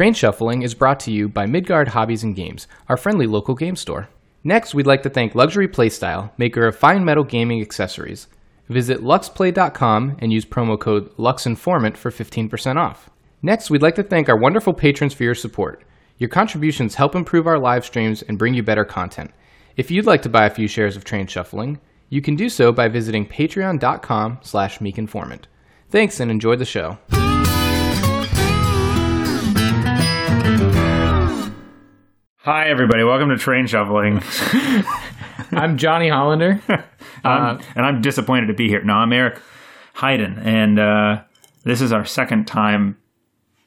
Train Shuffling is brought to you by Midgard Hobbies and Games, our friendly local game store. Next, we'd like to thank Luxury Playstyle, maker of fine metal gaming accessories. Visit luxplay.com and use promo code LUXINFORMANT for 15% off. Next, we'd like to thank our wonderful patrons for your support. Your contributions help improve our live streams and bring you better content. If you'd like to buy a few shares of Train Shuffling, you can do so by visiting patreon.com slash meekinformant. Thanks and enjoy the show. Hi, everybody. Welcome to Train Shuffling. I'm Johnny Hollander. I'm- and I'm disappointed to be here. No, I'm Eric Hayden, and uh, this is our second time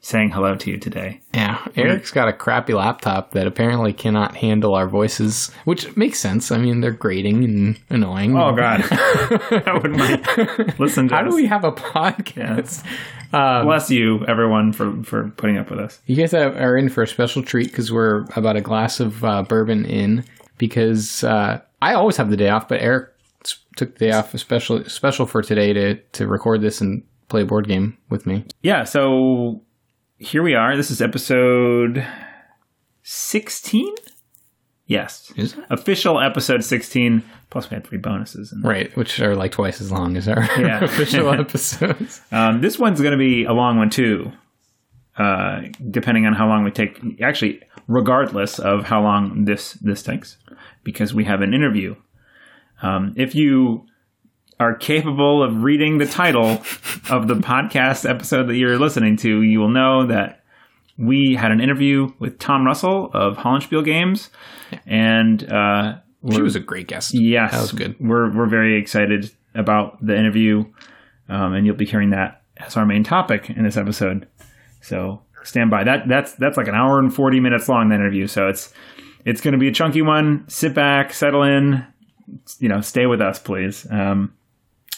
saying hello to you today. Yeah, Eric's got a crappy laptop that apparently cannot handle our voices, which makes sense. I mean, they're grating and annoying. Oh, God. I wouldn't. Listen to How do we have a podcast? Um, Bless you, everyone, for, for putting up with us. You guys are in for a special treat because we're about a glass of uh, bourbon in. Because uh, I always have the day off, but Eric took the day off special special for today to to record this and play a board game with me. Yeah, so here we are. This is episode 16? Yes. Is it? Official episode 16. Plus, we had three bonuses. And Right, which are like twice as long as our Yeah. official episodes. Um, this one's going to be a long one too, uh, depending on how long we take. Actually, regardless of how long this this takes, because we have an interview. Um, if you are capable of reading the title of the podcast episode that you're listening to, you will know that we had an interview with Tom Russell of Hollandspiel Games, and uh, She was a great guest. Yes, That was good. We're we're very excited about the interview, um, and you'll be hearing that as our main topic in this episode. So stand by. That that's that's like an hour and forty minutes long. That interview. So it's it's going to be a chunky one. Sit back, settle in. You know, stay with us, please. Um,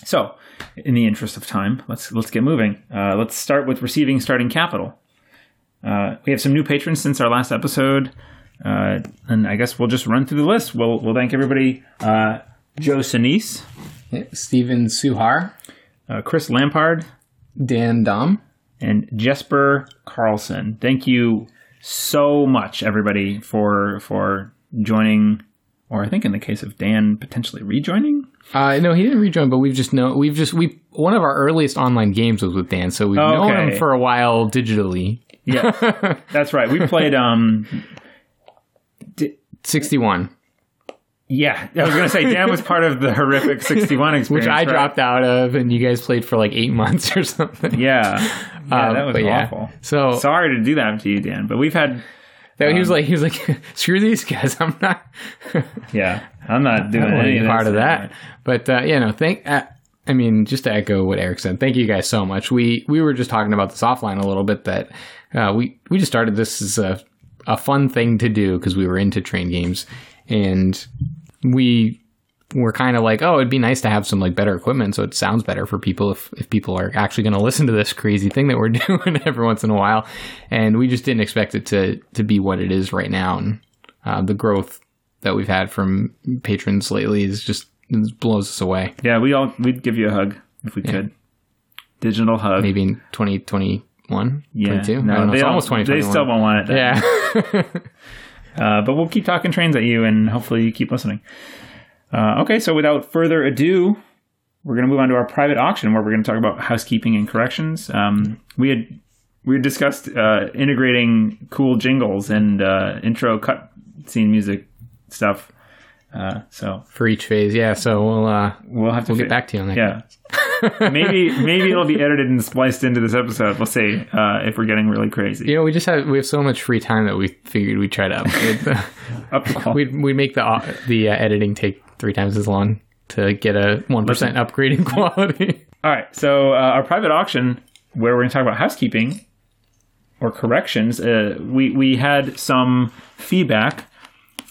so, in the interest of time, let's let's get moving. Uh, let's start with receiving starting capital. Uh, we have some new patrons since our last episode, uh, and I guess we'll just run through the list. We'll we'll thank everybody. Uh, Joe Sinise, Stephen Suhar, uh, Chris Lampard, Dan Dom, and Jesper Carlson. Thank you so much, everybody, for for joining, or I think in the case of Dan, potentially rejoining. Uh, no, he didn't rejoin, but we've just known we've just we one of our earliest online games was with Dan, so we've known him for a while digitally. Yeah, that's right. We played. Um, Sixty one, yeah, I was gonna say Dan was part of the horrific sixty-one experience, which I right? dropped out of, and you guys played for like eight months or something. Yeah, yeah, Um, that was yeah. awful. So Sorry to do that to you, Dan, but we've had. that, he Um, was like, he was like, screw these guys, I'm not. Yeah, I'm not doing I don't want any to be of part of that. But uh, you know, thank. Uh, I mean, just to echo what Eric said, thank you guys so much. We we were just talking about this offline a little bit that uh, we we just started this as a a fun thing to do because we were into train games and we were kind of like, oh, it'd be nice to have some like better equipment so it sounds better for people if if people are actually going to listen to this crazy thing that we're doing every once in a while. And we just didn't expect it to to be what it is right now. And uh, the growth that we've had from patrons lately is just it blows us away. Yeah, we all we'd give you a hug if we could. Digital hug. Maybe in 2021, yeah, 22. no, I don't know. they almost twenty. They still won't want it. Yeah. Uh, but we'll keep talking trains at you, and hopefully you keep listening. Uh, okay, so without further ado, we're going to move on to our private auction, where we're going to talk about housekeeping and corrections. Um, we had we had discussed uh, integrating cool jingles and uh, intro cut scene music stuff. Uh, so For each phase, yeah. So we'll uh, we'll have to we'll get back to you on that. Yeah. maybe maybe it'll be edited and spliced into this episode. We'll see uh, if we're getting really crazy. You know, we just have we have so much free time that we figured we'd try to upgrade. The, we'd we make the au- the uh, editing take three times as long to get a one percent upgrade in quality. All right, so uh, our private auction, where we're going to talk about housekeeping or corrections, uh, we we had some feedback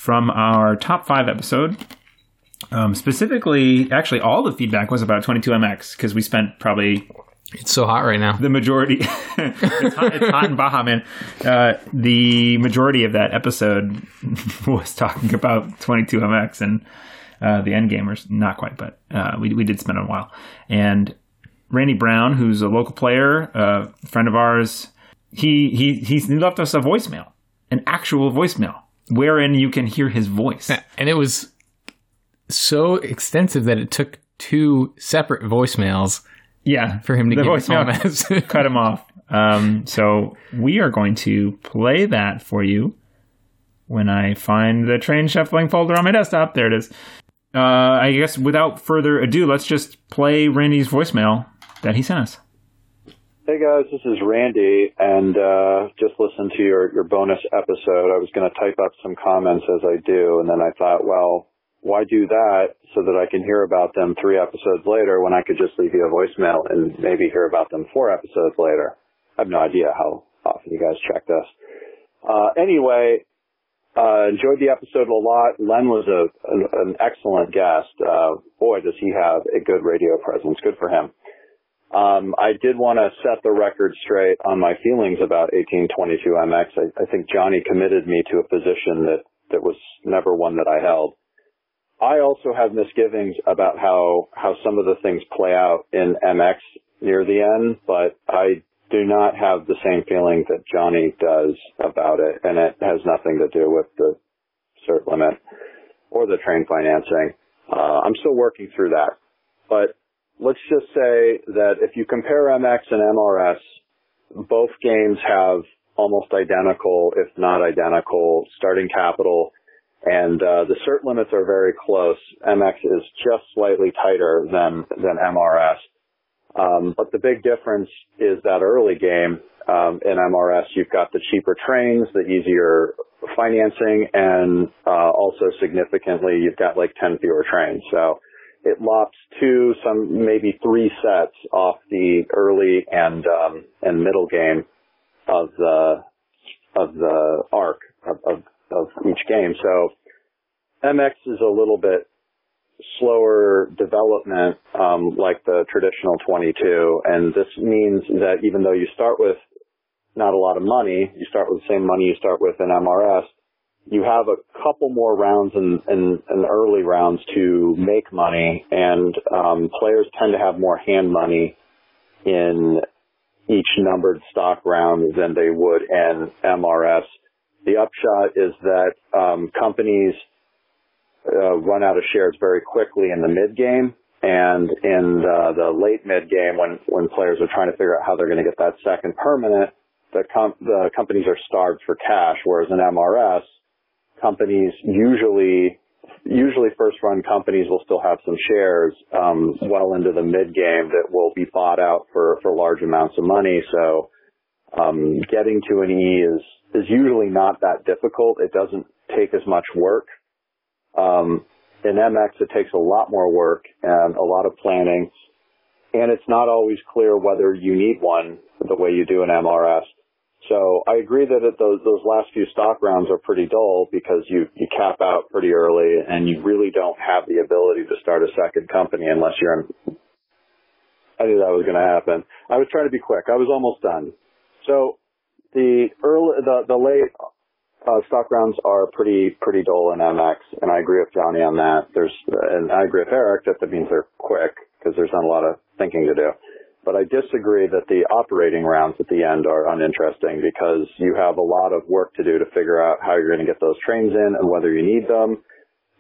from our top five episode. Um, specifically, actually, all the feedback was about 22MX because we spent probably it's so hot right now. the majority. it's, hot, it's hot in Baja, man. Uh, the majority of that episode was talking about 22MX and uh, the end gamers. Not quite, but uh, we we did spend a while. And Randy Brown, who's a local player, a friend of ours, he he he left us a voicemail, an actual voicemail, wherein you can hear his voice. And it was so extensive that it took two separate voicemails Yeah, for him to the get voicemail cut him off. Um, so we are going to play that for you when I find the train shuffling folder on my desktop. There it is. Uh, I guess without further ado, let's just play Randy's voicemail that he sent us. Hey guys, this is Randy, and uh, just listened to your, your bonus episode. I was going to type up some comments as I do, and then I thought, well, why do that so that I can hear about them three episodes later when I could just leave you a voicemail and maybe hear about them four episodes later? I have no idea how often you guys check this. Uh, anyway, uh, enjoyed the episode a lot. Len was a, an, an excellent guest. Uh, boy, does he have a good radio presence. Good for him. Um, I did want to set the record straight on my feelings about 1822 MX. I, I think Johnny committed me to a position that, that was never one that I held. I also have misgivings about how, how some of the things play out in MX near the end, but I do not have the same feeling that Johnny does about it, and it has nothing to do with the cert limit or the train financing. Uh, I'm still working through that, but let's just say that if you compare MX and MRS, both games have almost identical, if not identical, starting capital, and uh, the cert limits are very close. MX is just slightly tighter than than MRS. Um, but the big difference is that early game um, in MRS, you've got the cheaper trains, the easier financing, and uh, also significantly, you've got like 10 fewer trains. So it lops two, some maybe three sets off the early and um, and middle game of the of the arc of, of, of each game. So MX is a little bit slower development, um, like the traditional 22. And this means that even though you start with not a lot of money, you start with the same money you start with in MRS, you have a couple more rounds in, in, in early rounds to make money, and um, players tend to have more hand money in each numbered stock round than they would in MRS. The upshot is that um, companies uh, run out of shares very quickly in the mid game. And in the, the late mid game, when, when players are trying to figure out how they're going to get that second permanent, the, com- the companies are starved for cash. Whereas in MRS, companies usually, usually first run companies will still have some shares, um, well into the mid game that will be bought out for, for large amounts of money. So, um, getting to an E is, is usually not that difficult. It doesn't take as much work. Um, in MX, it takes a lot more work and a lot of planning, and it's not always clear whether you need one the way you do an MRS. So I agree that those, those last few stock rounds are pretty dull because you, you cap out pretty early and you really don't have the ability to start a second company unless you're in. I knew that was going to happen. I was trying to be quick. I was almost done. So the early, the, the late uh, stock rounds are pretty pretty dull in MX, and I agree with Johnny on that. There's and I agree with Eric that that means they're quick because there's not a lot of thinking to do. But I disagree that the operating rounds at the end are uninteresting because you have a lot of work to do to figure out how you're going to get those trains in and whether you need them.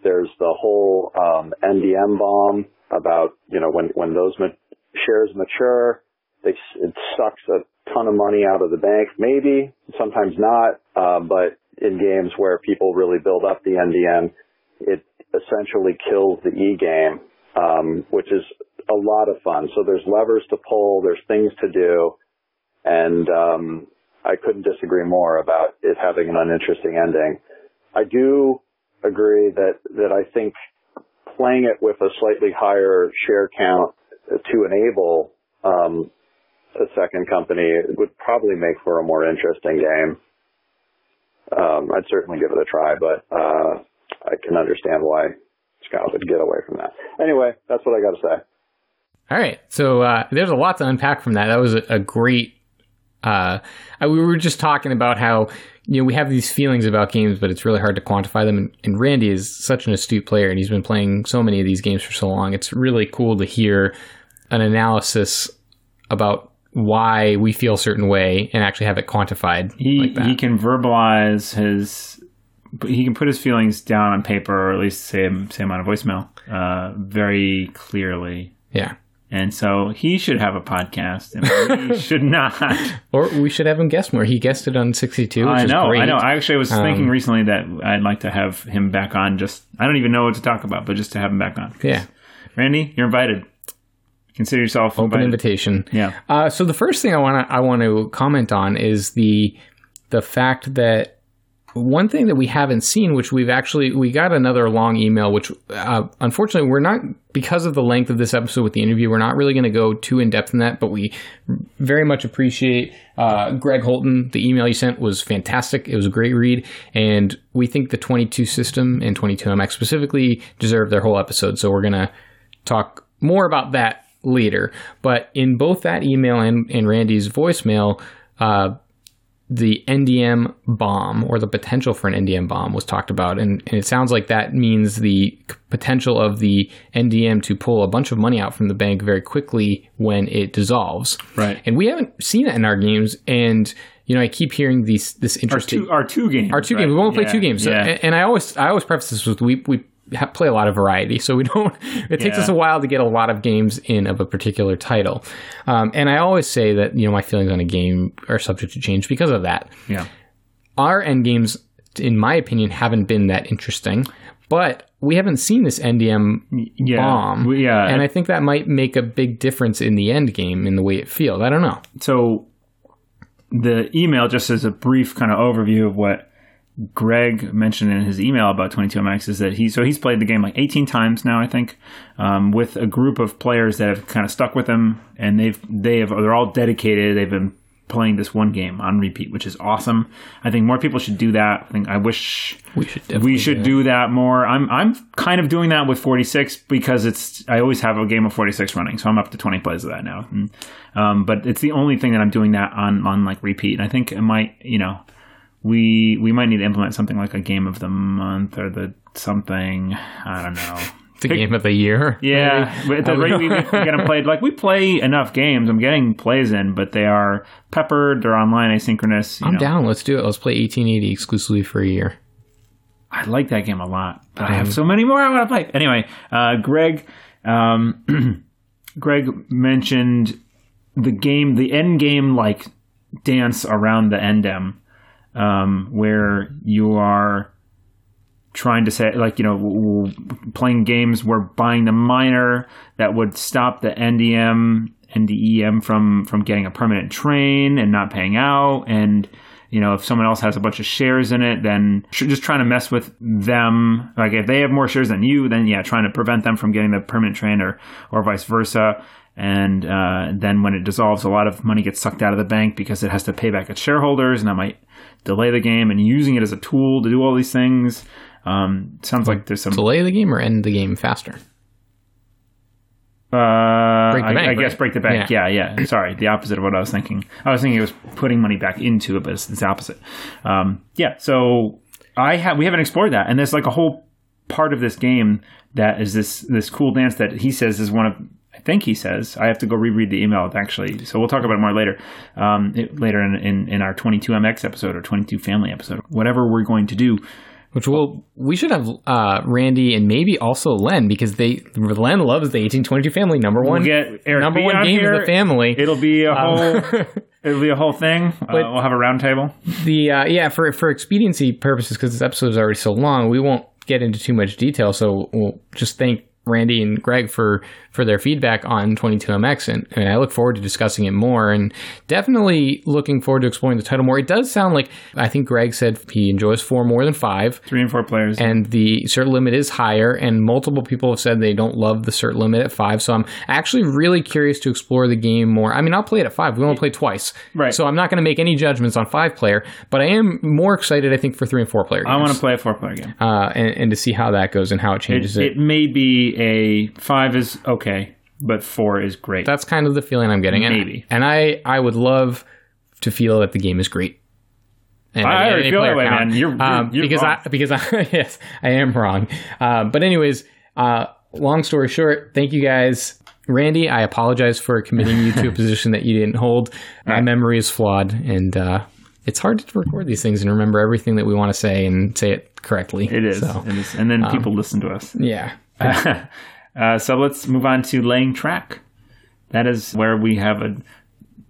There's the whole um, NDM bomb about you know when when those ma- shares mature, they it sucks a ton of money out of the bank. Maybe sometimes not, uh, but in games where people really build up the NDM, it essentially kills the E game, um, which is a lot of fun. So there's levers to pull, there's things to do, and um, I couldn't disagree more about it having an uninteresting ending. I do agree that that I think playing it with a slightly higher share count to enable um, a second company would probably make for a more interesting game um, I'd certainly give it a try, but uh, I can understand why Scott would get away from that. Anyway, that's what I got to say. All right, so uh, there's a lot to unpack from that. That was a, a great. Uh, we were just talking about how you know we have these feelings about games, but it's really hard to quantify them. And, and Randy is such an astute player, and he's been playing so many of these games for so long. It's really cool to hear an analysis about why we feel a certain way and actually have it quantified He like that. he can verbalize his. He can put his feelings down on paper, or at least say say them on a voicemail, uh, very clearly. yeah. And so he should have a podcast, and we should not. Or we should have him guest more. He guested on 62, which I is know, great. I know. I actually was thinking Um, recently that I'd like to have him back on. Just I don't even know what to talk about, but just to have him back on. Yeah. Randy, you're invited. Consider yourself Open invited. invitation. Yeah. Uh, so the first thing I want to I want to comment on is the the fact that one thing that we haven't seen, which we've actually we got another long email, which uh, unfortunately we're not because of the length of this episode with the interview, we're not really going to go too in depth in that. But we very much appreciate uh, Greg Holton. The email you sent was fantastic. It was a great read, and we think the 22 system and 22MX specifically deserve their whole episode. So we're gonna talk more about that later. But in both that email and, and Randy's voicemail, uh, the NDM bomb or the potential for an NDM bomb was talked about. And, and it sounds like that means the potential of the NDM to pull a bunch of money out from the bank very quickly when it dissolves. Right. And we haven't seen it in our games. And, you know, I keep hearing these, this Our interesting. two, our two games. Our two right? games. We won't play Yeah, two games. So- Yeah. and, I always, I always preface this with we we play a lot of variety, so we don't. It takes Yeah. us a while to get a lot of games in of a particular title. Um, and I always say that you know my feelings on a game are subject to change because of that. yeah. Our end games, in my opinion, haven't been that interesting, but we haven't seen this NDM Yeah. bomb. Yeah. and I think that might make a big difference in the end game in the way it feels. I don't know. so the email just as a brief kind of overview of what Greg mentioned in his email about 22MX is that he so he's played the game like 18 times now I think um, with a group of players that have kind of stuck with him and they've they have they're all dedicated they've been playing this one game on repeat which is awesome I think more people should do that I think I wish We should we should do that more. I'm I'm kind of doing that with 46 because it's I always have a game of 46 running, so I'm up to 20 plays of that now. And, um, but it's the only thing that I'm doing that on on like repeat. And I think it might you know we we might need to implement something like a game of the month or the something. I don't know. the game of the year. Yeah, but at the rate don't we know. get them played, like we play enough games. I'm getting plays in, but they are peppered. They're online asynchronous. You I'm know. down. Let's do it. Let's play 1880 exclusively for a year. I like that game a lot, but I have so many more I want to play. Anyway, uh, Greg, um, Greg mentioned the game, the end game, like dance around the NDM, um, where you are trying to say, like you know, playing games where buying the miner that would stop the NDM NDEM from from getting a permanent train and not paying out and you know, if someone else has a bunch of shares in it, then just trying to mess with them. Like if they have more shares than you, then yeah, trying to prevent them from getting the permanent train or, or vice versa. And uh, then when it dissolves, a lot of money gets sucked out of the bank because it has to pay back its shareholders, and that might delay the game. And using it as a tool to do all these things um, sounds like there's some. Delay the game or end the game faster. Uh, Break the I, bank, I guess break the bank. Yeah. yeah, Sorry, the opposite of what I was thinking. I was thinking it was putting money back into it, but it's, it's the opposite. Um, yeah. So I have we haven't explored that, and there's like a whole part of this game that is this this cool dance that he says is one of. Think he says I have to go reread the email actually. So we'll talk about it more later, um, it, later in, in in our 22mx episode or 22 family episode, whatever we're going to do. Which will we should have uh, Randy and maybe also Len because they Len loves the 1822 family number one We'll get Eric number B one game here. of the family. It'll be a whole. Um, It'll be a whole thing. Uh, we'll have a roundtable. the uh, yeah for for expediency purposes because this episode is already so long, we won't get into too much detail. So we'll just thank Randy and Greg for for their feedback on 22MX, and, and I look forward to discussing it more. And definitely looking forward to exploring the title more. It does sound like I think Greg said he enjoys four more than five. Three and four players. and the cert limit is higher and multiple people have said they don't love the cert limit at five so i'm actually really curious to explore the game more i mean i'll play it at five we only play twice Right. so i'm not going to make any judgments on five player but i am more excited i think for three and four player games. I want to play a four player game. uh, and, and to see how that goes and how it It, changes it, it may be a five is okay, but four is great. that's kind of the feeling i'm getting and, Maybe. and i i would love to feel that the game is great And I already feel that way, count. man. You're- you're- um, you're because wrong. I because I yes I am wrong. Uh, but anyways, uh, long story short, thank you guys Randy, I apologize for committing you to a position that you didn't hold. My memory is flawed, and uh, it's hard to record these things and remember everything that we want to say and say it correctly. It is. So, It is. And then people listen to us. yeah. uh, so let's move on to laying track. That is where we have a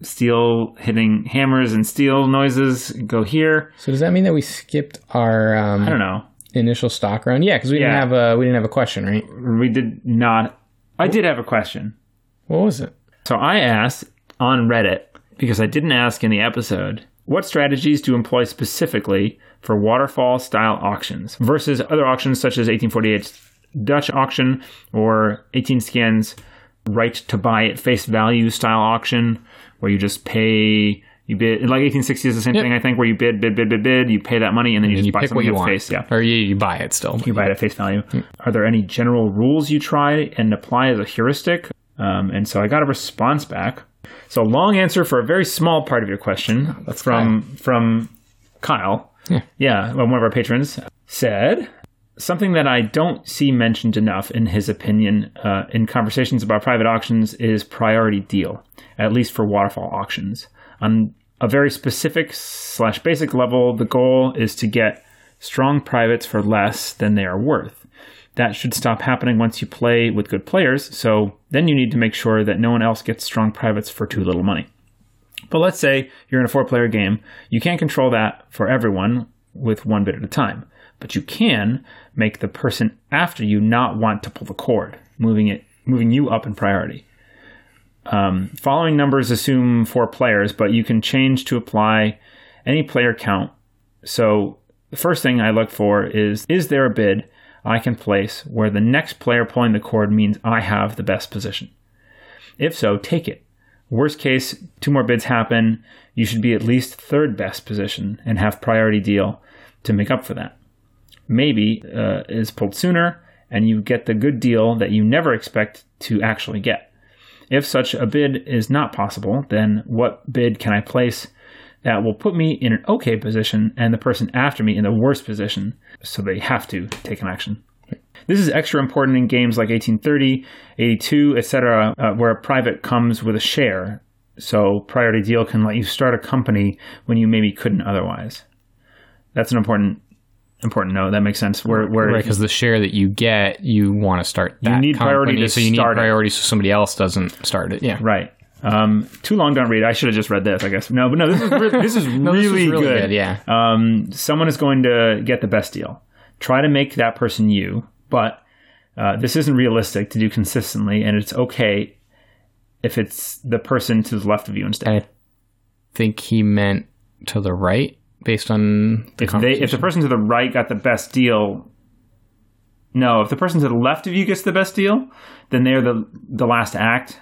steel hitting hammers and steel noises go here. So does that mean that we skipped our um, I don't know. initial stock round? Yeah, because we didn't have a we didn't have a question, right? We did not. I did have a question. What was it? So I asked on Reddit because I didn't ask in the episode what strategies to employ specifically for waterfall style auctions versus other auctions such as 1848's Dutch auction or 18 scans right to buy at face value style auction where you just pay you bid like 1860 is the same Yep. thing I think where you bid bid bid bid bid you pay that money and then you just you buy pick what something you at want, face yeah or you, you buy it still. you buy it at face value. Are there any general rules you try and apply as a heuristic? Um, and so I got a response back. So long answer for a very small part of your question That's from from Kyle. Yeah. yeah, one of our patrons said something that I don't see mentioned enough in his opinion uh, in conversations about private auctions is priority deal, at least for waterfall auctions. On a very specific slash basic level, the goal is to get strong privates for less than they are worth. That should stop happening once you play with good players, so then you need to make sure that no one else gets strong privates for too little money. But let's say you're in a four player game. You can't control that for everyone with one bit at a time. But you can make the person after you not want to pull the cord, moving it moving you up in priority. Um, following numbers assume four players, but you can change to apply any player count. So the first thing I look for is is there a bid I can place where the next player pulling the cord means I have the best position? If so, take it. Worst case, two more bids happen. You should be at least third best position and have priority deal to make up for that. Maybe uh, is pulled sooner and you get the good deal that you never expect to actually get. If such a bid is not possible, then what bid can I place that will put me in an okay position and the person after me in the worst position so they have to take an action? This is extra important in games like 1830, 82, etc., uh, where a private comes with a share. So priority deal can let you start a company when you maybe couldn't otherwise. That's an important important note. That makes sense. Where where Right, because the share that you get, you want to start. That need priority company, to so you need start it. priority so somebody else doesn't start it. Yeah, right. Um, too long, don't read. I should have just read this. I guess no, but no. This is re- this is No, this really, really good. good, yeah. Um, someone is going to get the best deal. Try to make that person you, but uh, this isn't realistic to do consistently, and it's okay if it's the person to the left of you instead. I think he meant to the right, based on the if they if the person to the right got the best deal no if the person to the left of you gets the best deal then they're the the last act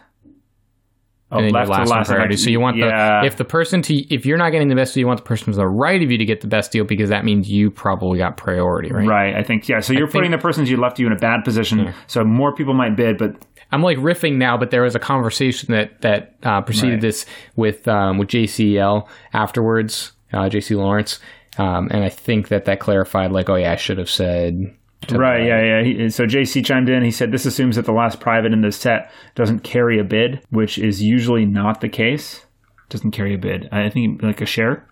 oh, and left last, last priority. act. So you want yeah the if the person to if you're not getting the best deal, you want the person to the right of you to get the best deal because that means you probably got priority, right? right i think yeah so you're putting the person to your left of you in a bad position so more people might bid but I'm like riffing now, but there was a conversation that that uh, preceded Right. this with um, with JCL afterwards, uh, JC Lawrence, um, and I think that that clarified like, oh yeah, I should have said. right yeah yeah. He, so jc chimed in. He said this assumes that the last private in the set doesn't carry a bid which is usually not the case. Doesn't carry a bid. I think like a share.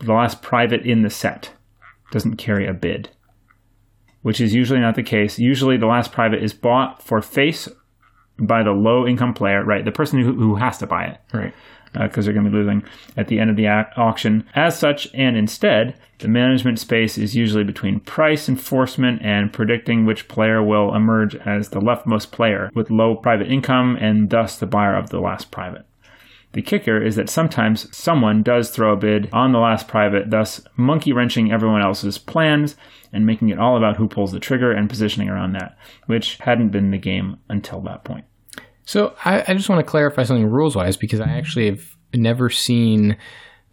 The last private in the set doesn't carry a bid which is usually not the case. Usually the last private is bought for face by the low income player right? The person who, who has to buy it. Right. Because they're going to be losing at the end of the auction. As such, and instead, the management space is usually between price enforcement and predicting which player will emerge as the leftmost player with low private income and thus the buyer of the last private. The kicker is that sometimes someone does throw a bid on the last private, thus monkey wrenching everyone else's plans and making it all about who pulls the trigger and positioning around that, which hadn't been the game until that point. So I, I just want to clarify something rules wise because I actually have never seen.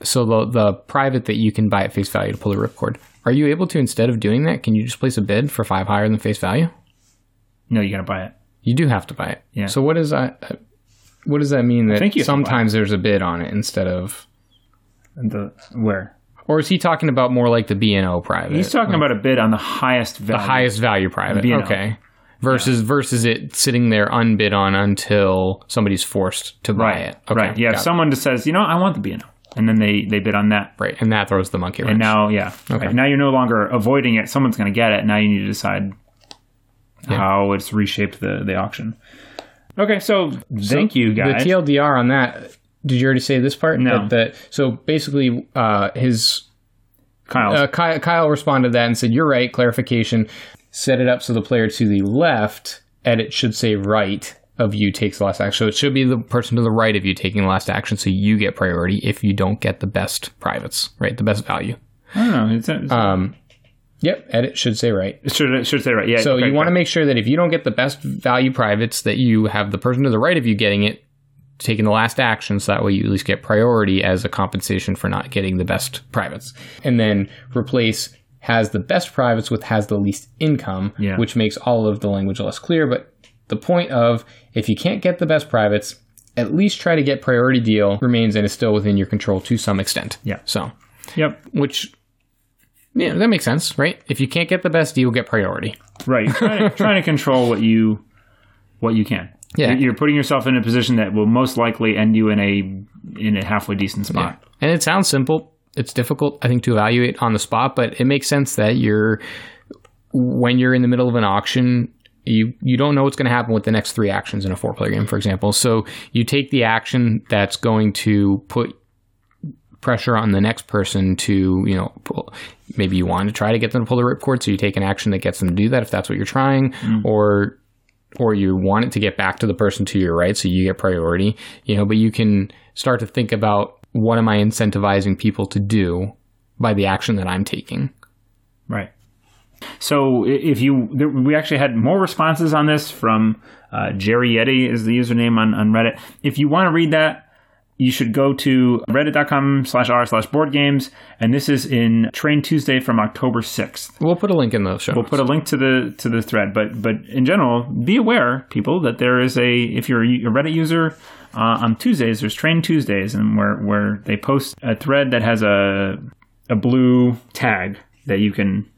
So the the private that you can buy at face value to pull the ripcord. Are you able to instead of doing that? Can you just place a bid for five higher than face value? No, you got to buy it. You do have to buy it. Yeah. So what does that? What does that mean? That think you have to buy it. sometimes there's a bid on it instead of, the where? or is he talking about more like the B and O private? He's talking about a bid on the highest value. the highest value private. B&O. Okay. Versus versus it sitting there unbid on until somebody's forced to buy it. Okay, right. Yeah. If it. someone just says, you know, I want the B&O, then they they bid on that, right, and that throws the monkey wrench. and now yeah, Okay. right. now you're no longer avoiding it. Someone's going to get it. Now you need to decide how it's reshaped the the auction. Okay, so thank you guys. The TLDR on that. Did you already say this part? No. That, that so basically, uh, his Kyle, uh, Kyle, Kyle responded to that and said, "You're right. Clarification. Set it up so the player to the left edit should say right of you takes the last action. So it should be the person to the right of you taking the last action, so you get priority if you don't get the best privates, right? The best value. I don't know. It's, it's, Um, yep. Edit should say right. it should it should say right. Yeah. So okay, you want to okay. make sure that if you don't get the best value privates, that you have the person to the right of you getting it, taking the last action, so that way you at least get priority as a compensation for not getting the best privates. And then replace has the best privates with has the least income, Yeah. which makes all of the language less clear. But the point of if you can't get the best privates, at least try to get priority deal remains and is still within your control to some extent. Yeah. So, Yep. which, yeah, that makes sense, right? If you can't get the best deal, get priority. Right. Trying to, trying to control what you what you can. Yeah. You're- You're putting yourself in a position that will most likely end you in a in a halfway decent spot. And it sounds simple. It's difficult, I think, to evaluate on the spot, but it makes sense that you're when you're in the middle of an auction, you you don't know what's going to happen with the next three actions in a four player game, for example. So you take the action that's going to put pressure on the next person to you know pull, maybe you want to try to get them to pull the ripcord, so you take an action that gets them to do that if that's what you're trying, mm-hmm. or or you want it to get back to the person to your right so you get priority you know but you can start to think about what am i incentivizing people to do by the action that i'm taking Right. So if you, there, we actually had more responses on this from uh, Jerry Yeti is the username on, on Reddit. If you want to read that, you should go to reddit.com slash r slash board games. And this is in Train Tuesday from October 6th. we'll put a link in the show We'll put a link to the to the thread, but but in general, be aware, people, that there is a if you're a Reddit user uh, on Tuesdays, there's Train Tuesdays, and where where they post a thread that has a a blue tag that you can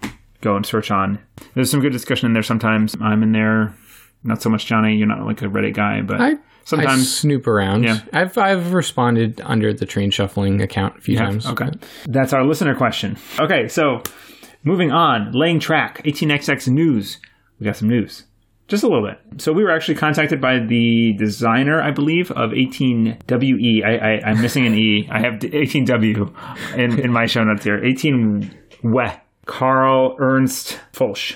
go and search on. There's some good discussion in there. Sometimes I'm in there, not so much Johnny. You're not like a Reddit guy, but I, I sometimes. snoop around Yeah. i've i've responded under the train shuffling account a few times Okay. That's our listener question. Okay, so moving on, laying track, 18xx news. We got some news. Just a little bit. So we were actually contacted by the designer, I believe, of 18WE. I, I, I'm missing an E. I have 18W in, in my show notes here. 18WE. Carl Ernst Fulsch.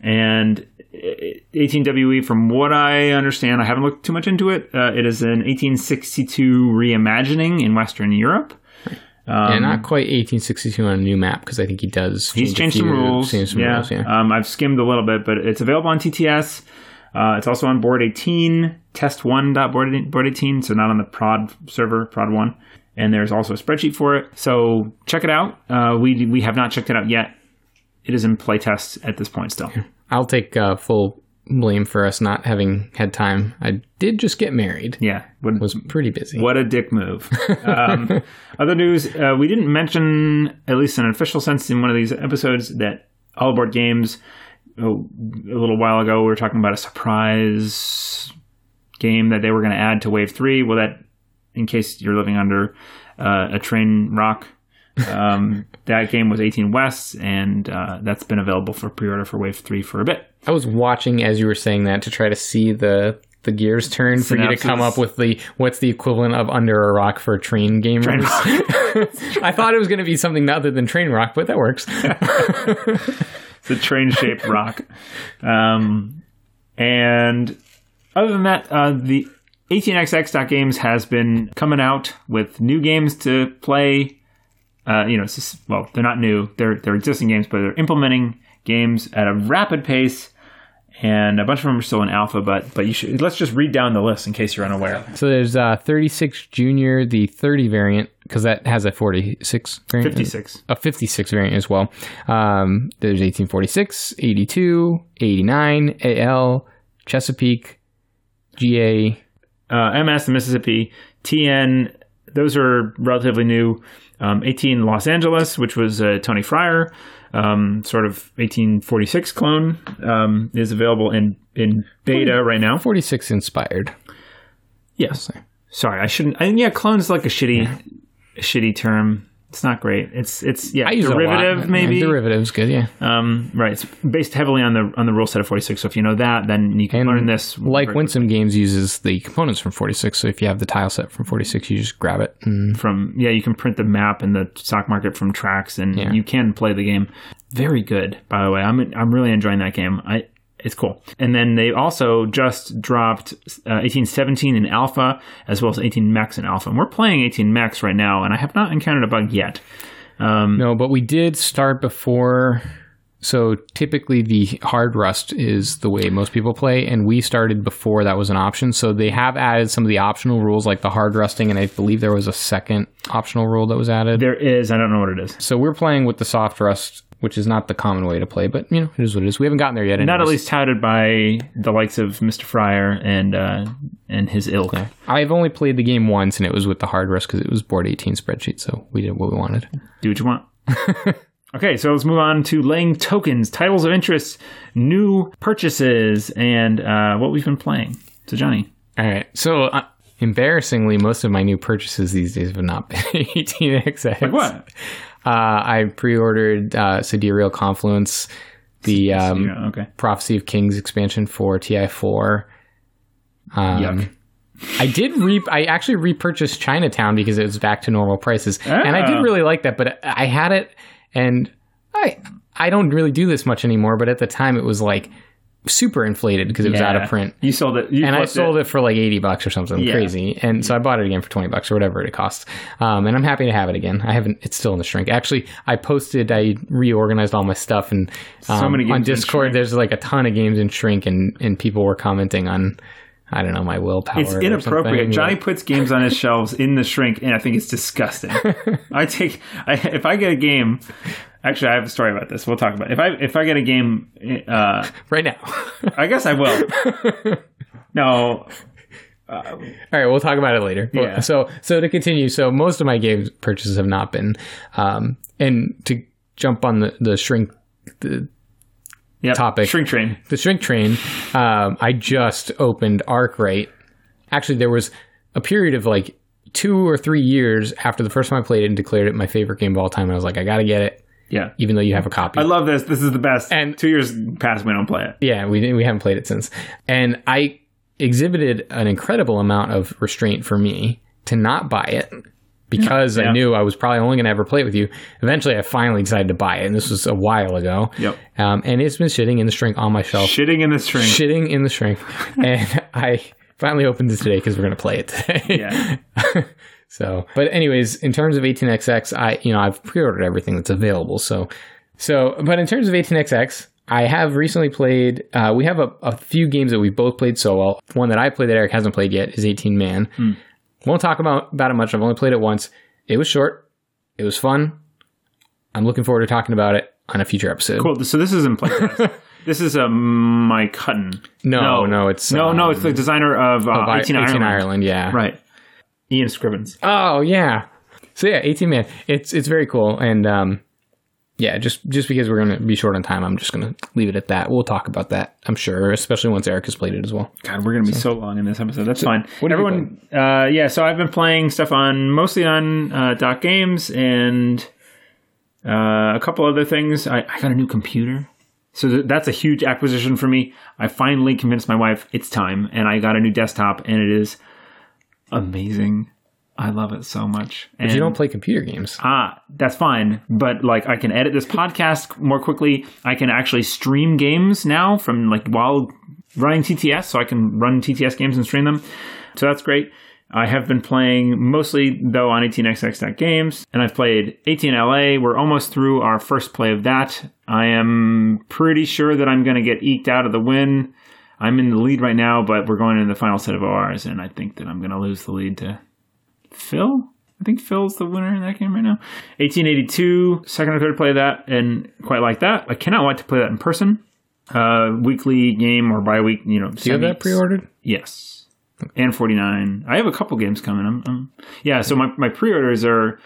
And 18WE, from what I understand, I haven't looked too much into it. Uh, it is an 1862 reimagining in Western Europe. And not quite 1862 on a new map because i think he does He's changed some rules. change some yeah. rules yeah Um, I've skimmed a little bit, but it's available on TTS. Uh, it's also on board 18, test1.board board 18, so not on the prod server, prod 1. And there's also a spreadsheet for it. So check it out. Uh, we, we have not checked it out yet. It is in playtest at this point still. i'll take uh, full blame for us not having had time i did just get married Yeah. What, was pretty busy what a dick move. um, other news, uh, we didn't mention, at least in an official sense, in one of these episodes, that All Aboard Games, oh, a little while ago, we were talking about a surprise game that they were going to add to Wave 3. Well, that, in case you're living under uh, a train rock, um, that game was 18 West, and uh, that's been available for pre order for Wave 3 for a bit. I was watching as you were saying that to try to see the the gears turn for you to come up with the what's the equivalent of under a rock for train gamers. I thought it was going to be something other than train rock, but that works. It's a train shaped rock. Um, and other than that, uh, the 18xx.games has been coming out with new games to play. Uh, you know, it's just, well, they're not new. They're they're existing games, but they're implementing games at a rapid pace. And a bunch of them are still in alpha, but but you should let's just read down the list in case you're unaware. so there's uh, 36 Junior, the 30 variant, because that has a 46 variant. 56. A 56 variant as well. Um, there's 1846, 82, 89, AL, Chesapeake, GA, Uh, MS, the Mississippi, TN, those are relatively new. Um, 18 Los Angeles, which was uh, Tony Fryer, um, sort of 1846 clone, um, is available in in beta right now. 46 inspired. Yes. Sorry, I shouldn't. I, yeah, clone is like a shitty, a shitty term. It's not great. It's it's yeah I use a lot. derivative maybe. Yeah, derivative's good, yeah. Um, right. It's based heavily on the on the rule set of 46. So if you know that, then you can And learn this. Like Winsome Games uses the components from 46, so if you have the tile set from 46, you just grab it. And from yeah, you can print the map and the stock market from tracks, and Yeah. you can play the game. Very good, by the way. I'm I'm really enjoying that game. I it's cool. And then they also just dropped uh, 1817 in alpha as well as 18 Mex in alpha. And we're playing 18 Mex right now, and I have not encountered a bug yet. No, but we did start before. So typically, the hard rust is the way most people play, and we started before that was an option. So they have added some of the optional rules, like the hard rusting, and I believe there was a second optional rule that was added. There is, I don't know what it is. So we're playing with the soft rust, which is not the common way to play, but you know it is what it is. We haven't gotten there yet. Not at least touted by the likes of Mr. Fryer and uh, and his ilk. I've only played the game once, and it was with the hard rust because it was board 18 spreadsheet. So we did what we wanted. do what you want. okay, so let's move on to laying tokens, titles of interest, new purchases, and uh, what we've been playing. So, Johnny, All right. So uh, embarrassingly, most of my new purchases these days have not been 18xx. like what? Uh, I pre-ordered uh, Sidereal Confluence, the um, yeah, okay. Prophecy of Kings expansion for TI4. Um, Yuck. I did re. I actually repurchased Chinatown because it was back to normal prices, and I did Oh. really like that. But I had it, and I I don't really do this much anymore. But at the time, it was like super inflated because it was out of print. You sold it. You and I sold it. for like 80 bucks or something Yeah. crazy. And so I bought it again for 20 bucks or whatever it costs. Um, and I'm happy to have it again. I haven't, it's still in the shrink. Actually, I posted, I reorganized all my stuff and um, many games on Discord, there's like a ton of games in shrink and, and people were commenting on, I don't know, my willpower. It's inappropriate. Johnny puts games on his shelves in the shrink, and I think it's disgusting. I take I, if I get a game. Actually, I have a story about this. We'll talk about it. if I if I get a game. Uh, right now. I guess I will. No, All right, we'll talk about it later. Yeah. So, so to continue, so most of my game purchases have not been, um, and to jump on the the shrink, the yep. Topic. Shrink train. the shrink train. Um, I just opened Arc Arkwright. Actually, there was a period of like two or three years after the first time I played it and declared it my favorite game of all time. And I was like, I got to get it, Yeah. even though you have a copy. I love this. This is the best. And- two years past, we don't play it. Yeah, we didn't, we haven't played it since. And I exhibited an incredible amount of restraint for me to not buy it because Yeah. I knew I was probably only going to ever play it with you. Eventually, I finally decided to buy it, and this was a while ago. Yep. Um, and it's been sitting in the shrink on my shelf, Shitting in the shrink. shitting in the shrink, and I finally opened it today because we're going to play it today. Yeah. So, but anyways, in terms of 18xx, I you know I've pre-ordered everything that's available. So, so but in terms of 18xx, I have recently played. Uh, we have a, a few games that we've both played solo. One that I played that Eric hasn't played yet is 18 Man. Won't talk about about it much. I've only played it once. It was short. It was fun. I'm looking forward to talking about it on a future episode. Cool. So this isn't playtest. this is a Mike Hutton. No, no, it's no, no. um, It's the designer of, uh, Bi- 18 Ireland. yeah. Right. Ian Scrivins. Oh yeah. So yeah, 18 man. It's it's very cool and um yeah, just just because we're going to be short on time, I'm just going to leave it at that. We'll talk about that, I'm sure, especially once Eric has played it as well. God, we're gonna be so, long in this episode. That's fine. what Everyone, uh, yeah. So I've been playing stuff on mostly on uh, Doc Games and uh, a couple other things. I, I got a new computer, so th- that's a huge acquisition for me. I finally convinced my wife it's time, and I got a new desktop, and it is amazing. I love it so much. But you don't play computer games. Ah, that's fine. But like, I can edit this podcast more quickly. I can actually stream games now from like while running TTS, so I can run TTS games and stream them. So that's great. I have been playing mostly though on 18xx games, and I've played 18LA. We're almost through our first play of that. I am pretty sure that I'm going to get eked out of the win. I'm in the lead right now, but we're going in the final set of ORs, and I think that I'm going to lose the lead to Phil. I think Phil's the winner in that game right now. 1882, second or third play of that, and quite like that. I cannot wait to play that in person. Uh, weekly game or bi week, you know. Do you have that pre-ordered? Yes. and 49. I have a couple games coming. I'm, I'm yeah. So my my pre-orders are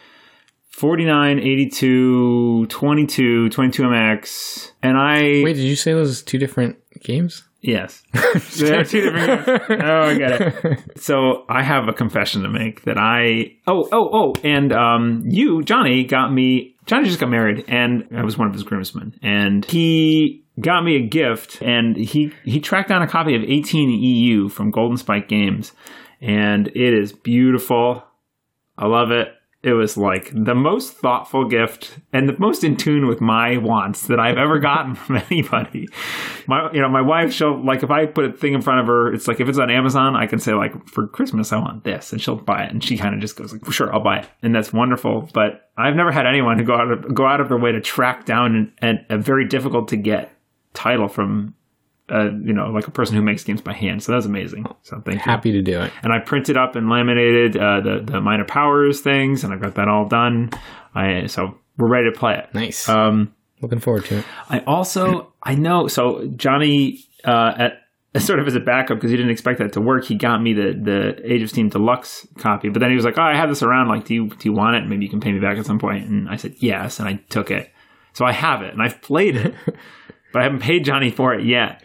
49, 82, 22, 22MX, and I Wait, did you say those two different games? Yes. They're two different games. Oh, I get it. So I have a confession to make that I oh oh oh and um you Johnny got me Johnny just got married and I was one of his groomsmen and he got me a gift and he he tracked down a copy of 18 EU from Golden Spike Games and it is beautiful. I love it it was like the most thoughtful gift and the most in tune with my wants that I've ever gotten from anybody. My, you know, my wife, she'll like if I put a thing in front of her, it's like if it's on Amazon, I can say like for Christmas I want this, and she'll buy it, and she kind of just goes like, sure, I'll buy it, and that's wonderful. But I've never had anyone who go out of go out of their way to track down an, an, a very difficult to get title from. Uh, you know, like a person who makes games by hand. So that was amazing. So thank you Happy to do it. and I printed up and laminated uh, the the minor powers things, and I've got that all done. I so we're ready to play it. Nice. Um, Looking forward to it. I also I know so Johnny uh, at sort of as a backup because he didn't expect that to work. He got me the the Age of Steam Deluxe copy, but then he was like, "Oh, I have this around. Like, do you do you want it? Maybe you can pay me back at some point." And I said yes, and I took it. So I have it, and I've played it, but I haven't paid Johnny for it yet.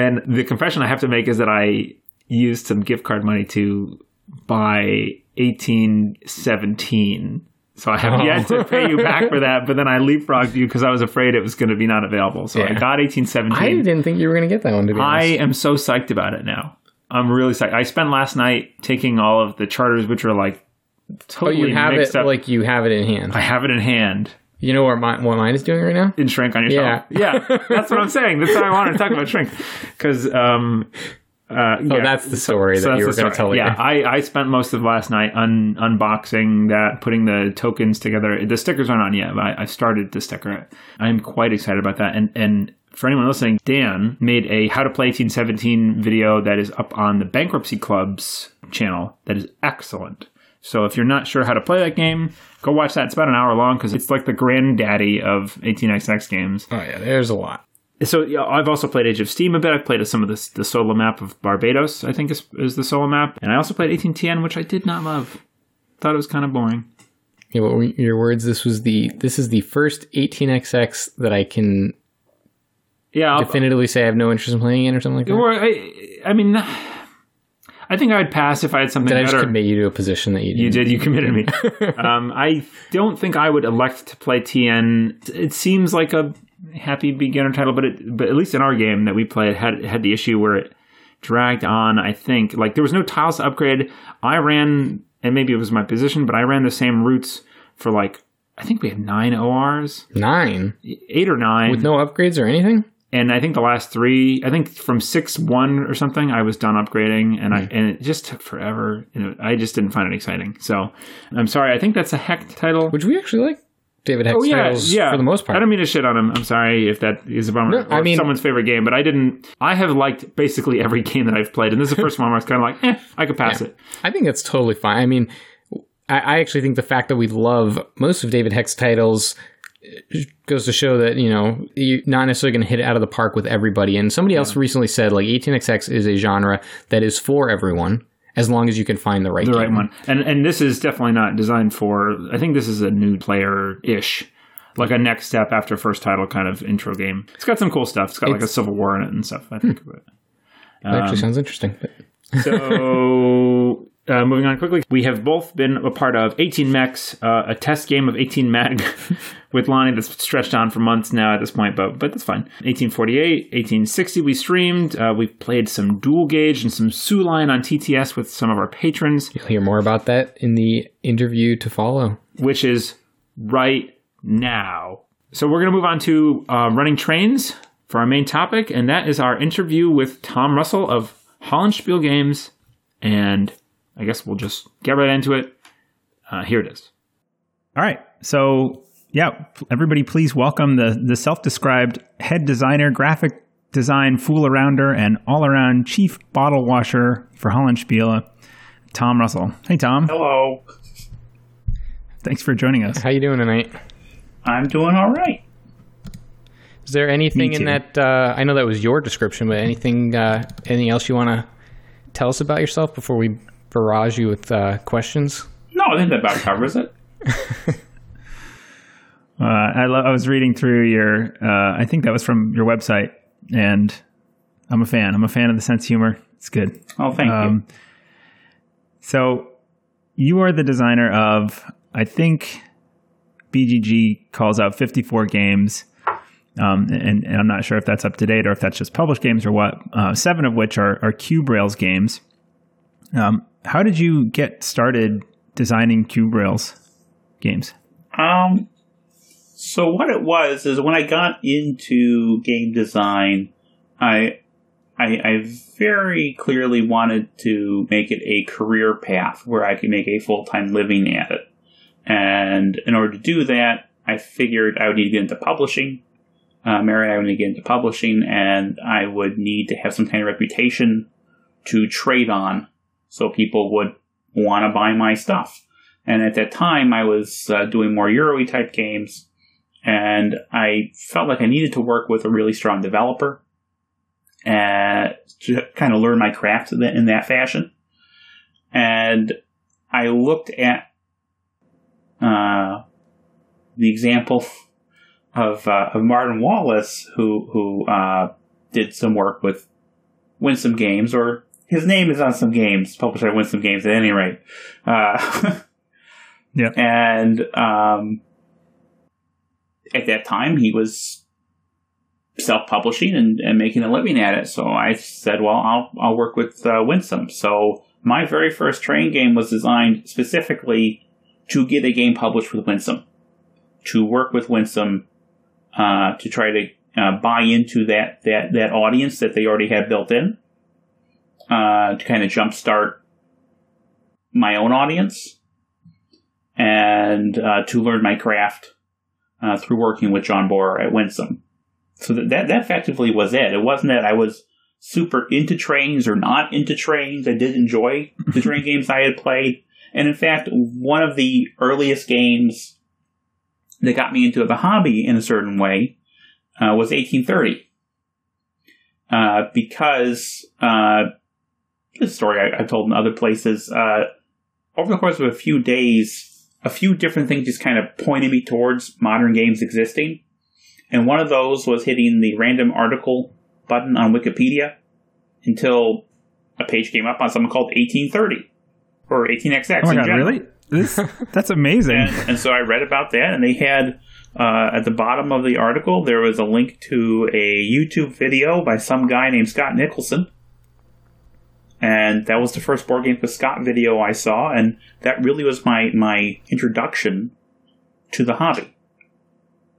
And the confession I have to make is that I used some gift card money to buy 1817. So I have yet to oh. pay you back for that, but then I leapfrogged you because I was afraid it was going to be not available. So I got 1817. I didn't think you were going to get that one, to be I am so psyched about it now. I'm really psyched. I spent last night taking all of the charters, which are like Oh, totally you have mixed it up. like you have it in hand. I have it in hand. You know what, my, what mine is doing right now? In shrink on yourself. Yeah, yeah. that's what I'm saying. That's why I wanted to talk about shrink because um, uh, Oh, that's the story that you were going to tell Yeah. I, I spent most of last night un- unboxing that, putting the tokens together. The stickers aren't on yet, but I, I started to sticker it. I'm quite excited about that. And and for anyone listening, Dan made a How to Play 1817 video that is up on the Bankruptcy Club's channel. That is excellent. So if you're not sure how to play that game, go watch that. It's about an hour long because it's like the granddaddy of 18xx games. Oh, yeah, there's a lot. So yeah, I've also played Age of Steam a bit. I've played some of the, the solo map of Barbados, I think is, is the solo map. And I also played 18TN, which I did not love. Thought it was kind of boring. Yeah, what were your words? This was the this is the first 18xx that I can Yeah, I'll, definitively say I have no interest in playing it or something like that. or I, I mean, I think I would pass if I had something Did I just better. commit you to a position that you You didn't? did. You committed me. um, I don't think I would elect to play TN. It seems like a happy beginner title, but it, but at least in our game that we played, had had the issue where it dragged on. I think like there was no tiles to upgrade. I ran, and maybe it was my position, but I ran the same routes for like I think we had nine ORs, Nine eight or nine, with no upgrades or anything. And I think the last three, I think from six one or something, I was done upgrading, and I and it just took forever. And know, I just didn't find it exciting. So I'm sorry. I think that's a heck title. Which we actually like David Hex Oh yeah, titles yeah. for the most part. I don't mean to shit on him. I'm sorry if that is a bummer. No, I or mean- someone's favorite game, but I didn't. I have liked basically every game that I've played, and this is the first one where I was kind of like, eh, I could pass it. I think that's totally fine. I mean, I, I actually think the fact that we love most of David Hex titles goes to show that you know you're not necessarily going to hit it out of the park with everybody. And somebody else recently said like 18xx is a genre that is for everyone as long as you can find the right The game. right one, and and this is definitely not designed for. I think this is a new player ish. Like a next step after first title kind of intro game. It's got some cool stuff. It's got like a Civil War in it and stuff. I think. Hmm. But- That actually um, sounds interesting. But So, uh, moving on quickly, we have both been a part of 18 Mex, uh, a test game of 18 Mag with Lonnie that's stretched on for months now at this point, but but that's fine. 1848, 1860, we streamed. Uh, we played some dual gauge and some Suline on TTS with some of our patrons, you'll hear more about that in the interview to follow. which is right now. So we're going to move on to uh, running trains for our main topic, and that is our interview with Tom Russell of Hollandspiele Games. And I guess we'll just get right into it. Uh, here it is. All right. So, yeah, everybody, please welcome the, the self described head designer, graphic design fool arounder, and all around chief bottle washer for Hollandspiele, Tom Russell. Hey, Tom. Hello. Thanks for joining us. How you doing tonight? I'm doing all right. Is there anything in that? Uh, I know that was your description, but anything, uh, anything else you want to tell us about yourself before we barrage you with uh, questions? No, I think that about covers it. Uh, I, lo- I was reading through your, uh, I think that was from your website, and I'm a fan. I'm a fan of the sense of humor. It's good. Oh, thank Um, so you are the designer of, I think BGG calls out 54 games. Um, and, and I'm not sure if that's up to date or if that's just published games or what. Uh, seven of which are, are Cube Rails games. Um, how did you get started designing Cube Rails games? Um, so what it was is when I got into game design, I, I, I very clearly wanted to make it a career path where I could make a full time living at it. And in order to do that, I figured I would need to get into publishing. Uh, Mary I would need to get into publishing, and I would need to have some kind of reputation to trade on so people would want to buy my stuff. And at that time, I was uh, doing more Euro type games, and I felt like I needed to work with a really strong developer and to kind of learn my craft in that, in that fashion. And I looked at uh, the example of uh, of Martin Wallace, who who uh, did some work with Winsome Games, or his name is on some games Publisher by Winsome Games at any rate. Uh, Yeah. and um, at that time, he was self-publishing and, and making a living at it. So I said, "Well, I'll I'll work with uh, Winsome." So my very first train game was designed specifically to get a game published with Winsome, to work with Winsome, uh, to try to uh, buy into that that that audience that they already had built in, uh, to kind of jumpstart my own audience, and uh, to learn my craft uh, through working with John Bohrer at Winsome. So that, that that effectively was it. It wasn't that I was super into trains or not into trains. I did enjoy the train games I had played. And in fact, one of the earliest games that got me into the hobby in a certain way uh, was 1830. Uh, because, uh, this story I, I've told in other places, uh, over the course of a few days, a few different things just kind of pointed me towards modern games existing. And one of those was hitting the random article button on Wikipedia until a page came up on something called 1830 or 18XX. Oh my god, general. really? This that's amazing. And, and so I read about that, and they had uh, at the bottom of the article there was a link to a YouTube video by some guy named Scott Nicholson, and that was the first board game with Scott video I saw, and that really was my my introduction to the hobby.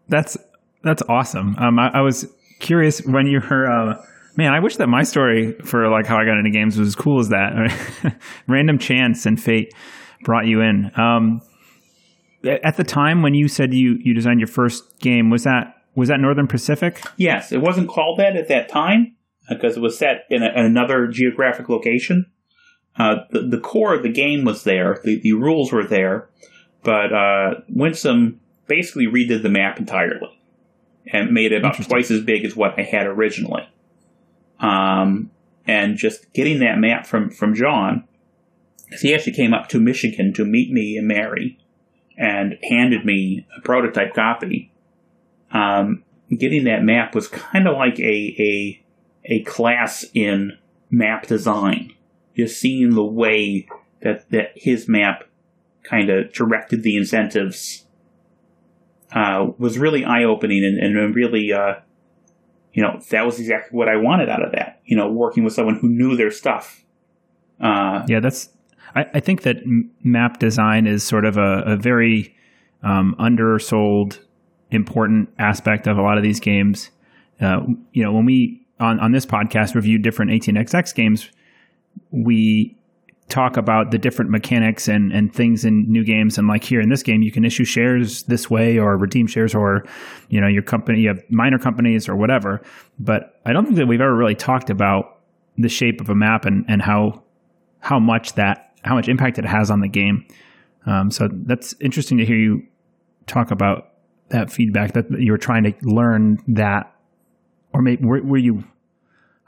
That's that's awesome. Um, I, I was curious when you were. Uh, man, I wish that my story for like how I got into games was as cool as that. Random chance and fate brought you in. Um, at the time when you said you you designed your first game, was that was that Northern Pacific? Yes, it wasn't called that at that time because it was set in, a, in another geographic location. Uh, the, the core of the game was there, the, the rules were there, but uh, Winsome basically redid the map entirely and made it about twice as big as what I had originally. Um, and just getting that map from from John, he actually came up to Michigan to meet me and Mary, and handed me a prototype copy. Um, getting that map was kind of like a a a class in map design. Just seeing the way that that his map kind of directed the incentives uh, was really eye opening and, and really uh, you know that was exactly what I wanted out of that. You know, working with someone who knew their stuff. Uh, Yeah, that's. I, I think that map design is sort of a, a very um, undersold, important aspect of a lot of these games. Uh, you know, when we on on this podcast review different 18xx games, we talk about the different mechanics and, and things in new games. And like here in this game, you can issue shares this way or redeem shares or, you know, your company, you have minor companies or whatever. But I don't think that we've ever really talked about the shape of a map and, and how, how much that, how much impact it has on the game. Um, so that's interesting to hear you talk about that feedback that you were trying to learn that, or maybe were, were you,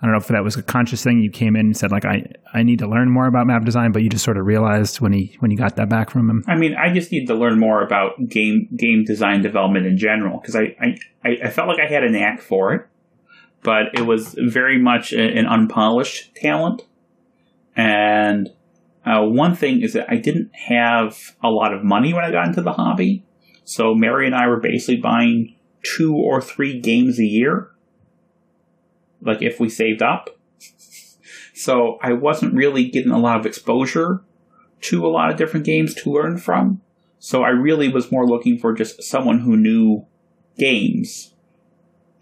I don't know if that was a conscious thing. You came in and said like, I, I need to learn more about map design, but you just sort of realized when he when you got that back from him. I mean, I just need to learn more about game game design development in general because I, I I felt like I had a knack for it, but it was very much an unpolished talent. And uh, one thing is that I didn't have a lot of money when I got into the hobby, so Mary and I were basically buying two or three games a year like if we saved up. So I wasn't really getting a lot of exposure to a lot of different games to learn from. So I really was more looking for just someone who knew games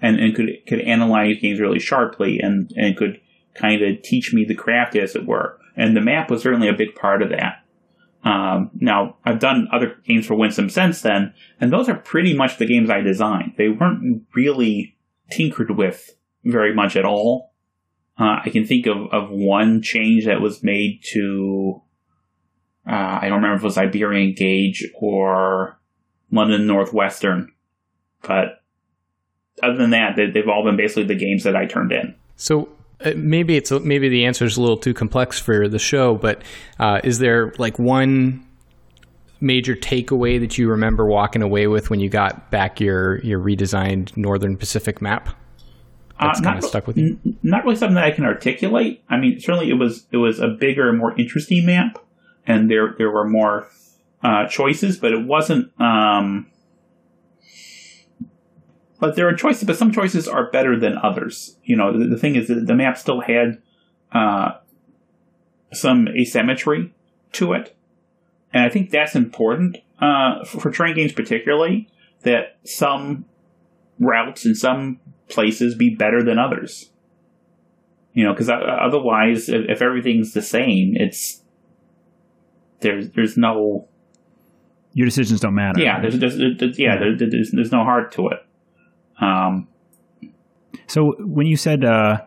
and, and could could analyze games really sharply and, and could kind of teach me the craft as it were. And the map was certainly a big part of that. Um, now I've done other games for Winsome since then, and those are pretty much the games I designed. They weren't really tinkered with very much at all. Uh, I can think of, of one change that was made to, uh, I don't remember if it was Iberian Gauge or London Northwestern, but other than that, they, have all been basically the games that I turned in. So uh, maybe it's maybe the answer is a little too complex for the show, but uh, is there like one major takeaway that you remember walking away with when you got back your your redesigned Northern Pacific map? That's uh, kind of stuck with you? N- not really something that I can articulate. I mean, certainly it was it was a bigger, more interesting map, and there there were more uh, choices, but it wasn't. Um, but there are choices, but some choices are better than others. You know, the, the thing is that the map still had uh, some asymmetry to it, and I think that's important uh, for, for terrain games, particularly that some routes and some places be better than others. You know, because otherwise, if everything's the same, it's there's there's no your decisions don't matter. Yeah, there's, there's, there's yeah, yeah. There's, there's no heart to it. Um, so when you said uh,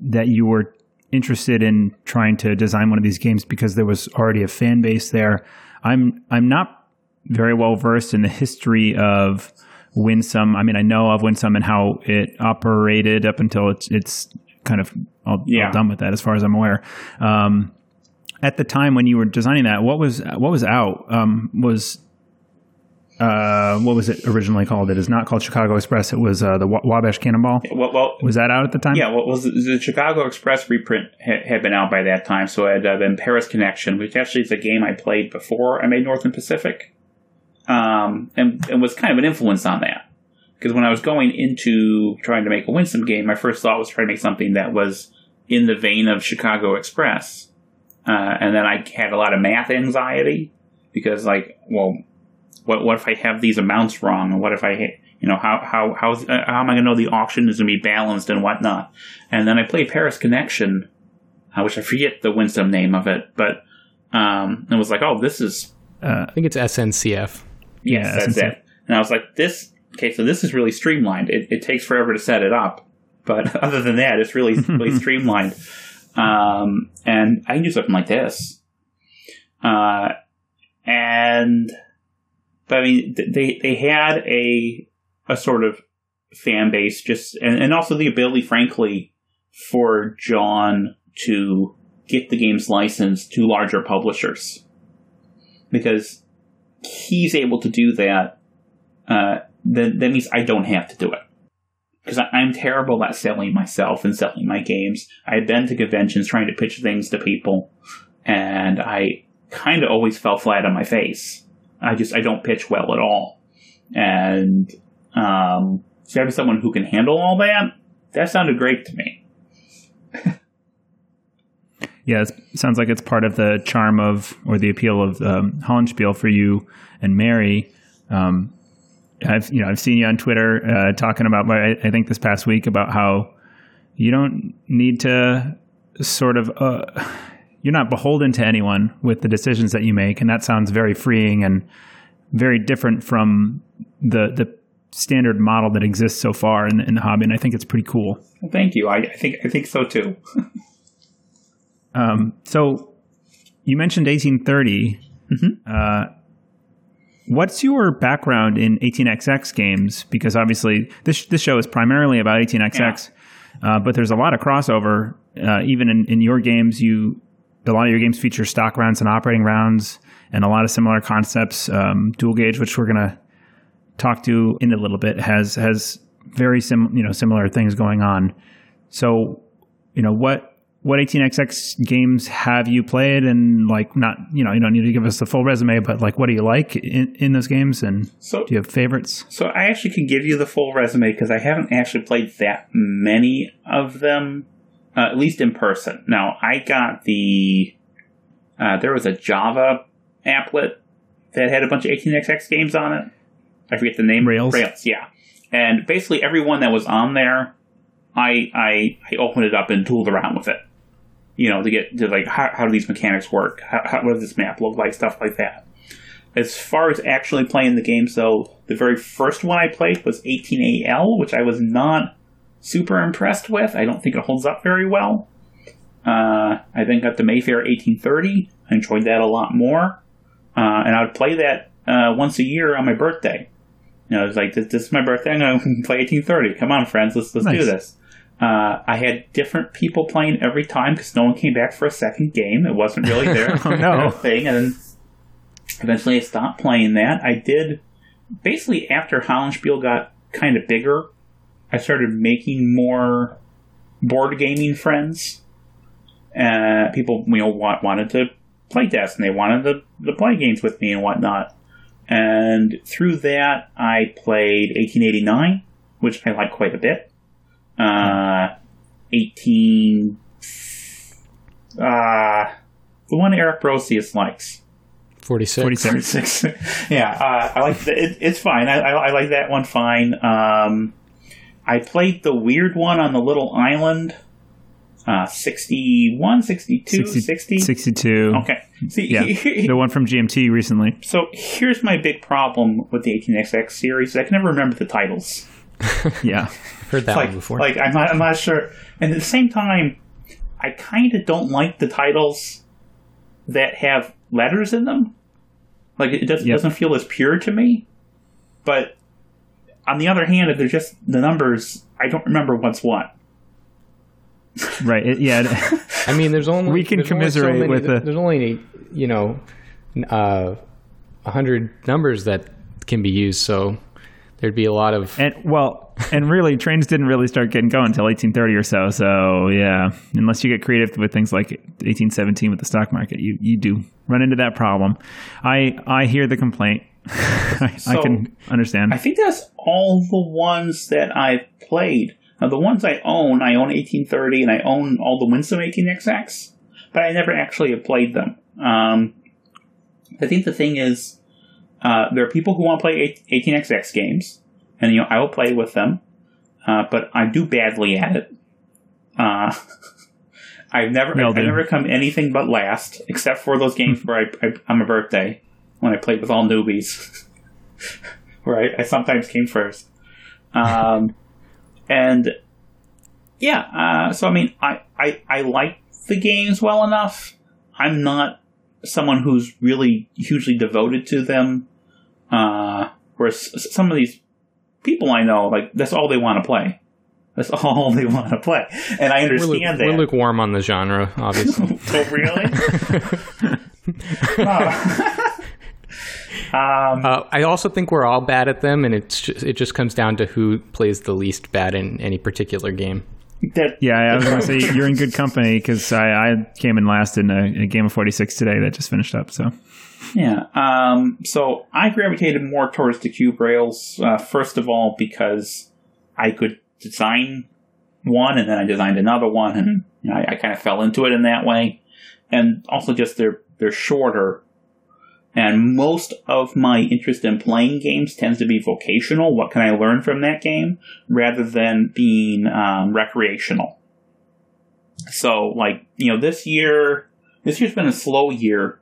that you were interested in trying to design one of these games because there was already a fan base there, I'm I'm not very well versed in the history of Winsome. I mean, I know of Winsome and how it operated up until it's it's kind of all, yeah. all done with that, as far as I'm aware. Um, at the time when you were designing that, what was what was out? Um, was uh, what was it originally called? It is not called Chicago Express. It was uh, the Wabash Cannonball. Well, well, was that out at the time? Yeah. Well, was the, the Chicago Express reprint ha- had been out by that time, so it had uh, been Paris Connection, which actually is a game I played before I made Northern Pacific um, and, and was kind of an influence on that. Because when I was going into trying to make a Winsome game, my first thought was trying to make something that was in the vein of Chicago Express. Uh, and then I had a lot of math anxiety because, like, well, what what if I have these amounts wrong, and what if I, you know, how how how, uh, how am I going to know the auction is going to be balanced and whatnot? And then I played Paris Connection, uh, which I forget the Winsome name of it, but um, it was like, oh, this is. Uh, I think it's SNCF. Yes, yeah, that's it. And I was like, this, okay, so this is really streamlined. It, it takes forever to set it up. But other than that, it's really, really streamlined. Um, and I can do something like this. Uh, and, but I mean, they, they had a, a sort of fan base just, and, and also the ability, frankly, for John to get the game's license to larger publishers. Because he's able to do that, uh, then that means I don't have to do it. Because I'm terrible at selling myself and selling my games. I've been to conventions trying to pitch things to people, and I kind of always fell flat on my face. I just I don't pitch well at all, and um, so having someone who can handle all that that sounded great to me. Yeah, it sounds like it's part of the charm of or the appeal of um, Hollandspiele for you and Mary. Um, I've you know I've seen you on Twitter uh, talking about I, I, think this past week about how you don't need to sort of uh, you're not beholden to anyone with the decisions that you make, and that sounds very freeing and very different from the the standard model that exists so far in, in the hobby. And I think it's pretty cool. Thank you. I, I think I think so too. Um, so you mentioned 1830. Mm-hmm. Uh, what's your background in 18xx games? Because obviously this this show is primarily about 18xx. uh, but there's a lot of crossover. Uh, even in, in your games, you a lot of your games feature stock rounds and operating rounds, and a lot of similar concepts. Um, dual gauge, which we're gonna talk to in a little bit, has has very sim you know similar things going on. So, you know what what 18xx games have you played and like not you know you don't need to give us the full resume but like what do you like in, in those games and So- do you have favorites So I actually can give you the full resume because I haven't actually played that many of them, uh, at least in person. Now I got the uh, there was a Java applet that had a bunch of 18xx games on it. I forget the name. Rails? Rails, yeah. And basically every one that was on there, I I I opened it up and tooled around with it. You know, to get to like how, how do these mechanics work? How, how what does this map look like? Stuff like that. As far as actually playing the game, though, the very first one I played was 18AL, which I was not super impressed with. I don't think it holds up very well. Uh, I then got the Mayfair 1830. I enjoyed that a lot more. Uh, and I would play that uh, once a year on my birthday. You know, it was like, this, this is my birthday. I'm going to play 1830. Come on, friends, let's let's do this. Uh, I had different people playing every time because no one came back for a second game. It wasn't really their, Oh, no. thing. And then eventually I stopped playing that. I did basically after Hollandspiele got kind of bigger, I started making more board gaming friends. Uh, people you know want, wanted to play test and they wanted to, to play games with me and whatnot. And through that, I played 1889, which I like quite a bit. Uh, 18. Uh, the one Eric Brosius likes. 46. 46 Six. yeah, uh, I like the, it, it's fine. I, I, I like that one fine. Um, I played the weird one on the little island. Uh, 61, 62, 60. 62 Okay. See, yeah the one from gmt recently so here's my big problem with the 18xx series. I can never remember the titles. yeah Heard that like, one before. like I'm not, I'm not sure. And at the same time, I kind of don't like the titles that have letters in them. Like it does, Yep. doesn't feel as pure to me. But on the other hand, if they're just the numbers, I don't remember what's what. right it, yeah I mean, there's only We can there's only so commiserate many- with the- There's only you know, uh, a hundred numbers that can be used, so there'd be a lot of. and well and really trains didn't really start getting going until 1830 or so so yeah unless you get creative with things like 1817 with the stock market you you do run into that problem i i hear the complaint I, I can understand I think that's all the ones that I've played. Now, the ones I own, I own 1830 and I own all the Winsome 18XX, but I never actually have played them. Um, I think the thing is, uh, there are people who want to play 18XX games, and you know I will play with them, uh, but I do badly at it. Uh, I've never, all I've never come anything but last, except for those games where I, I on my birthday when I played with all newbies, where I, I sometimes came first. Um, and yeah, uh, so I mean, I, I I like the games well enough. I'm not someone who's really hugely devoted to them. Uh, whereas some of these people I know, like that's all they want to play. That's all they want to play, and I We're, lu- understand we're that. lukewarm on the genre, obviously. oh, really? Um, uh, I also think we're all bad at them, and it's just, it just comes down to who plays the least bad in any particular game. that yeah i was gonna say you're in good company because I, I came in last in a, a game of 46 today that just finished up so Yeah. Um, so I gravitated more towards the cube rails, uh, first of all, because I could design one and then I designed another one and you know, I, I kind of fell into it in that way. And also just they're, they're shorter. And most of my interest in playing games tends to be vocational. What can I learn from that game? Rather than being, um, recreational. So, like, you know, this year, this year's been a slow year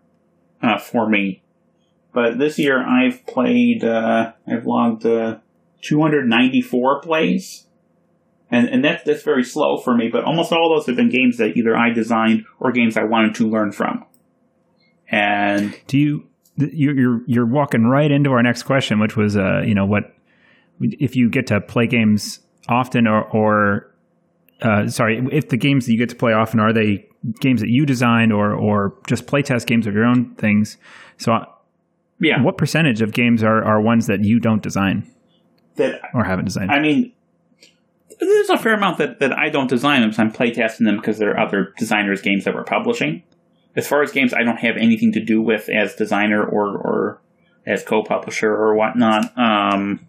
uh, for me. But this year I've played, uh, I've logged uh, 294 plays. And, and that's, that's very slow for me, but almost all those have been games that either I designed or games I wanted to learn from. And do you you're you're walking right into our next question which was uh you know what if you get to play games often or or uh, sorry, if the games that you get to play often are they games that you designed or or just playtest games of your own things? So, uh, Yeah. what percentage of games are are ones that you don't design That or haven't designed? I mean, there's a fair amount that, that I don't design them, so I'm playtesting them because there are other designers' games that we're publishing. As far as games I don't have anything to do with as designer or, or as co-publisher or whatnot, um,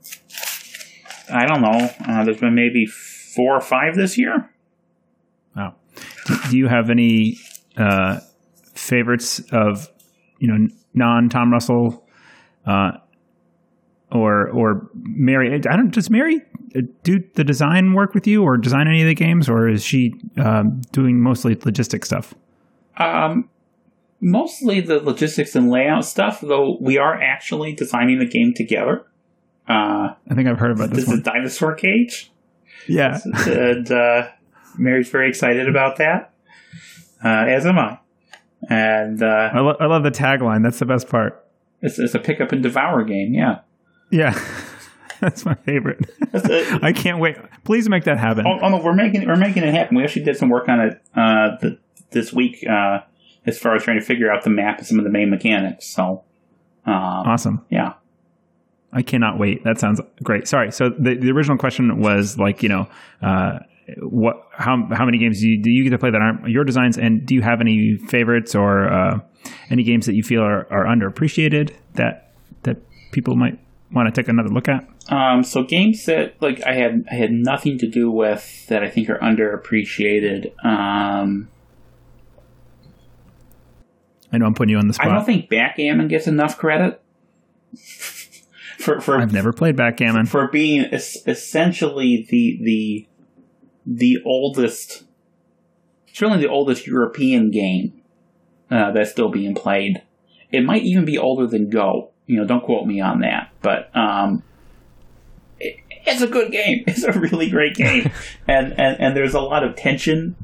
I don't know. Uh, there's been maybe four or five this year. Do, you have any uh, favorites of you know non Tom Russell uh, or or Mary? I don't. Does Mary uh, do the design work with you, or design any of the games, or is she um, doing mostly logistic stuff? Um, mostly the logistics and layout stuff, though we are actually designing the game together. Uh, I think I've heard about this this is one. Dinosaur Cage. Yeah. and uh, Mary's very excited about that, uh, as am I. And uh, I, lo- I love the tagline. That's the best part. it's, it's a pick up and devour game. Yeah. Yeah. That's my favorite. I can't wait. Please make that happen. oh, oh, no, we're making we're making it happen. We actually did some work on it uh, th- this week, uh, as far as trying to figure out the map and some of the main mechanics. So, um, Awesome. yeah. I cannot wait. That sounds great. Sorry. So the, the original question was like, you know, uh, what, how, how many games do you, do you get to play that aren't your designs? And do you have any favorites or, uh, any games that you feel are, are underappreciated that, that people might want to take another look at? Um, so games that like I had I had nothing to do with that I think are underappreciated. Um, I know I'm putting you on the spot. I don't think Backgammon gets enough credit for for I've never played Backgammon. for being es- essentially the the the oldest, certainly the oldest European game uh, that's still being played. It might even be older than Go. You know, don't quote me on that, but um, it, it's a good game. It's a really great game, and, and and there's a lot of tension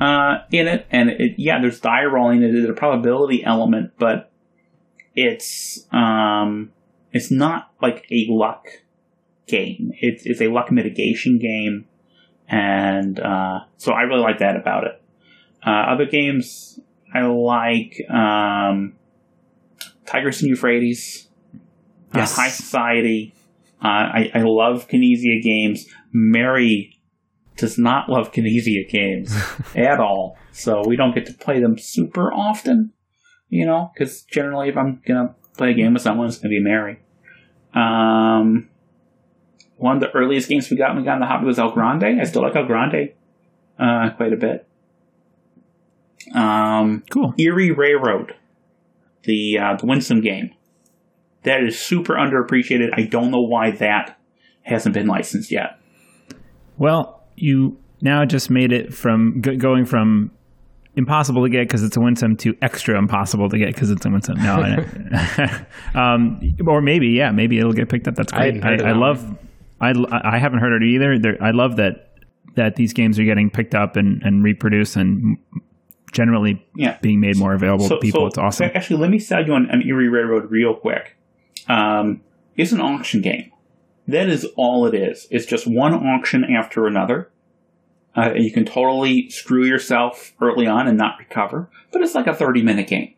uh, in it, and it, yeah, there's die rolling. There's a probability element, but it's um, it's not like a luck game. It's it's a luck mitigation game, and uh, so I really like that about it. Uh, other games I like um, Tigris and Euphrates, uh, Yes. High Society. Uh, I, I love Knizia games. Mary does not love Knizia games at all, so we don't get to play them super often. You know, because generally, if I'm gonna play a game with someone, it's gonna be Mary. Um, one of the earliest games we got when we got in the hobby was El Grande. I still like El Grande uh, quite a bit. Um, Cool. Erie Railroad, the uh, the Winsome game. That is super underappreciated. I don't know why that hasn't been licensed yet. Well, you now just made it from go- going from impossible to get because it's a winsome to extra impossible to get because it's a winsome. No, I- um, or maybe yeah, maybe it'll get picked up. That's great. heard of I, I that love. I I haven't heard it either. There, I love that that these games are getting picked up and, and reproduced and generally Yeah. being made more available to people. it's awesome. Actually, let me sell you on, on Erie Railroad real quick. Um, it's an auction game. That is all it is. It's just one auction after another. Uh, you can totally screw yourself early on and not recover, but it's like a 30 minute game.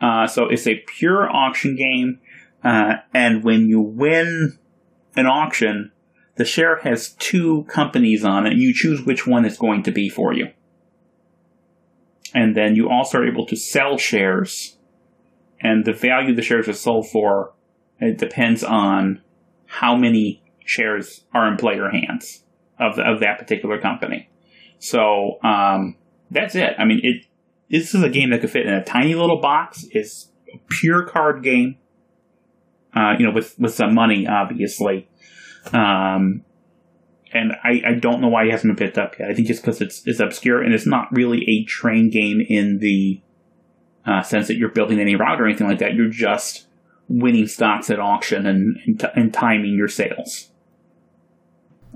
Uh, so it's a pure auction game, uh, and when you win an auction, the share has two companies on it, and you choose which one it's going to be for you. And then you also are able to sell shares, and the value the shares are sold for it depends on how many shares are in player hands of the, of that particular company. So um, that's it. I mean, it this is a game that could fit in a tiny little box. It's a pure card game. Uh, you know, with with some money, obviously. Um, and I, I don't know why it hasn't been picked up yet. I think just because it's it's obscure and it's not really a train game in the uh, sense that you're building any route or anything like that. You're just winning stocks at auction and and, t- and timing your sales.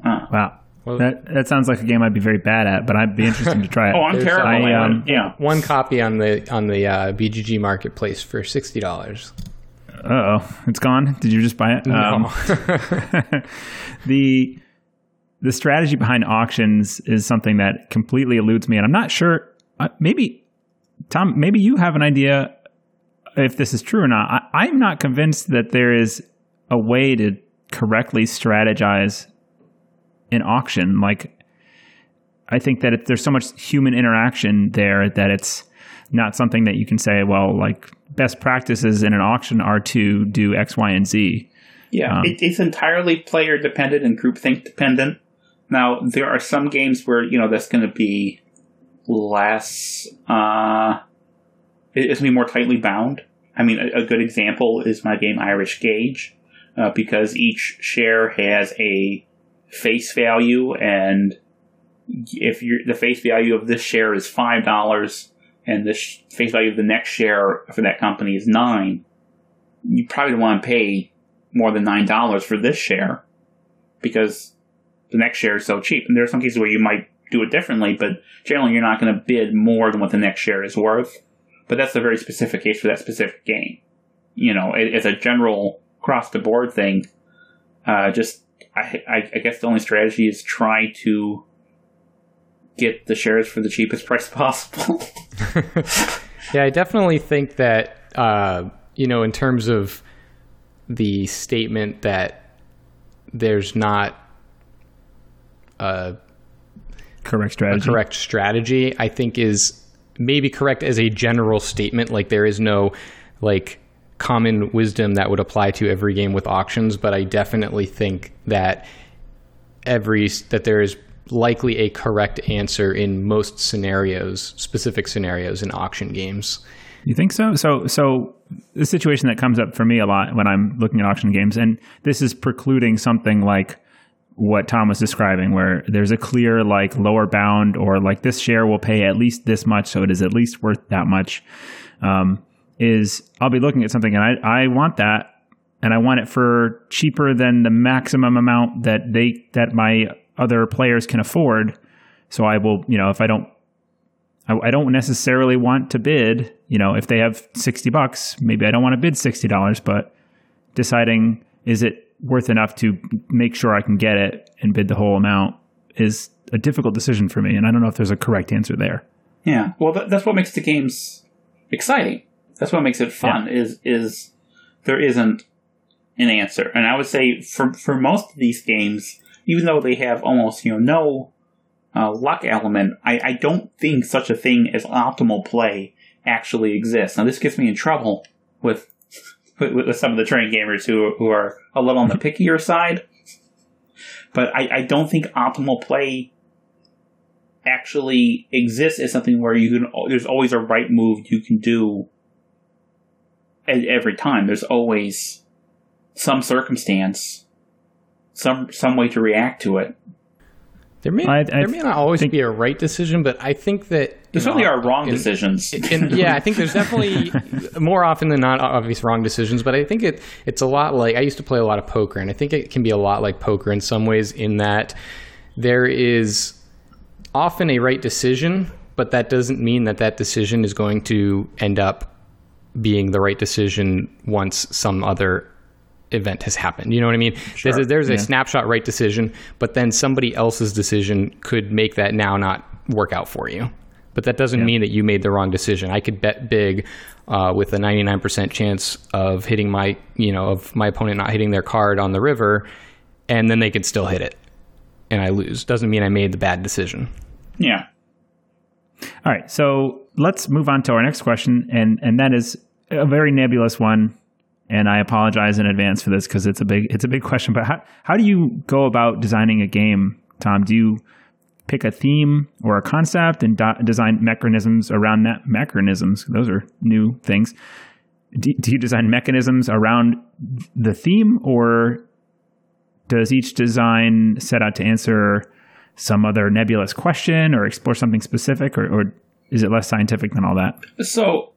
Uh, Wow. Well- that that sounds like a game I'd be very bad at, but I'd be interested to try it. oh, I'm There's, terrible. I, um, yeah. One copy on the on the uh, BGG marketplace for sixty dollars. Uh oh, it's gone. Did you just buy it? Um, the the strategy behind auctions is something that completely eludes me, and I'm not sure. Uh, maybe Tom, maybe you have an idea if this is true or not. I, I'm not convinced that there is a way to correctly strategize an auction. Like, I think that it, there's so much human interaction there that it's not something that you can say, well, like best practices in an auction are to do X, Y, and Z. Yeah, um, it, it's entirely player dependent and groupthink dependent. Now, there are some games where, you know, that's going to be less, uh, it's going to be more tightly bound. I mean, a, a, good example is my game Irish Gauge, uh, because each share has a face value, and if the face value of this share is five dollars, and the sh- face value of the next share for that company is nine, you probably don't want to pay more than nine dollars for this share because the next share is so cheap. And there are some cases where you might do it differently, but generally you're not going to bid more than what the next share is worth. But that's a very specific case for that specific game. You know, as a general across the board thing, uh, just I, I, guess the only strategy is try to get the shares for the cheapest price possible. yeah, I definitely think that uh, you know, in terms of the statement that there's not a correct strategy. A correct strategy, I think is maybe correct as a general statement. Like there is no like common wisdom that would apply to every game with auctions, but I definitely think that every that there is likely a correct answer in most scenarios, specific scenarios in auction games. You think so? So, so the situation that comes up for me a lot when I'm looking at auction games, and this is precluding something like what Tom was describing, where there's a clear like lower bound or like this share will pay at least this much, so it is at least worth that much. Um, is I'll be looking at something and I, I want that and I want it for cheaper than the maximum amount that they that my other players can afford. So I will, you know, if I don't I, I don't necessarily want to bid, you know, if they have 60 bucks, maybe I don't want to bid $60, but deciding is it worth enough to make sure I can get it and bid the whole amount is a difficult decision for me. And I don't know if there's a correct answer there. Yeah. Well, th- that's what makes the games exciting. That's what makes it fun yeah. is, is there isn't an answer. And I would say for, for most of these games, even though they have almost, you know, no uh, luck element, I, I don't think such a thing as optimal play actually exists. Now, this gets me in trouble with with, with some of the trained gamers who who are a little on the pickier side. But I, I don't think optimal play actually exists as something where you can. There's always a right move you can do every time. There's always some circumstance, some some way to react to it. There may I, I there may not always think, be a right decision, but I think that there certainly are wrong in, decisions. In, yeah, I think there's definitely more often than not obvious wrong decisions. But I think it it's a lot like I used to play a lot of poker, and I think it can be a lot like poker in some ways in that there is often a right decision, but that doesn't mean that that decision is going to end up being the right decision once some other event has happened. You know what I mean? Sure. There's, a, there's yeah. a snapshot right decision, but then somebody else's decision could make that now not work out for you. But that doesn't yeah. mean that you made the wrong decision. I could bet big uh, with a 99% chance of hitting my, you know, of my opponent not hitting their card on the river, and then they could still hit it, and I lose. Doesn't mean I made the bad decision. Yeah. All right, so let's move on to our next question, and and that is a very nebulous one and I apologize in advance for this because it's a big it's a big question. But how how do you go about designing a game, Tom? Do you pick a theme or a concept and do, design mechanisms around that mechanisms? Those are new things. Do, do you design mechanisms around the theme, or does each design set out to answer some other nebulous question or explore something specific, or, or is it less scientific than all that? So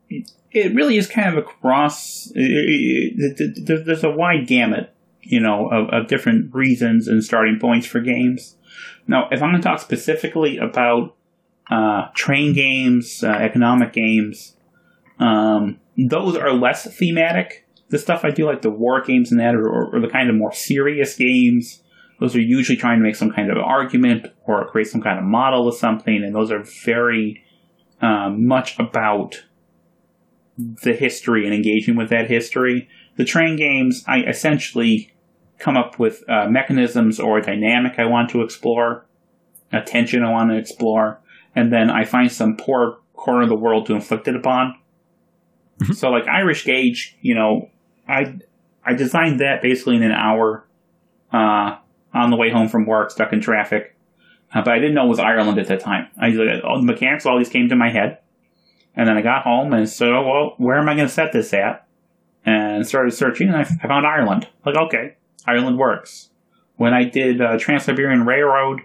it really is kind of across. There's a wide gamut, you know, of, of different reasons and starting points for games. Now, if I'm going to talk specifically about uh, train games, uh, economic games, um, those are less thematic. The stuff I do, like the war games and that, or, or the kind of more serious games, those are usually trying to make some kind of argument or create some kind of model of something, and those are very um, much about the history and engaging with that history. The train games, I essentially come up with uh, mechanisms or a dynamic I want to explore, a tension I want to explore, and then I find some poor corner of the world to inflict it upon. Mm-hmm. So, like Irish Gauge, you know, I I designed that basically in an hour uh, on the way home from work, stuck in traffic. Uh, but I didn't know it was Ireland at that time. I all the mechanics always came to my head, and then I got home and said, "Oh well, where am I going to set this at?" And started searching, and I, found Ireland. Like, okay, Ireland works. When I did uh, Trans Siberian Railroad,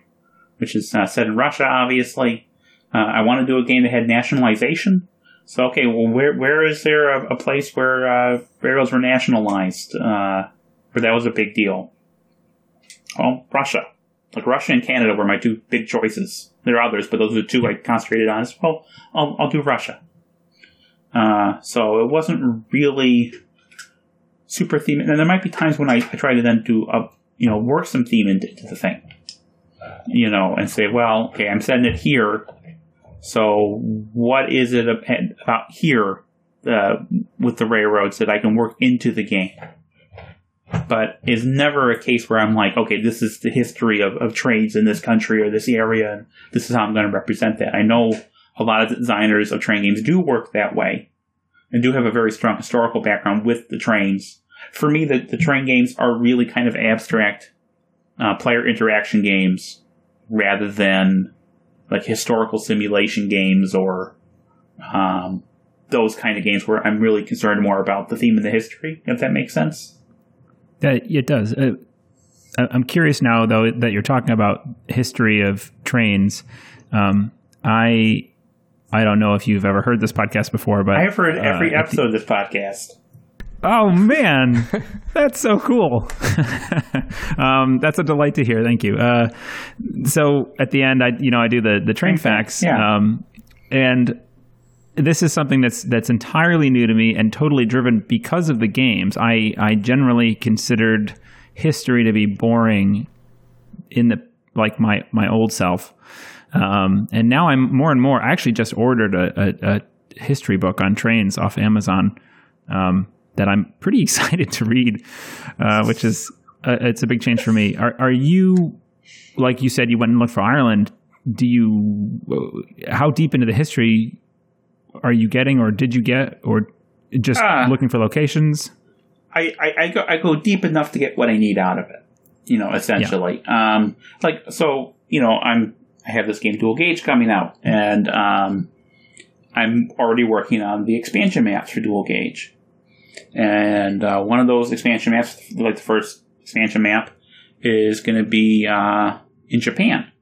which is uh, set in Russia, obviously, uh, I want to do a game that had nationalization. So, okay, well, where where is there a, a place where uh, railroads were nationalized, uh, where that was a big deal? Well, Russia. Like Russia and Canada were my two big choices. There are others, but those are the two I concentrated on. As well, I'll, I'll do Russia. Uh, so it wasn't really super theme. And there might be times when I, I try to then do a, you know, work some theme into, into the thing, you know, and say, well, okay, I'm setting it here. So what is it about here uh, with the railroads that I can work into the game? But it's never a case where I'm like, okay, this is the history of, of trades in this country or this area, and this is how I'm going to represent that. I know a lot of designers of train games do work that way and do have a very strong historical background with the trains. For me, the, the train games are really kind of abstract uh, player interaction games rather than like historical simulation games or um, those kind of games where I'm really concerned more about the theme and the history, if that makes sense. That it does. Uh, I'm curious now, though, that you're talking about history of trains. Um, I I don't know if you've ever heard this podcast before, but I've heard every uh, episode the, of this podcast. Oh man, that's so cool. um, that's a delight to hear. Thank you. Uh, so at the end, I you know I do the the train facts, yeah. um, and this is something that's that's entirely new to me and totally driven because of the games. I I generally considered history to be boring in the like my my old self. Um, and now I'm more and more. I actually just ordered a, a, a history book on trains off Amazon um, that I'm pretty excited to read, uh, which is uh, it's a big change for me. Are, are you like you said you went and looked for Ireland? Do you how deep into the history are you getting, or did you get, or just uh, looking for locations? I, I, I, go I go deep enough to get what I need out of it. You know, essentially. Yeah. Um, like so, you know, I'm I have this game Dual Gauge coming out, and um, I'm already working on the expansion maps for Dual Gauge. And uh, one of those expansion maps, like the first expansion map, is going to be uh, in Japan.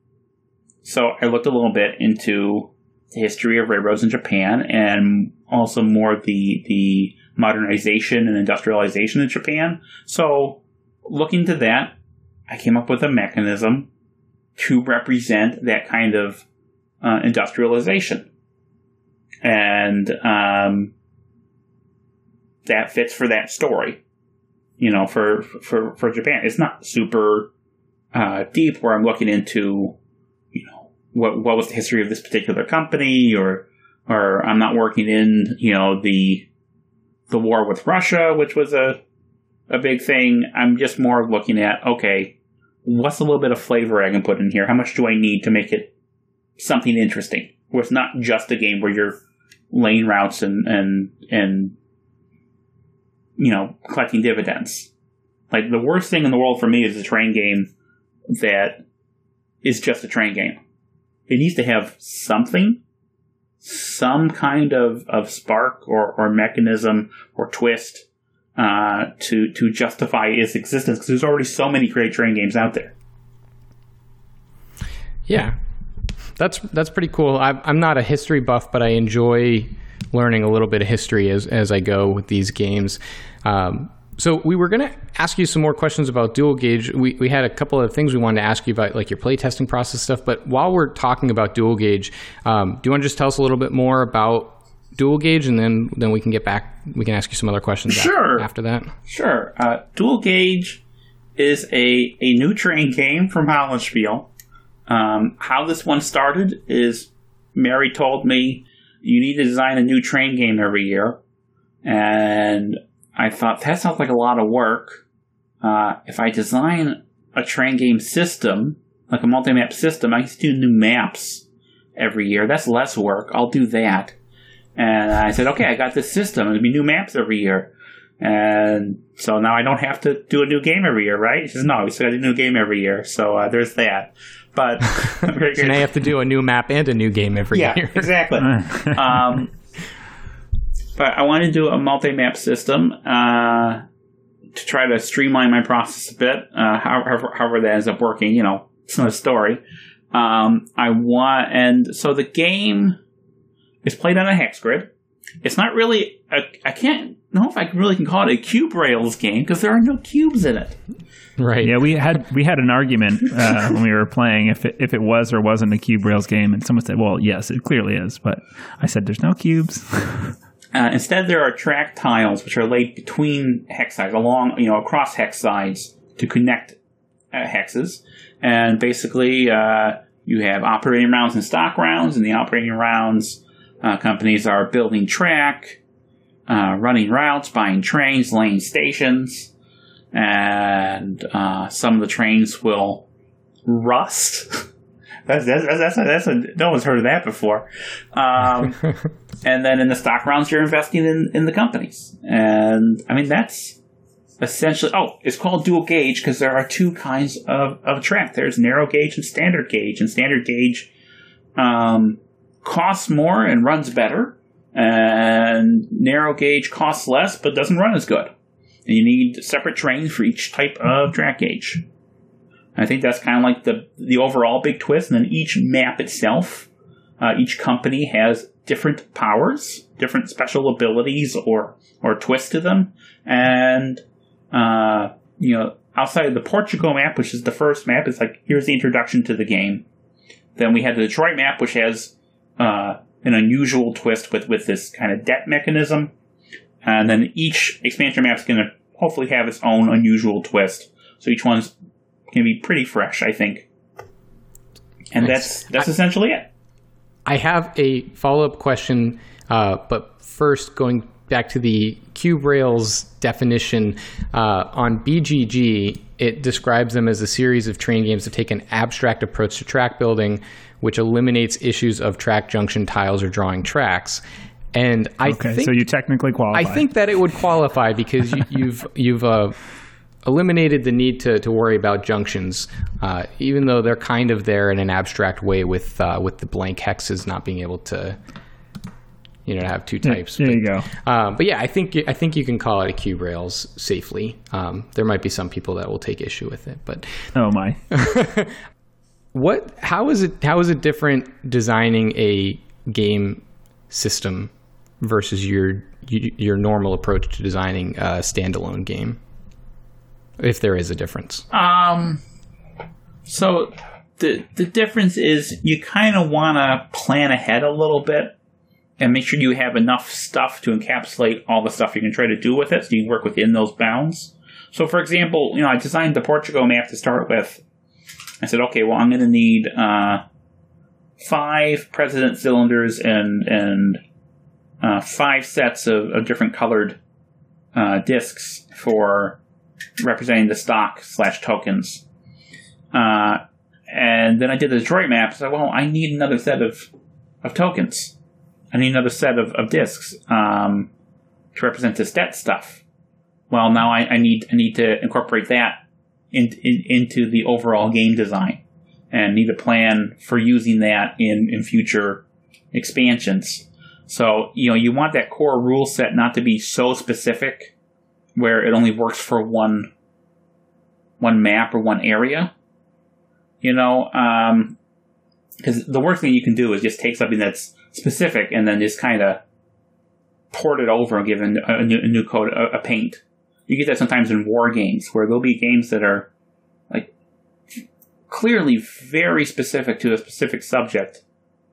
So I looked a little bit into history of railroads in Japan, and also more the the modernization and industrialization in Japan. So looking to that, I came up with a mechanism to represent that kind of uh, industrialization. And um, that fits for that story, you know, for, for, for Japan. It's not super uh, deep where I'm looking into, what, what was the history of this particular company or, or I'm not working in, you know, the, the war with Russia, which was a, a big thing. I'm just more looking at, okay, what's a little bit of flavor I can put in here? How much do I need to make it something interesting? Where it's not just a game where you're laying routes and and and you know collecting dividends. Like the worst thing in the world for me is a train game that is just a train game. It needs to have something, some kind of, of spark or, or mechanism or twist uh, to to justify its existence because there's already so many great train games out there. Yeah, that's that's pretty cool. I, I'm not a history buff, but I enjoy learning a little bit of history as as I go with these games. Um, so we were going to ask you some more questions about dual gauge. We, we had a couple of things we wanted to ask you about, like your playtesting process stuff. But while we're talking about dual gauge, um, do you want to just tell us a little bit more about dual gauge, and then then we can get back. We can ask you some other questions. Sure. After that. Sure. Uh, dual gauge is a, a new train game from Hollandspiele. Um, how this one started is Mary told me you need to design a new train game every year. And I thought that sounds like a lot of work. Uh, if I design a train game system, like a multi map system, I can do new maps every year. That's less work. I'll do that. And I said, okay, I got this system. It'll be new maps every year. And so now I don't have to do a new game every year, right? He says, no, we still got a new game every year. So uh, there's that. But so now you have to do a new map and a new game every yeah, year. exactly. um, but I want to do a multi-map system uh, to try to streamline my process a bit. Uh, however, however that ends up working, you know, it's not a story. Um, I want, and so the game is played on a hex grid. It's not really, a, I can't know if I really can call it a cube rails game because there are no cubes in it. Right. Yeah, we had we had an argument uh, when we were playing if it, if it was or wasn't a cube rails game, and someone said, "Well, yes, it clearly is," but I said, "There's no cubes." Uh, instead, there are track tiles which are laid between hex sides, along you know across hex sides to connect uh, hexes, and basically uh, you have operating rounds and stock rounds. and the operating rounds, uh, companies are building track, uh, running routes, buying trains, laying stations, and uh, some of the trains will rust. That's that's that's, a, that's a, no one's heard of that before. Um, and then in the stock rounds, you're investing in, in the companies. And I mean, that's essentially, oh, it's called dual gauge because there are two kinds of, of track. There's narrow gauge and standard gauge. And standard gauge um, costs more and runs better. And narrow gauge costs less but doesn't run as good. And you need separate trains for each type of track gauge. I think that's kind of like the the overall big twist. And then each map itself, uh, each company has different powers, different special abilities or or twists to them, and uh, you know outside of the Portugal map, which is the first map, it's like here's the introduction to the game. Then we have the Detroit map, which has uh, an unusual twist with with this kind of debt mechanism, and then each expansion map is going to hopefully have its own unusual twist. So each one's going to be pretty fresh, I think. And nice. that's that's essentially it. I have a follow up question, uh, but first going back to the cube rails definition uh, on BGG, it describes them as a series of train games that take an abstract approach to track building, which eliminates issues of track junction tiles or drawing tracks. And I okay, think so you technically qualify. I think that it would qualify because you, you've you've uh, eliminated the need to, to worry about junctions, uh, even though they're kind of there in an abstract way with uh, with the blank hexes not being able to, you know, have two types. There but, you go. Um, but yeah, I think I think you can call it a cube rails safely. Um, there might be some people that will take issue with it, but oh my. what? How is it? How is it different designing a game system versus your your normal approach to designing a standalone game? If there is a difference. Um, so the the difference is you kind of want to plan ahead a little bit and make sure you have enough stuff to encapsulate all the stuff you can try to do with it, so you can work within those bounds. So, for example, you know, I designed the Portugal map to start with. I said, okay, well, I'm going to need uh, five president cylinders and and uh, five sets of, of different colored uh, discs for representing the stock slash tokens. Uh, and then I did the Detroit map. So, well, I need another set of, of tokens. I need another set of, of discs um, to represent this debt stuff. Well, now I, I need I need to incorporate that in, in, into the overall game design, and need a plan for using that in, in future expansions. So you know you want that core rule set not to be so specific where it only works for one one map or one area. You know, because um, the worst thing you can do is just take something that's specific and then just kind of port it over and give a, a, new, a new, code a, a, paint. You get that sometimes in war games where there'll be games that are like clearly very specific to a specific subject,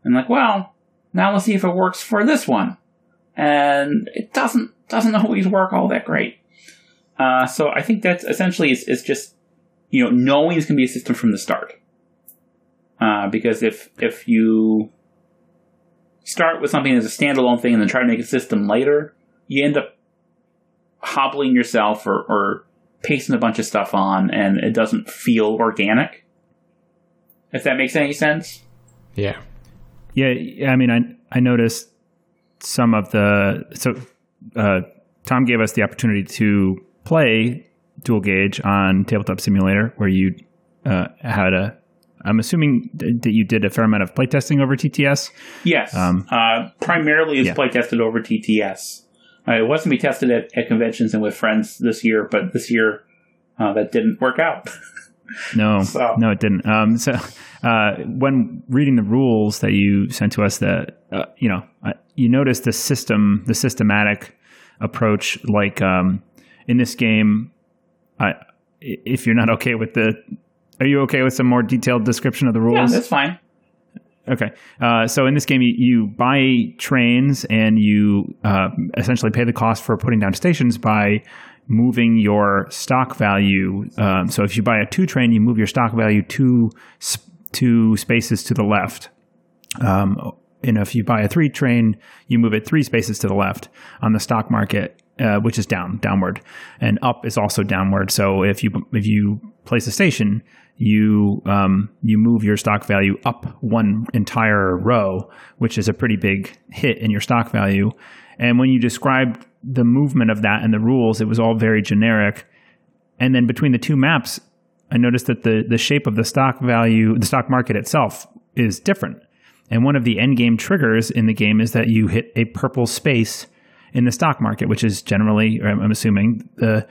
and like, well, now let's see if it works for this one, and it doesn't doesn't always work all that great. Uh, so I think that's essentially is, is just you know, knowing it's going to be a system from the start. Uh, because if if you start with something as a standalone thing and then try to make a system later, you end up hobbling yourself or, or pasting a bunch of stuff on, and it doesn't feel organic. If that makes any sense. Yeah. Yeah, I mean, I I noticed some of the so uh, Tom gave us the opportunity to play dual gauge on Tabletop Simulator, where you uh, had a. I'm assuming that you did a fair amount of playtesting over TTS. Yes, um, uh, primarily it's yeah. playtested over TTS. Uh, it wasn't be tested at, at conventions and with friends this year, but this year uh, that didn't work out. no, so. no, it didn't. Um, so uh, when reading the rules that you sent to us, that uh, you know, you notice the system, the systematic approach. Like um, in this game, I, if you're not okay with the, are you okay with some more detailed description of the rules? Yeah, that's fine. Okay. Uh, so in this game, you, you buy trains and you uh, essentially pay the cost for putting down stations by moving your stock value. Um, so if you buy a two train, you move your stock value two two spaces to the left. Um, and if you buy a three train, you move it three spaces to the left on the stock market, uh, which is down, downward, and up is also downward. So if you if you place a station, you um, you move your stock value up one entire row, which is a pretty big hit in your stock value. And when you described the movement of that and the rules, it was all very generic. And then between the two maps, I noticed that the the shape of the stock value, the stock market itself, is different. And one of the end game triggers in the game is that you hit a purple space in the stock market, which is generally, I'm assuming, the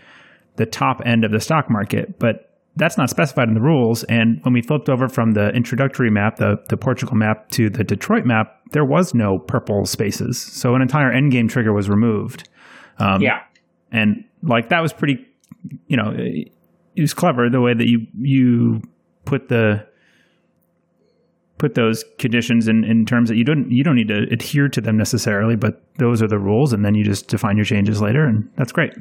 the top end of the stock market. But that's not specified in the rules. And when we flipped over from the introductory map, the, the Portugal map, to the Detroit map, there was no purple spaces. So an entire endgame trigger was removed. Um, yeah. And like that was pretty, you know, it, it was clever the way that you you put the put those conditions in, in terms that you don't you don't need to adhere to them necessarily, but those are the rules, and then you just define your changes later, and that's great.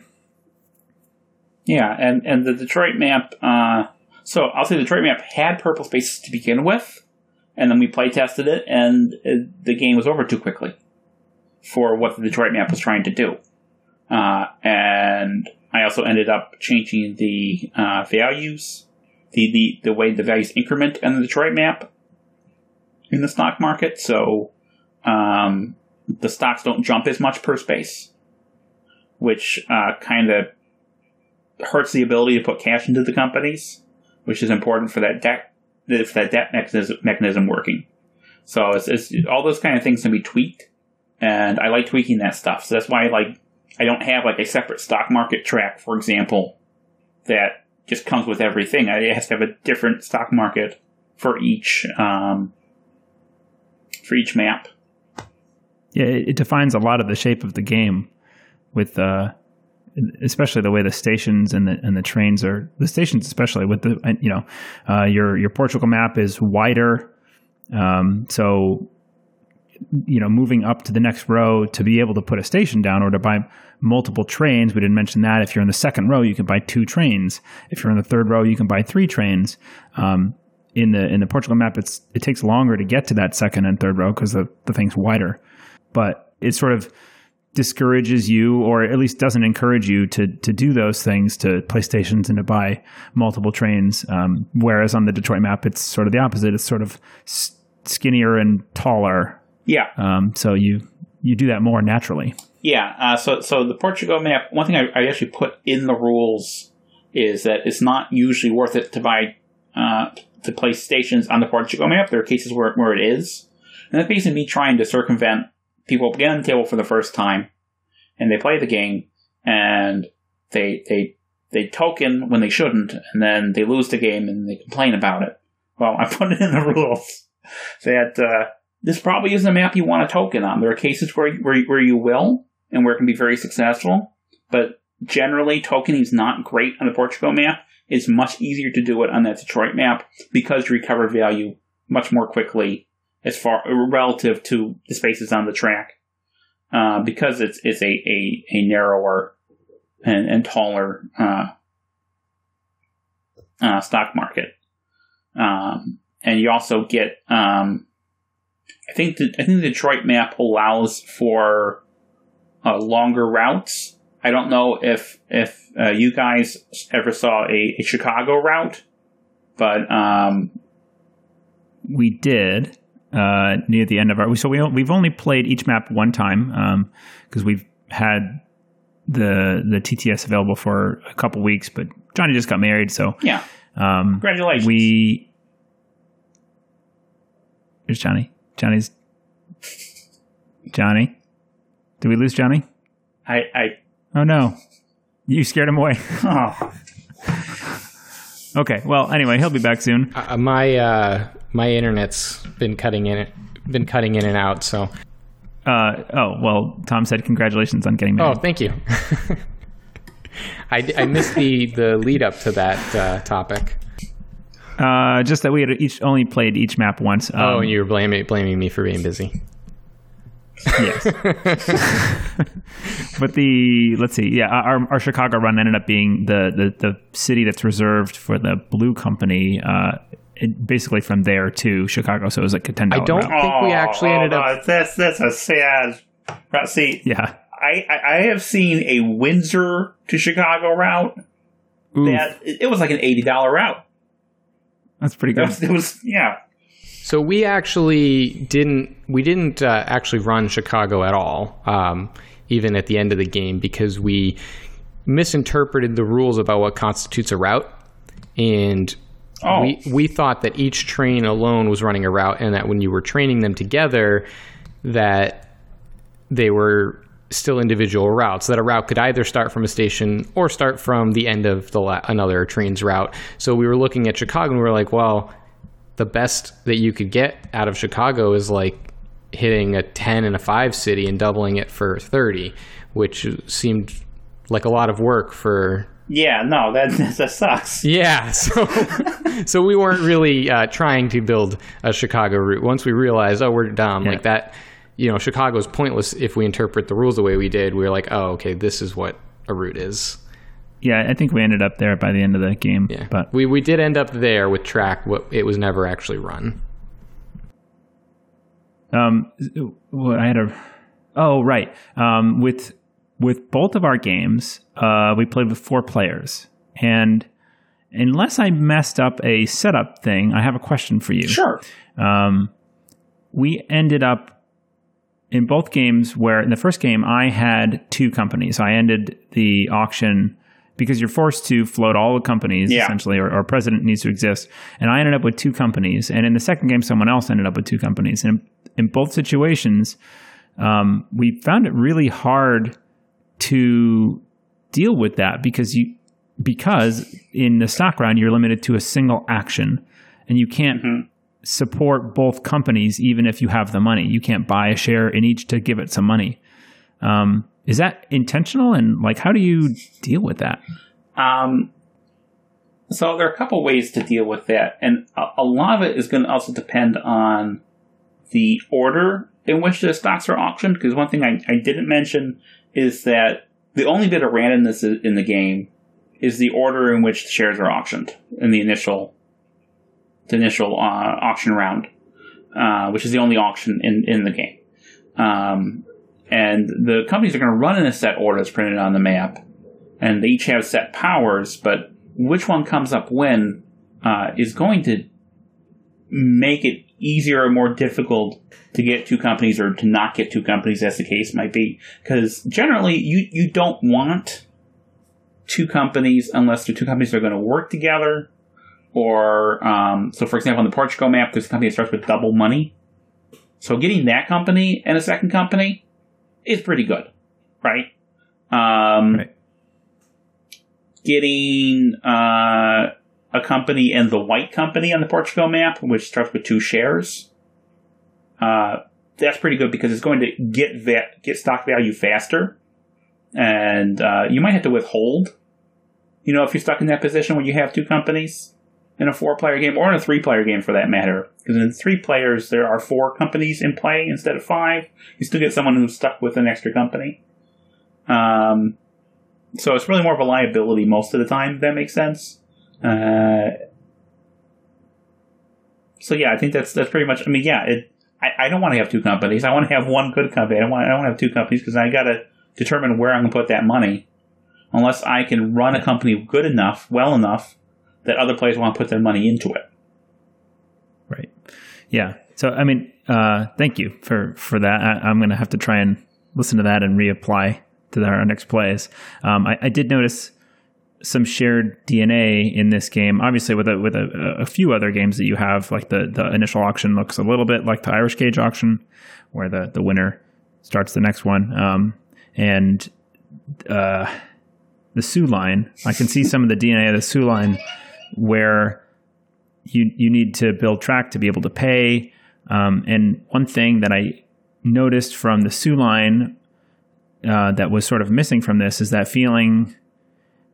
Yeah, and, and the Detroit map, uh, so I'll say the Detroit map had purple spaces to begin with, and then we play tested it, and it, the game was over too quickly for what the Detroit map was trying to do. Uh, and I also ended up changing the uh, values, the, the, the way the values increment in the Detroit map in the stock market, so um, the stocks don't jump as much per space, which uh, kind of hurts the ability to put cash into the companies, which is important for that debt for that debt mechanism, mechanism working. So it's, it's all those kind of things can be tweaked, and I like tweaking that stuff. So that's why I like I don't have like a separate stock market track, for example, that just comes with everything. It has to have a different stock market for each um, for each map. Yeah, it defines a lot of the shape of the game with uh, especially the way the stations and the and the trains are the stations especially with the you know uh, your your Portugal map is wider. Um, so you know moving up to the next row to be able to put a station down or to buy multiple trains we didn't mention that. If you're in the second row you can buy two trains. If you're in the third row you can buy three trains. Um, in the in the Portugal map it's it takes longer to get to that second and third row because the, the thing's wider. But it sort of discourages you or at least doesn't encourage you to to do those things to play stations and to buy multiple trains um, whereas on the detroit map it's sort of the opposite. It's sort of skinnier and taller. Yeah. Um, so you you do that more naturally. Yeah uh, so so the portugal map one thing I, I, actually put in the rules is that it's not usually worth it to buy uh, to place stations on the portugal map there are cases where, where it is and that's basically me trying to circumvent people get on the table for the first time and they play the game and they they they token when they shouldn't and then they lose the game and they complain about it. Well, I put it in the rules that uh, this probably isn't a map you want to token on. There are cases where where where you will and where it can be very successful, but generally tokening is not great on the Portugal map. It's much easier to do it on that Detroit map because you recover value much more quickly as far relative to the spaces on the track, uh, because it's it's a a, a narrower and, and taller uh, uh, stock market. Um, and you also get, um, I think the, I think the Detroit map allows for uh, longer routes. I don't know if if uh, you guys ever saw a, a Chicago route, but um, we did uh, near the end of our. So we we've only played each map one time because um, we've had the the TTS available for a couple weeks, but Johnny just got married, so yeah. Um, Congratulations. We there's Johnny. Johnny's Johnny. Did we lose Johnny? I, I Oh no. You scared him away. oh. okay. Well, anyway, he'll be back soon. Uh, my uh, my internet's been cutting in been cutting in and out, so uh, oh well, Tom said congratulations on getting married. Oh, thank you. I, I missed the, the lead up to that uh, topic. Uh, just that we had each only played each map once. Um, oh, and you were blaming blaming me for being busy. Yes. but the let's see, yeah, our, our Chicago run ended up being the, the, the city that's reserved for the Blue Company. Uh, it, basically from there to Chicago, so it was like a ten. I don't route. think we actually ended oh, up. That's that's a sad. Route. See, yeah, I, I have seen a Windsor to Chicago route. Oof. That it was like an eighty dollar route. That's pretty good. It was, it was yeah. So we actually didn't we didn't uh, actually run Chicago at all, um, even at the end of the game, because we misinterpreted the rules about what constitutes a route, and oh. we we thought that each train alone was running a route, and that when you were training them together, that they were still individual routes. That a route could either start from a station or start from the end of the la- another train's route. So we were looking at Chicago, and we were like, well, the best that you could get out of Chicago is like hitting a 10 and a 5 city and doubling it for 30, which seemed like a lot of work for yeah, no, that that sucks. Yeah, so so we weren't really uh, trying to build a Chicago route. Once we realized, oh, we're dumb, Yeah. like that. You know, Chicago's pointless if we interpret the rules the way we did. We were like, oh, okay, this is what a route is. Yeah, I think we ended up there by the end of the game. Yeah, but we we did end up there with track. What it was never actually run. um, I had a oh right um with with both of our games, uh, we played with four players, and unless I messed up a setup thing, I have a question for you. Sure. Um, we ended up in both games where in the first game I had two companies. I ended the auction because you're forced to float all the companies Yeah. essentially, or, or president needs to exist. And I ended up with two companies. And in the second game, someone else ended up with two companies. And in both situations, um, we found it really hard to deal with that because you because in the stock round you're limited to a single action and you can't support both companies even if you have the money you can't buy a share in each to give it some money um, is that intentional and like how do you deal with that Um, so there are a couple ways to deal with that, and a, lot of it is going to also depend on the order in which the stocks are auctioned. Because one thing I, I didn't mention is that the only bit of randomness in the game is the order in which the shares are auctioned in the initial the initial uh, auction round, uh, which is the only auction in in the game. Um, and the companies are going to run in a set order that's printed on the map and they each have set powers, but which one comes up when uh, is going to make it easier or more difficult to get two companies or to not get two companies, as the case might be. Because generally, you, you don't want two companies unless the two companies are going to work together. Or, um, so for example, on the Portugal map, there's a company that starts with double money. So getting that company and a second company is pretty good, right? Um, Right. Getting uh, a company and the white company on the Portugal map, which starts with two shares, uh, that's pretty good because it's going to get va- get stock value faster, and uh, you might have to withhold. You know, if you're stuck in that position when you have two companies in a four-player game or in a three-player game for that matter, because in three players there are four companies in play instead of five. You still get someone who's stuck with an extra company. Um, so it's really more of a liability most of the time. That makes sense. Uh, so yeah, I think that's that's pretty much. I mean, yeah, it. I, I don't want to have two companies. I want to have one good company. I don't want. I don't have two companies because I got to determine where I'm going to put that money. Unless I can run a company good enough, well enough, that other players want to put their money into it. Right. Yeah. So I mean, uh, thank you for for that. I, am going to have to try and listen to that and reapply to our next plays. Um, I, I, did notice some shared DNA in this game. Obviously, with a with a, a, few other games that you have, like the the initial auction looks a little bit like the Irish Gauge auction, where the the winner starts the next one. Um, and uh, the Soo line, I can see some of the DNA of the Soo line where you you need to build track to be able to pay. Um, and one thing that I noticed from the Soo line uh, that was sort of missing from this is that feeling.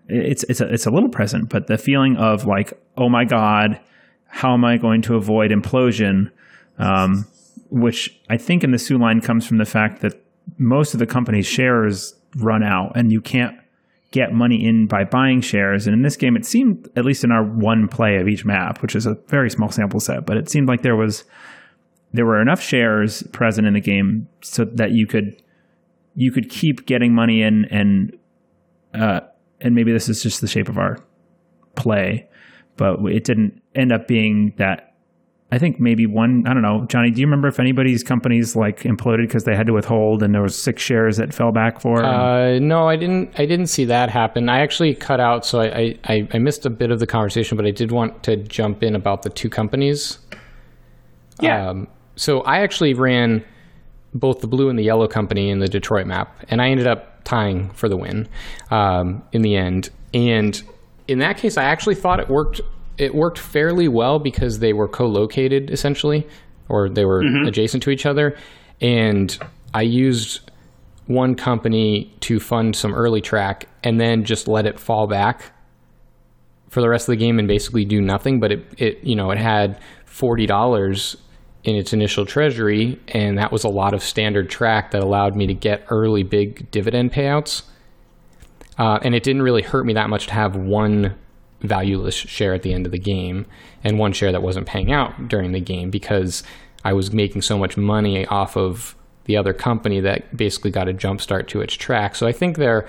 It's it's a, it's a little present, but the feeling of like, oh my god, how am I going to avoid implosion? Um, which I think in the Soo line comes from the fact that most of the company's shares run out, and you can't get money in by buying shares. And in this game, it seemed, at least in our one play of each map, which is a very small sample set, but it seemed like there was there were enough shares present in the game so that you could you could keep getting money in and uh, and maybe this is just the shape of our play, but it didn't end up being that I think maybe one, I don't know, Johnny, do you remember if anybody's companies like imploded because they had to withhold and there was six shares that fell back for? Uh, no, I didn't. I didn't see that happen. I actually cut out, so I, I, I missed a bit of the conversation, but I did want to jump in about the two companies. Yeah. Um, so I actually ran both the blue and the yellow company in the Detroit map, and I ended up tying for the win um, in the end. And in that case, I actually thought it worked it worked fairly well because they were co-located essentially, or they were mm-hmm. adjacent to each other, and I used one company to fund some early track and then just let it fall back for the rest of the game and basically do nothing. But it, it you know, it had forty dollars in its initial treasury, and that was a lot of standard track that allowed me to get early big dividend payouts. Uh, and it didn't really hurt me that much to have one valueless share at the end of the game and one share that wasn't paying out during the game because I was making so much money off of the other company that basically got a jump start to its track. So I think there,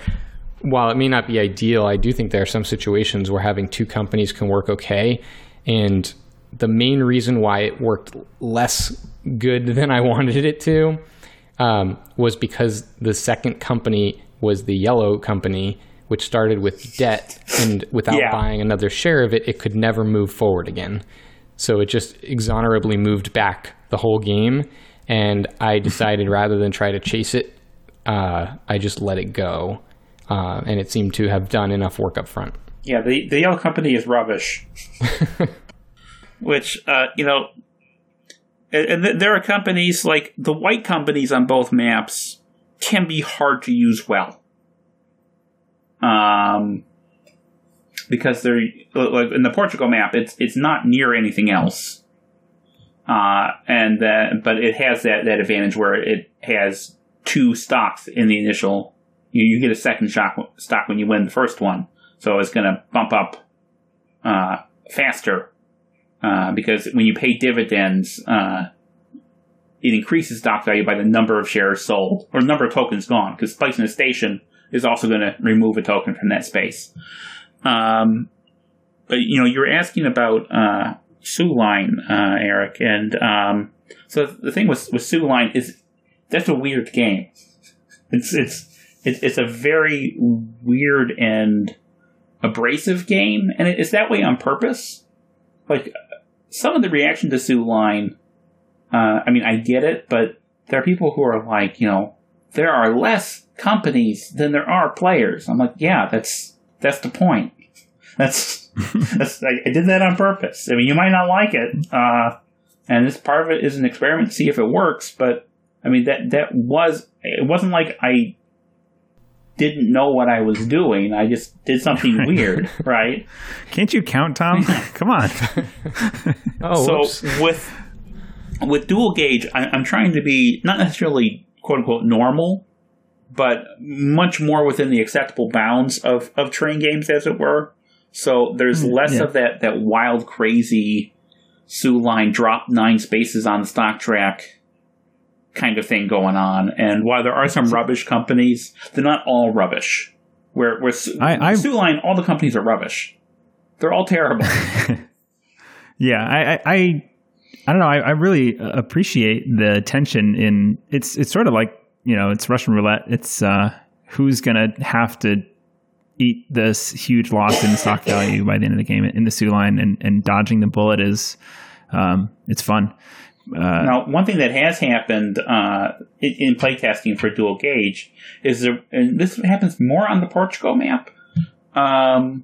while it may not be ideal, I do think there are some situations where having two companies can work okay. And the main reason why it worked less good than I wanted it to um, was because the second company was the yellow company which started with debt, and without yeah. buying another share of it, it could never move forward again. So it just exonerably moved back the whole game, and I decided rather than try to chase it, uh, I just let it go, uh, and it seemed to have done enough work up front. Yeah, the the yellow company is rubbish. Which uh, you know, and there are companies like the white companies on both maps can be hard to use well um, because they're like in the Portugal map, it's it's not near anything else, uh, and that but it has that that advantage where it has two stocks in the initial. You, you get a second shock, stock when you win the first one, so it's going to bump up uh, faster uh, because when you pay dividends, uh, it increases stock value by the number of shares sold or number of tokens gone. Because placing a station is also going to remove a token from that space. Um, but you know, you were asking about uh, Soo Line, uh, Eric, and um, so the thing with with Soo Line is that's a weird game. It's it's it's, it's a very weird and abrasive game, and it's that way on purpose. Like some of the reaction to Soo Line, uh, I mean, I get it, but there are people who are like, you know, there are less companies than there are players. I'm like, yeah, that's that's the point. That's that's I, I did that on purpose. I mean, you might not like it, uh, and this part of it is an experiment to see if it works. But I mean, that that was it wasn't like I didn't know what I was doing. I just did something weird, right? Can't you count, Tom? Come on. oh, so whoops. with with dual gauge, I, I'm trying to be not necessarily quote unquote normal, but much more within the acceptable bounds of, of train games, as it were. So there's Mm, less yeah. of that that wild, crazy Soo line drop nine spaces on the stock track kind of thing going on. And while there are some rubbish companies, they're not all rubbish. Where where I- I- Soo line, all the companies are rubbish. They're all terrible. Yeah, I, I, I, I don't know. I, I really uh, appreciate the tension in it's. It's sort of like you know, it's Russian roulette. It's uh, who's gonna have to eat this huge loss in stock value by the end of the game in the Soo line, and, and dodging the bullet is, um, it's fun. Uh, Now, one thing that has happened uh, in, in playtesting for dual gauge is there, and this happens more on the Portugal map, um,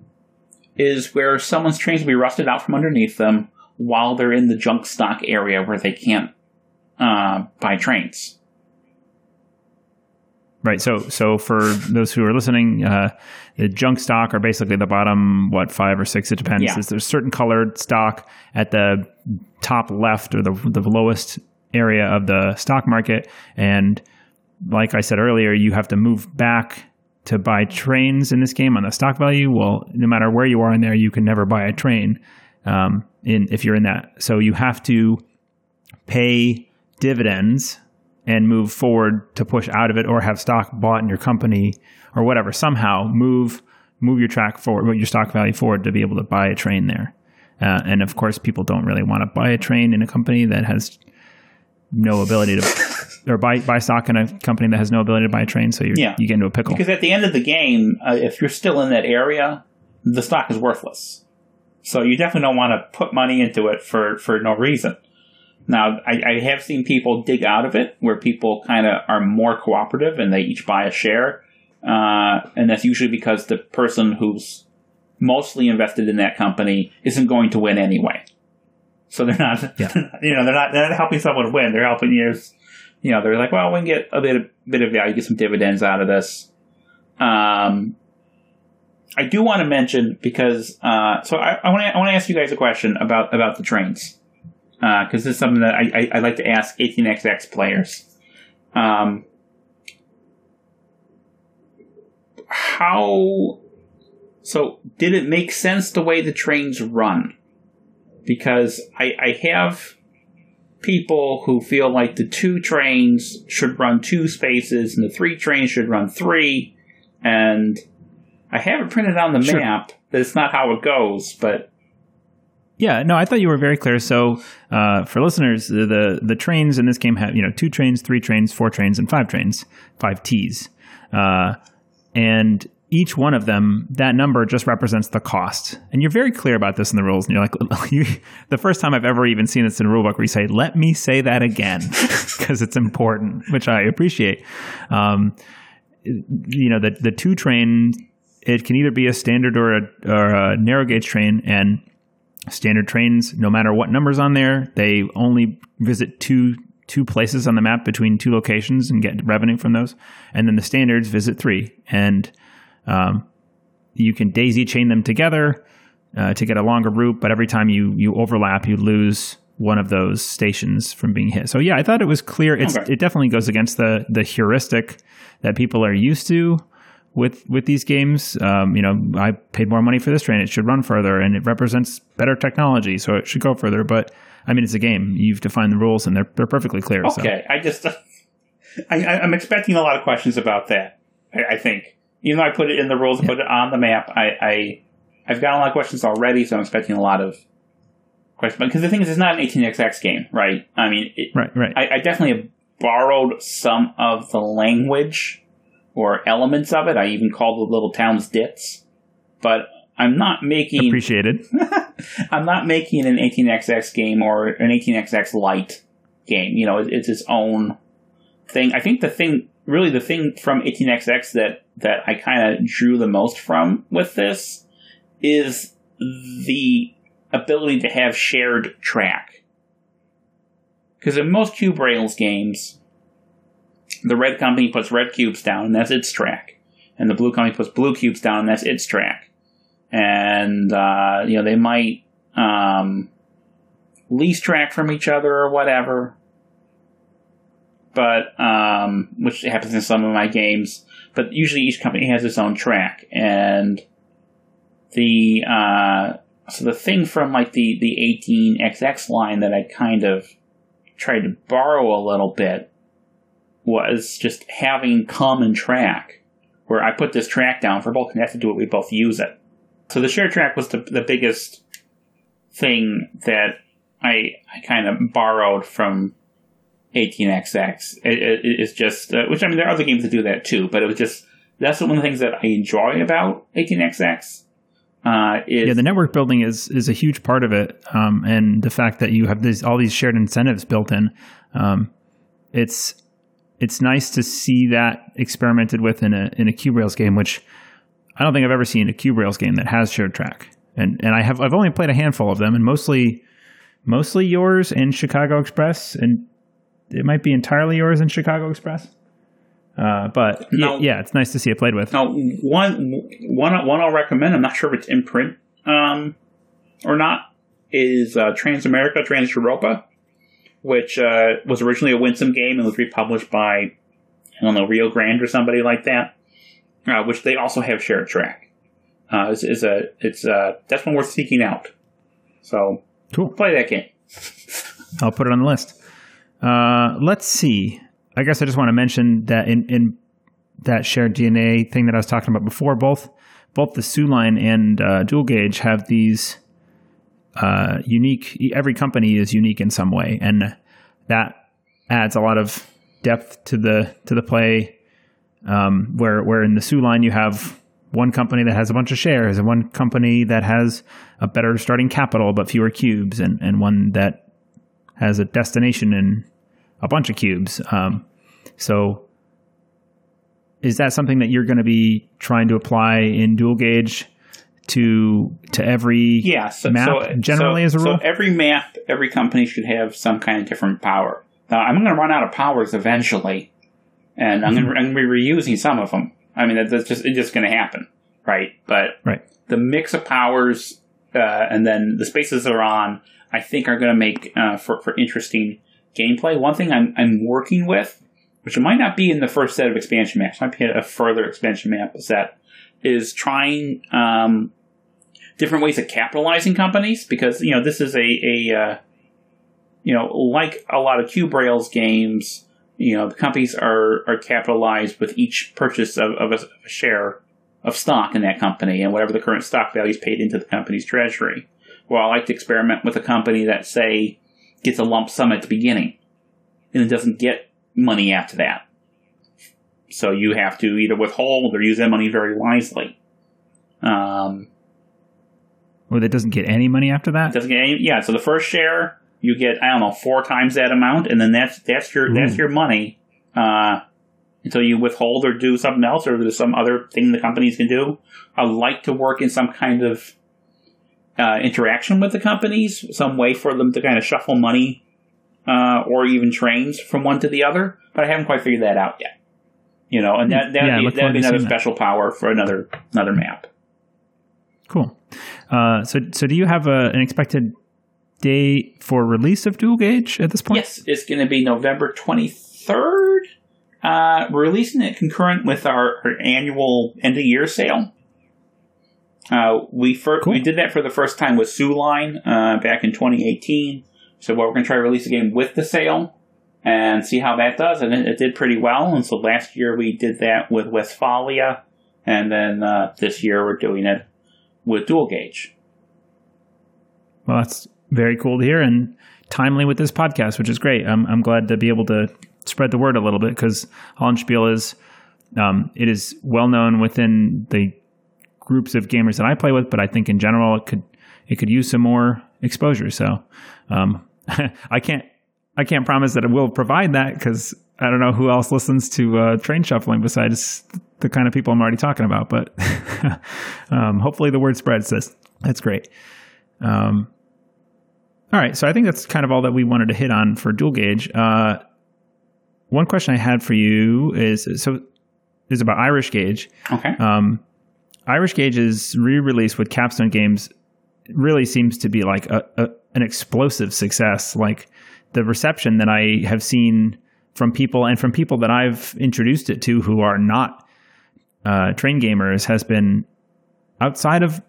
is where someone's trains will be rusted out from underneath them while they're in the junk stock area where they can't uh, buy trains. Right. So, so for those who are listening, uh, the junk stock are basically the bottom, what five or six, it depends. Yeah. There's certain colored stock at the top left or the the lowest area of the stock market, and like I said earlier, you have to move back to buy trains in this game on the stock value. Well, no matter where you are in there, you can never buy a train um, in if you're in that. So you have to pay dividends and move forward to push out of it or have stock bought in your company or whatever somehow move move your track forward your stock value forward to be able to buy a train there uh, and of course people don't really want to buy a train in a company that has no ability to or buy, buy stock in a company that has no ability to buy a train so you Yeah. you get into a pickle Because at the end of the game, uh, if you're still in that area, the stock is worthless. So you definitely don't want to put money into it for, for no reason. Now, I, I have seen people dig out of it where people kind of are more cooperative and they each buy a share. Uh, and that's usually because the person who's mostly invested in that company isn't going to win anyway. So they're not, Yeah. you know, they're not, they're not helping someone win. They're helping you, you know, they're like, well, we can get a bit of, bit of value, get some dividends out of this. Um, I do want to mention because, uh, so I, want to, I want to ask you guys a question about, about the trains. Uh, cause this is something that I, I, I like to ask 18xx players. Um, how, so did it make sense the way the trains run? Because I, I have people who feel like the two trains should run two spaces and the three trains should run three. And I have it printed on the Sure. map. That's not how it goes, but Yeah, no, I thought you were very clear. So, uh, for listeners, the, the the trains in this game have you know two trains, three trains, four trains, and five trains, five T's, uh, and each one of them, that number just represents the cost. And you're very clear about this in the rules. And you're like, you, the first time I've ever even seen this in a rulebook, where you say, "Let me say that again," because it's important, which I appreciate. Um, you know, the the two train, it can either be a standard or a, or a narrow gauge train, and standard trains, no matter what numbers on there, they only visit two two places on the map between two locations and get revenue from those. And then the standards visit three, and um, you can daisy chain them together uh, to get a longer route. But every time you you overlap, you lose one of those stations from being hit. So yeah, I thought it was clear. It's Okay. it definitely goes against the the heuristic that people are used to with with these games. Um, you know, I paid more money for this train; it should run further, and it represents better technology, so it should go further. But I mean, it's a game; you've defined the rules, and they're they're perfectly clear. So. Okay, I just I, I'm expecting a lot of questions about that. I, I think even though I put it in the rules, and put it on the map. I, I I've got a lot of questions already, so I'm expecting a lot of questions. Because the thing is, it's not an 18xx game, right? I mean, it, Right, right. I, I definitely borrowed some of the language or elements of it. I even called the little towns dits, but I'm not making Appreciated. I'm not making an 18xx game or an 18xx light game. You know, it, it's its own thing. I think the thing, really, the thing from 18xx that that I kind of drew the most from with this is the ability to have shared track. Because in most Cube Rails games, the red company puts red cubes down, and that's its track, and the blue company puts blue cubes down, and that's its track. And uh, you know they might um, lease track from each other or whatever. But um, which happens in some of my games, but usually each company has its own track, and the uh, so the thing from like the the 18xx line that I kind of tried to borrow a little bit was just having common track where I put this track down for both connected to do it, we both use it. So the share track was the, the biggest thing that I I kind of borrowed from 18xx. It, it, it's just, uh, which I mean, there are other games that do that too, but it was just, that's one of the things that I enjoy about 18xx. Uh, is, yeah, the network building is is a huge part of it, um, and the fact that you have these all these shared incentives built in, um, it's it's nice to see that experimented with in a in a Cube Rails game, which I don't think I've ever seen a Cube Rails game that has shared track, and and I have I've only played a handful of them, and mostly mostly yours and Chicago Express, and it might be entirely yours and Chicago Express. Uh, but No. yeah, it's nice to see it played with. Now, one, one, one I'll recommend. I'm not sure if it's in print um, or not. Is uh, Transamerica Trans Europa, which uh, was originally a Winsome game and was republished by I don't know Rio Grande or somebody like that. Uh, which they also have shared track. Uh, is, is a it's uh, that's one worth seeking out. So Cool. play that game. I'll put it on the list. Uh, let's see. I guess I just want to mention that in, in that shared DNA thing that I was talking about before, both both the Soo line and uh, Dual Gauge have these uh, unique. Every company is unique in some way, and that adds a lot of depth to the to the play. Um, where where in the Soo line you have one company that has a bunch of shares, and one company that has a better starting capital but fewer cubes, and, and one that has a destination and a bunch of cubes. Um, so, is that something that you're going to be trying to apply in dual gauge to to every Yeah, so, map so, generally so, as a rule? So every map, every company should have some kind of different power. Now, I'm going to run out of powers eventually, and I'm going Mm-hmm. to going to be reusing some of them. I mean, that's just it's just going to happen, right? But right. the mix of powers uh, and then the spaces they're on, I think, are going to make uh, for for interesting gameplay. One thing I'm I'm working with, which might not be in the first set of expansion maps, might be a further expansion map set, is trying um, different ways of capitalizing companies because you know this is a a uh, you know like a lot of Cube Rails games. You know, the companies are, are capitalized with each purchase of, of, a, a share of stock in that company and whatever the current stock value is paid into the company's treasury. Well, I like to experiment with a company that, say, gets a lump sum at the beginning and it doesn't get money after that. So you have to either withhold or use that money very wisely. Um, Well, that doesn't get any money after that. doesn't get any, yeah. So the first share you get I don't know four times that amount, and then that's that's your that's your money uh, until you withhold or do something else or there's some other thing the companies can do. I like to work in some kind of uh, interaction with the companies, some way for them to kind of shuffle money uh, or even trains from one to the other, but I haven't quite figured that out yet. You know, and that that Yeah, I would look be, that'd be another seeing that. special power for another another map. Cool. Uh, so, so do you have a, an expected date for release of Dual Gauge at this point? Yes, it's going to be November 23rd. Uh, we're releasing it concurrent with our, our annual end of year sale. Uh, we fir- Cool. we did that for the first time with Soo Line uh, back in 2018. So well, we're going to try to release the game with the sale and see how that does. And it, it did pretty well. And so last year we did that with Westphalia, and then uh, this year we're doing it with Dual Gauge. Well, that's very cool to hear and timely with this podcast, which is great. I'm, I'm glad to be able to spread the word a little bit because Hollandspiele is um, it is well known within the groups of gamers that I play with, but I think in general it could it could use some more exposure. So um, I can't I can't promise that it will provide that because I don't know who else listens to uh, train shuffling besides the kind of people I'm already talking about. But um, hopefully the word spreads. That's that's great. Um, all right, so I think that's kind of all that we wanted to hit on for dual gauge. Uh, one question I had for you is so is about Irish Gauge. Okay. Um, Irish Gauge's re-release with Capstone Games really seems to be like a, a an explosive success. Like the reception that I have seen from people and from people that I've introduced it to who are not uh, train gamers has been outside of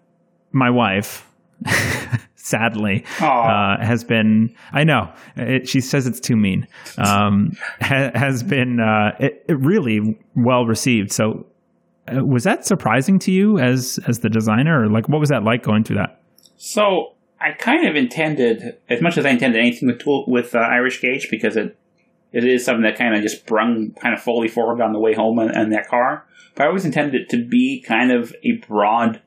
my wife, sadly, uh, has been. I know it, she says it's too mean. Um, ha, has been uh, it, it really well received. So, uh, was that surprising to you as as the designer, or like what was that like going through that? So I kind of intended, as much as I intended anything with tool, with uh, Irish Gauge, because it it is something that kind of just brung kind of fully forward on the way home in, in that car. But I always intended it to be kind of a broad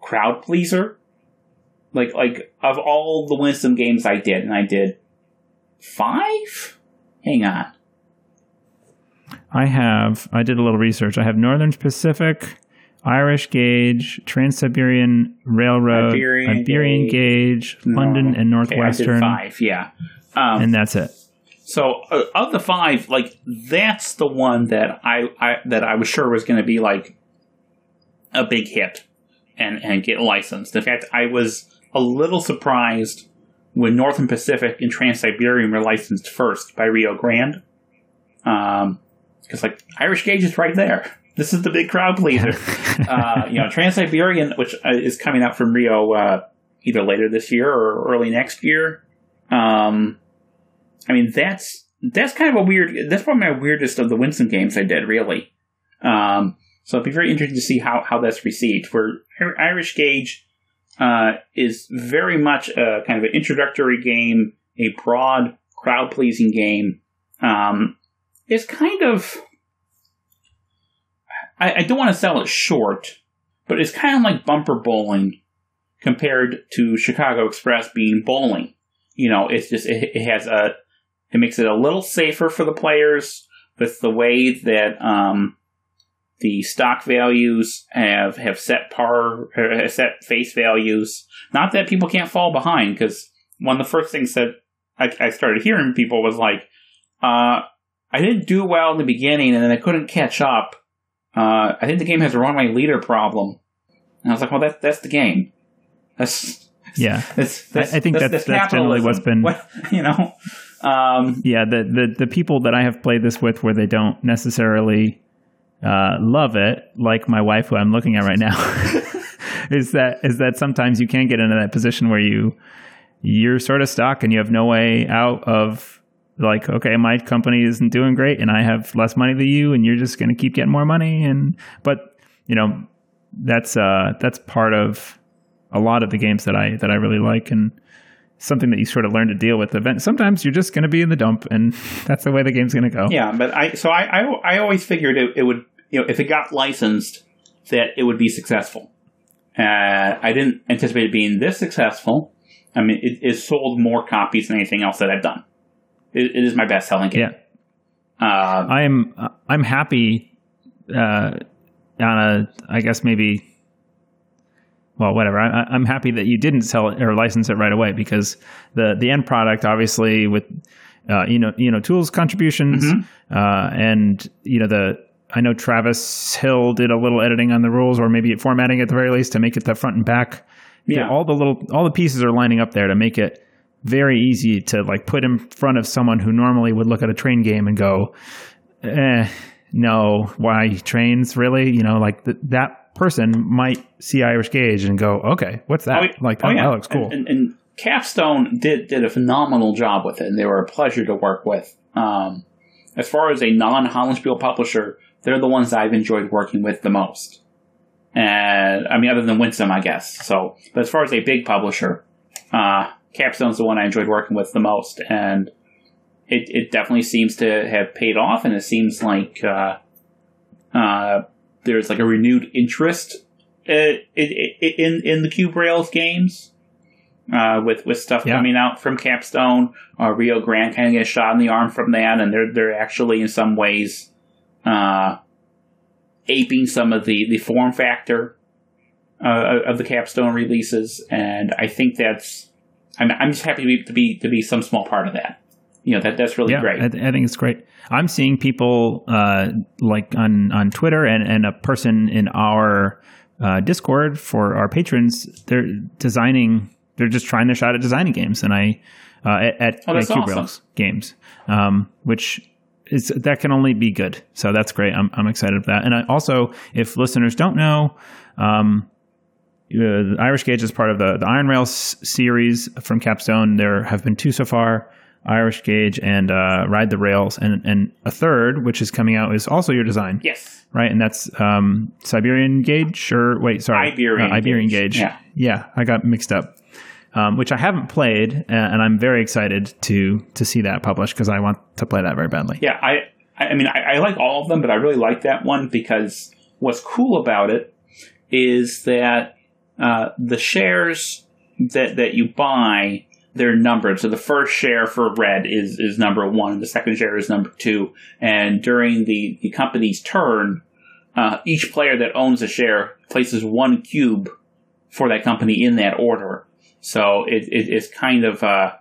crowd pleaser. Like like of all the Winsome games I did, and I did five. Hang on. I have. I did a little research. I have Northern Pacific, Irish Gauge, Trans Siberian Railroad, Iberian Iberian Gauge, London, and Okay, I did Northwestern, five, yeah. Um, and that's it. So uh, of the five, like that's the one that I, I that I was sure was going to be like a big hit and and get licensed. In fact, I was a little surprised when Northern Pacific and Trans Siberian were licensed first by Rio Grande, because like Irish Gauge is right there. This is the big crowd pleaser. uh, you know, Trans Siberian, which uh, is coming out from Rio uh, either later this year or early next year. Um, I mean, that's that's kind of a weird. That's probably my weirdest of the Winsome games I did, really. Um, so it'd be very interesting to see how how that's received. Where Irish Gauge uh, is very much a kind of an introductory game, a broad crowd pleasing game. Um, it's kind of. I, I don't want to sell it short, but it's kind of like bumper bowling compared to Chicago Express being bowling. You know, it's just it, it has a it makes it a little safer for the players with the way that um, the stock values have have set par have set face values. Not that people can't fall behind, because one of the first things that I, I started hearing people was like, uh, "I didn't do well in the beginning, and then I couldn't catch up. Uh, I think the game has a runaway leader problem." And I was like, "Well, that's that's the game. That's Yeah, that's, that's I- I think that's- that's generally what's been- What- you know." Um, yeah. The, the the people that I have played this with, where they don't necessarily uh, love it, like my wife, who I'm looking at right now, is that is that sometimes you can get into that position where you you're sort of stuck and you have no way out of like okay my company isn't doing great and i have less money than you and you're just going to keep getting more money and but you know that's uh that's part of a lot of the games that i that i really like and something that you sort of learn to deal with event sometimes you're just going to be in the dump and that's the way the game's going to go Yeah, but I so I I, I always figured it, it would you know if it got licensed that it would be successful. Uh, I didn't anticipate it being this successful. I mean, it, it sold more copies than anything else that I've done. It, it is my best selling game. yeah Uh, i'm i'm happy uh on a i guess maybe well, whatever. I, I'm happy that you didn't sell it or license it right away because the the end product, obviously, with uh, you know you know tools contributions uh, and you know the I know Travis Hill did a little editing on the rules or maybe formatting at the very least to make it the front and back. Yeah. all the little all the pieces are lining up there to make it very easy to like put in front of someone who normally would look at a train game and go, eh, no, why trains really? You know, like th- that person might see Irish Gauge and go, okay, what's that? Oh, like oh, that, yeah. that looks cool. And, and, and Capstone did did a phenomenal job with it, and they were a pleasure to work with. Um, as far as a non Hollandspiele publisher, they're the ones I've enjoyed working with the most. And I mean, other than Winsome, I guess. So, but as far as a big publisher, uh, Capstone's the one I enjoyed working with the most, and it it definitely seems to have paid off, and it seems like uh, uh, there's like a renewed interest uh, in in in the Cube Rails games. Uh, with with stuff Yeah. coming out from Capstone, uh, Rio Grande kind of get a shot in the arm from that, and they're they're actually in some ways uh, aping some of the the form factor uh, of the Capstone releases, and I think that's I'm I'm just happy to be to be to be some small part of that. You know that that's really yeah, great. I, I think it's great. I'm seeing people uh, like on on Twitter and and a person in our uh, Discord for our patrons. They're designing. They're just trying their shot at designing games, and I uh, at, at, Oh, at awesome. Games, um, which is that can only be good. So that's great. I'm I'm excited for that. And I, also, if listeners don't know. Um, uh, Irish Gauge is part of the the Iron Rails series from Capstone. There have been two so far. Irish Gauge and uh, Ride the Rails, and and a third, which is coming out, is also your design, Yes. right? And that's um, Siberian Gauge, or wait, sorry, Iberian Uh, Iberian Gauge. Gauge. Yeah. yeah, I got mixed up. Um, which I haven't played, uh, and I'm very excited to to see that published because I want to play that very badly. Yeah, I I mean I, I like all of them, but I really like that one because what's cool about it is that uh, the shares that that you buy they're numbered. So the first share for red is is number one, the second share is number two, and during the the company's turn, uh, each player that owns a share places one cube for that company in that order. So it, it, it's kind of uh,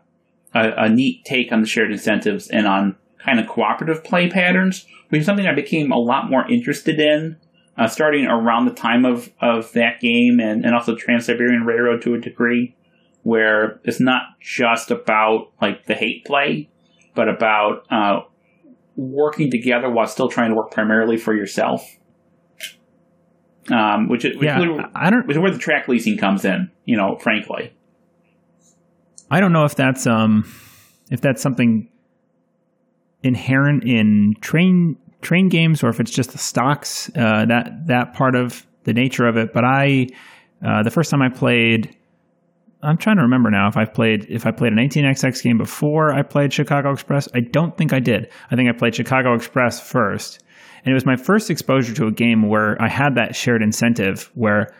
a, a neat take on the shared incentives and on kind of cooperative play patterns, which is something I became a lot more interested in uh, starting around the time of, of that game and, and also Trans Siberian Railroad to a degree, where it's not just about like the hate play, but about uh, working together while still trying to work primarily for yourself. Um, which is which, Yeah, is- I don't which is where the track leasing comes in, you know, frankly. I don't know if that's um if that's something inherent in train train games or if it's just the stocks uh, that that part of the nature of it. But I uh, the first time I played, I'm trying to remember now if I played if I played an 18xx game before I played Chicago Express. I don't think I did. I think I played Chicago Express first, and it was my first exposure to a game where I had that shared incentive where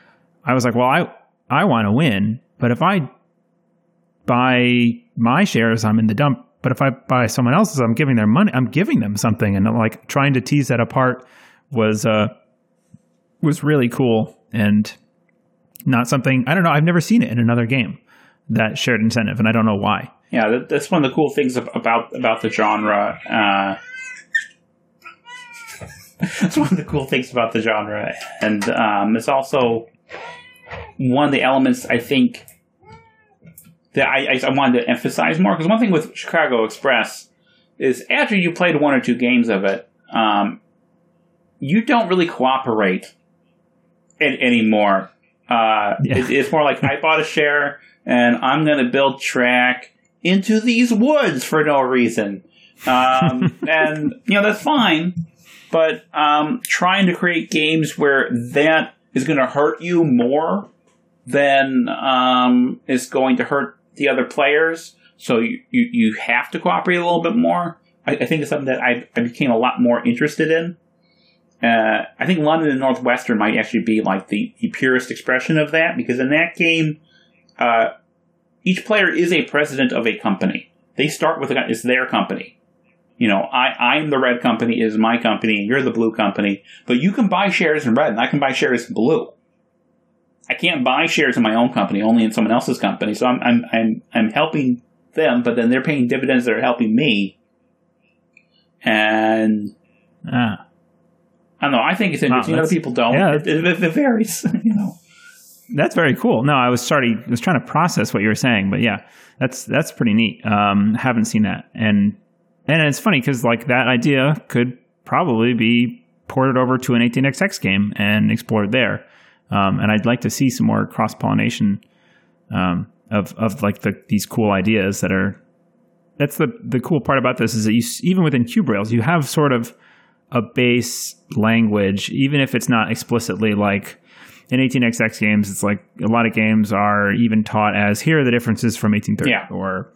I was like, well, I I want to win, but if I buy my shares, I'm in the dump. But if I buy someone else's, I'm giving their money. I'm giving them something, and I'm like trying to tease that apart was uh was really cool and not something I don't know. I've never seen it in another game that shared incentive, and I don't know why. Yeah, that's one of the cool things about about the genre. Uh, that's one of the cool things about the genre, and um, it's also one of the elements I think that I, I, I wanted to emphasize more. Because one thing with Chicago Express is after you played one or two games of it, um, you don't really cooperate an- anymore. Uh, Yeah. it, it's more like I bought a share and I'm going to build track into these woods for no reason. Um, and, you know, that's fine. But um, trying to create games where that is going to hurt you more than um, is going to hurt the other players, so you, you, you have to cooperate a little bit more. I, I think it's something that I, I became a lot more interested in. Uh, I think London and Northwestern might actually be like the, the purest expression of that because in that game, uh, each player is a president of a company. They start with a, it's their company. You know, I, I'm the red company, is my company, and you're the blue company. But you can buy shares in red, and I can buy shares in blue. I can't buy shares in my own company, only in someone else's company. So I'm I'm I'm, I'm helping them, but then they're paying dividends that are helping me. And Ah. I don't know. I think it's interesting. Wow, Other people don't. yeah. it, it, it varies. You know. That's very cool. No, I was starting, I was trying to process what you were saying, but yeah, that's that's pretty neat. Um, haven't seen that, and and it's funny because like that idea could probably be ported over to an 18xx game and explored there. Um, and I'd like to see some more cross pollination um, of of like the these cool ideas that are. That's the the cool part about this is that you even within cube rails you have sort of a base language, even if it's not explicitly like in 18xx games, it's like a lot of games are even taught as here are the differences from 1830 Yeah. or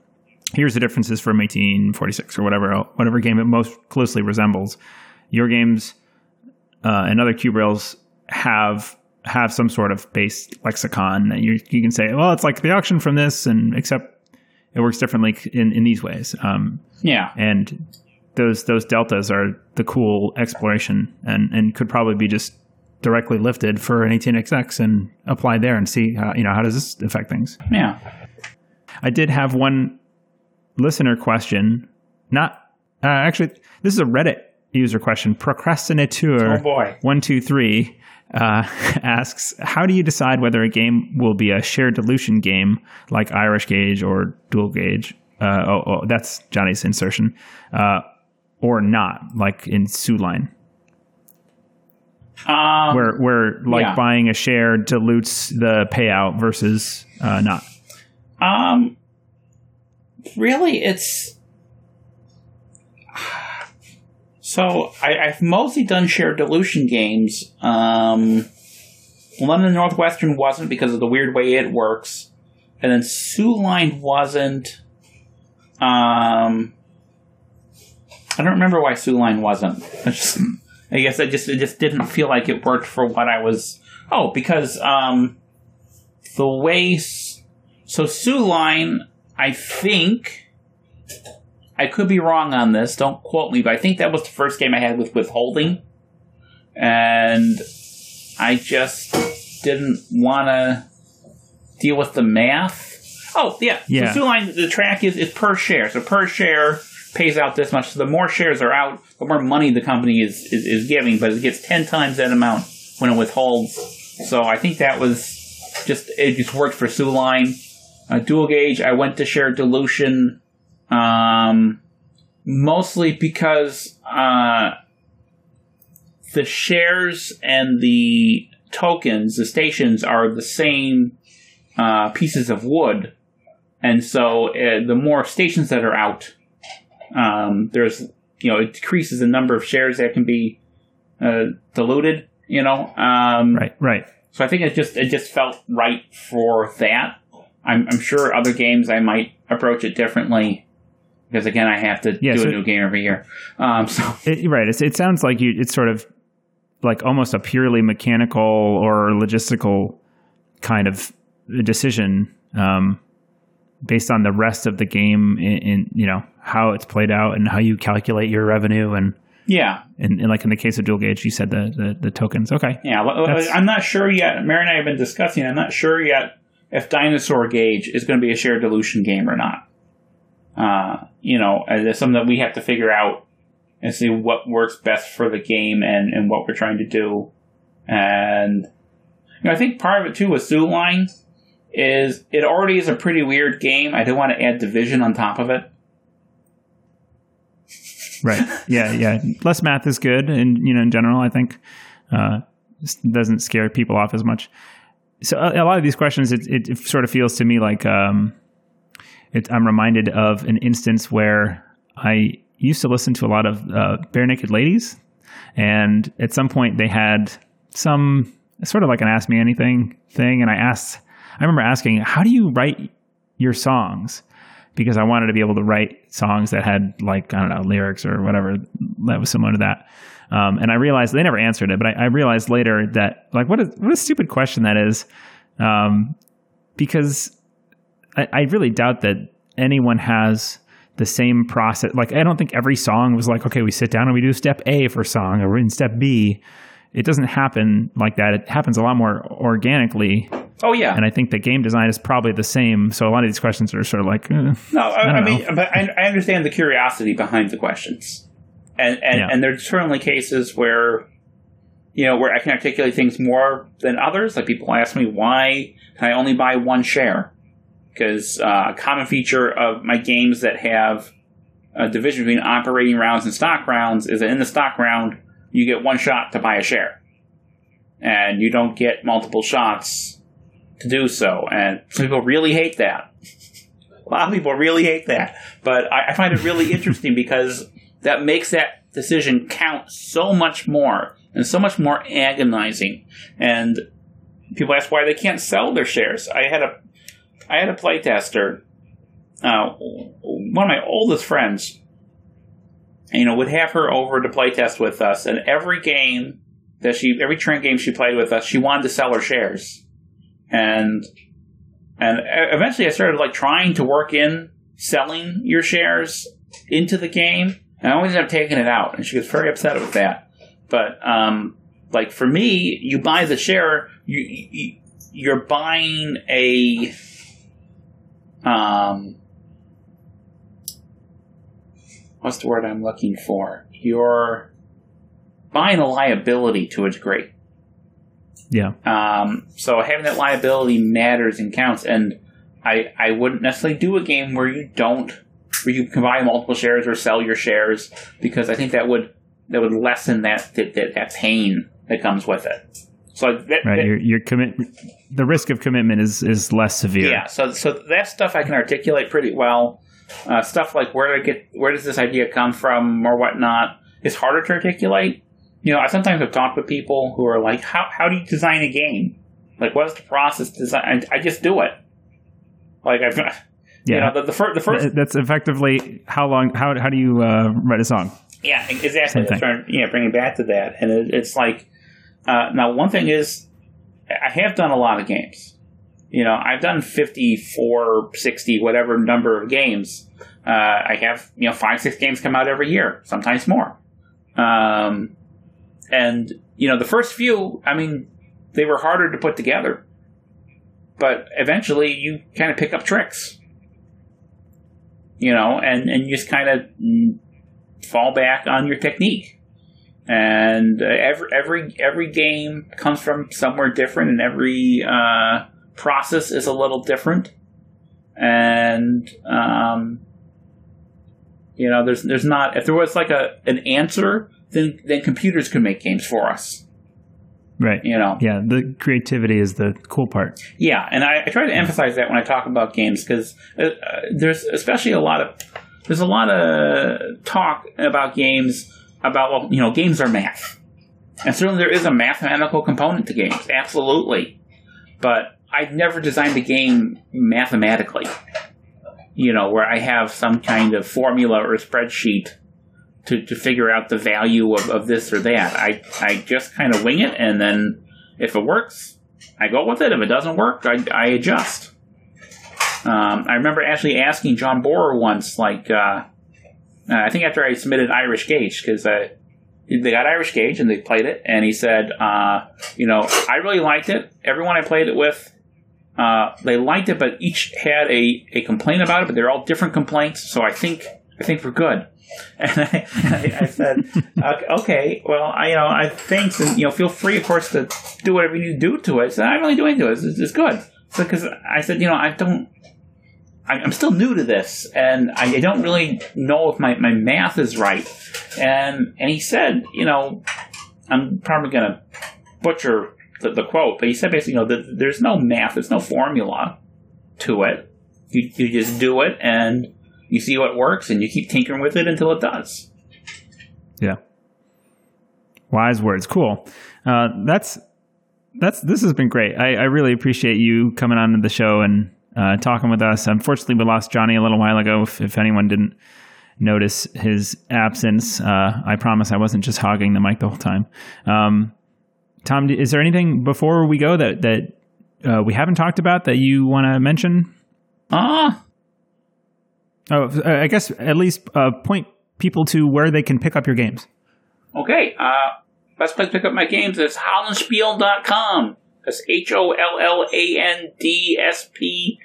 here's the differences from 1846 or whatever whatever game it most closely resembles. Your games uh, and other cube rails have have some sort of base lexicon that you you can say, well, it's like the auction from this, and except it works differently in in these ways. Um, Yeah. and those those deltas are the cool exploration and and could probably be just directly lifted for an 18xx and applied there and see how, you know how does this affect things Yeah. i did have one listener question not uh, actually this is a reddit user question procrastinator Oh boy. 123 uh, asks how do you decide whether a game will be a shared dilution game like irish gauge or dual gauge uh, oh, oh that's johnny's insertion uh, or not like in Soo Line. Um, where where like yeah. buying a share dilutes the payout versus uh, not. Um, really, it's so I, I've mostly done shared dilution games. Um, London Northwestern wasn't because of the weird way it works, and then Soo Line wasn't. Um, I don't remember why Soo Line wasn't. I just, I guess I just it just didn't feel like it worked for what I was. Oh, because um, the way so Soo Line, I think. I could be wrong on this. Don't quote me, but I think that was the first game I had with withholding, and I just didn't want to deal with the math. Oh yeah, Yeah. Soo Line, the track is is per share. So per share pays out this much. So the more shares are out, the more money the company is is, is giving, but it gets ten times that amount when it withholds. So I think that was just it just worked for Soo Line. Uh, dual gauge, I went to share dilution, um, mostly because uh, the shares and the tokens, the stations, are the same uh, pieces of wood, and so uh, the more stations that are out, um, there's you know it decreases the number of shares that can be uh, diluted. You know, um, Right, right. so I think it just it just felt right for that. I'm, I'm sure other games I might approach it differently because again I have to Yeah, do so- a new game every year. Um, so It, right. It's, it sounds like you. It's sort of like almost a purely mechanical or logistical kind of decision um, based on the rest of the game in, in you know how it's played out and how you calculate your revenue and yeah, and, and like in the case of dual gauge, you said the the, the tokens. Okay. yeah. That's- I'm not sure yet. Mary and I have been discussing. I'm not sure yet if Dinosaur Gauge is going to be a shared dilution game or not. Uh, you know, it's something that we have to figure out and see what works best for the game and, and what we're trying to do. And you know, I think part of it too with Soo Line is it already is a pretty weird game. I don't want to add division on top of it. Right. Yeah. Yeah. Less math is good, and you know, in general, I think uh, doesn't scare people off as much. So a, a lot of these questions, it, it, it sort of feels to me like um, it, I'm reminded of an instance where I used to listen to a lot of uh, Barenaked Ladies, and at some point they had some sort of like an ask me anything thing, and I asked, I remember asking, how do you write your songs? because I wanted to be able to write songs that had like I don't know lyrics or whatever that was similar to that. Um, and I realized they never answered it, but I, I realized later that like what a what a stupid question that is, um, because I, I really doubt that anyone has the same process. Like I don't think every song was like okay, we sit down and we do step A for song, or in step B. It doesn't happen like that. It happens a lot more organically, Oh yeah, and I think the game design is probably the same. So a lot of these questions are sort of like, eh, No, I, I, don't mean, but I, I understand the curiosity behind the questions, and and, Yeah. and there's certainly cases where, you know, where I can articulate things more than others. Like people ask me why can I only buy one share? Because uh, a common feature of my games that have a division between operating rounds and stock rounds is that in the stock round you get one shot to buy a share, and you don't get multiple shots to do so. And some people really hate that. A lot of people really hate that, but I, I find it really interesting because that makes that decision count so much more and so much more agonizing. And people ask why they can't sell their shares. I had a, I had a playtester, uh, one of my oldest friends. You know, would have her over to playtest with us, and every game that she, every Trent game she played with us, she wanted to sell her shares, and and eventually I started like trying to work in selling your shares into the game, and I always ended up taking it out, and she was very upset with that. But um, like for me, you buy the share, you, you you're buying a um, what's the word I'm looking for? You're buying a liability to a degree. yeah, Um, so having that liability matters and counts. And I I wouldn't necessarily do a game where you don't where you can buy multiple shares or sell your shares because I think that would that would lessen that that, that, that pain that comes with it. So that, Right. that- Your your commit the risk of commitment is is less severe. yeah, so so that stuff I can articulate pretty well. Uh, stuff like where to get where does this idea come from or whatnot is harder to articulate. You know, I sometimes have talked with people who are like, "How how do you design a game? Like, what's the process design?" I, I just do it. Like I've, you Yeah. know, the, the, fir- the first That's effectively how long how how do you uh, write a song? Yeah, exactly. That's. Yeah, bringing back to that, and it, it's like uh, now one thing is I have done a lot of games. You know, I've done 54, 60, whatever number of games. Uh, I have you know five, six games come out every year, sometimes more. Um, and you know, the first few, I mean, they were harder to put together, but eventually you kind of pick up tricks. You know, and and you just kind of fall back on your technique. And uh, every every every game comes from somewhere different, and every uh, process is a little different. And um, you know, there's there's not if there was like a an answer, then then computers could make games for us. Right. You know, Yeah. The creativity is the cool part. yeah, and I, I try to emphasize that when I talk about games because uh, uh, there's especially a lot of there's a lot of talk about games about well you know games are math, and certainly there is a mathematical component to games, absolutely, but I've never designed a game mathematically. You know, where I have some kind of formula or spreadsheet to, to figure out the value of, of this or that. I, I just kind of wing it, and then if it works, I go with it. If it doesn't work, I, I adjust. Um, I remember actually asking John Bohrer once, like, uh, uh, I think after I submitted Irish Gauge, because uh, they got Irish Gauge and they played it, and he said, uh, you know, I really liked it. Everyone I played it with, uh, they liked it, but each had a, a complaint about it, but they're all different complaints. So I think I think we're good. And I, I, said, "Okay, well, I, you know, I thanks, and you know, feel free, of course, to do whatever you need to do to it. So I really do anything to it. It's, it's good. So because I said, you know, I don't. I'm still new to this, and I don't really know if my, my math is right. And and he said, you know, I'm probably going to butcher the, the quote, but he said basically, you know, that there's no math, there's no formula to it. You you just do it, and you see what works, and you keep tinkering with it until it does. Yeah. Wise words. Cool. Uh, that's that's this has been great. I, I really appreciate you coming on to the show and uh, talking with us. Unfortunately, we lost Johnny a little while ago. If, if anyone didn't notice his absence, uh, I promise I wasn't just hogging the mic the whole time. Um, Tom, is there anything before we go that that uh, we haven't talked about that you want to mention? Ah, Oh, I guess at least uh, point people to where they can pick up your games. okay. Uh, best place to pick up my games is hollandspiele.com. That's H O L L A N D S P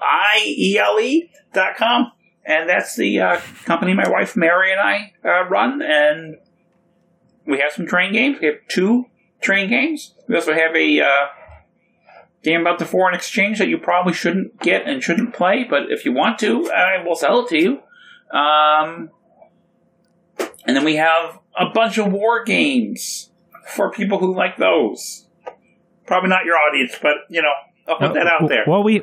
I E L E dot com. And that's the uh, company my wife Mary and I uh, run. And we have some train games. We have two train games. We also have a uh, game about the foreign exchange that you probably shouldn't get and shouldn't play, but if you want to, I will sell it to you. Um, and then we have a bunch of war games for people who like those. Probably not your audience, but you know, I'll put that out there. Well, we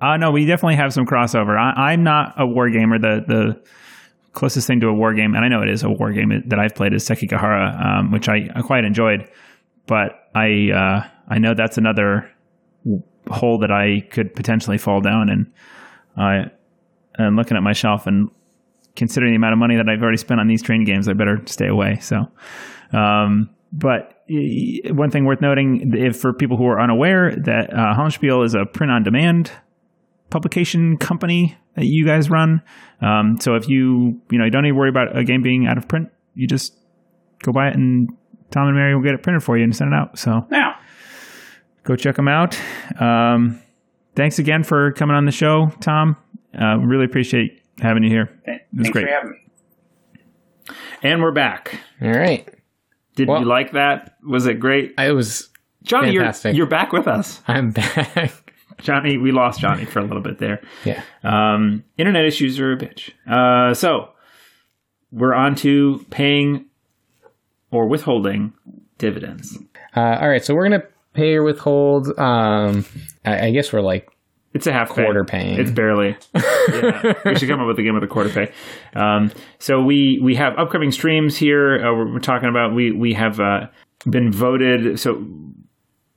uh, no, we definitely have some crossover. I, I'm not a war gamer. The the closest thing to a war game, and I know it is a war game that I've played is Sekigahara, um, which I, I quite enjoyed. But I uh, I know that's another hole that I could potentially fall down, and I and looking at my shelf and considering the amount of money that I've already spent on these train games, I better stay away. So, um, but one thing worth noting, if for people who are unaware, that uh, Hollandspiele is a print-on-demand publication company that you guys run. Um, so if you you know you don't need to worry about a game being out of print, you just go buy it and Tom and Mary will get it printed for you and send it out. So Now, go check them out. Um, thanks again for coming on the show, Tom. Uh, really appreciate having you here. th- was thanks great. for having me. And we're back. All right. Did Well- you like that? Was it great? I was. Johnny, you're, you're back with us. I'm back. Johnny, we lost Johnny for a little bit there. yeah. Um, internet issues are a bitch. Uh, so we're on to paying or withholding dividends. Uh, all right, so we're gonna pay or withhold. Um, I, I guess we're like It's a half pay. Quarter paying. It's barely. yeah, we should come up with a game with a quarter pay. Um, so we we have upcoming streams here. Uh, we're, we're talking about we we have uh, been voted. So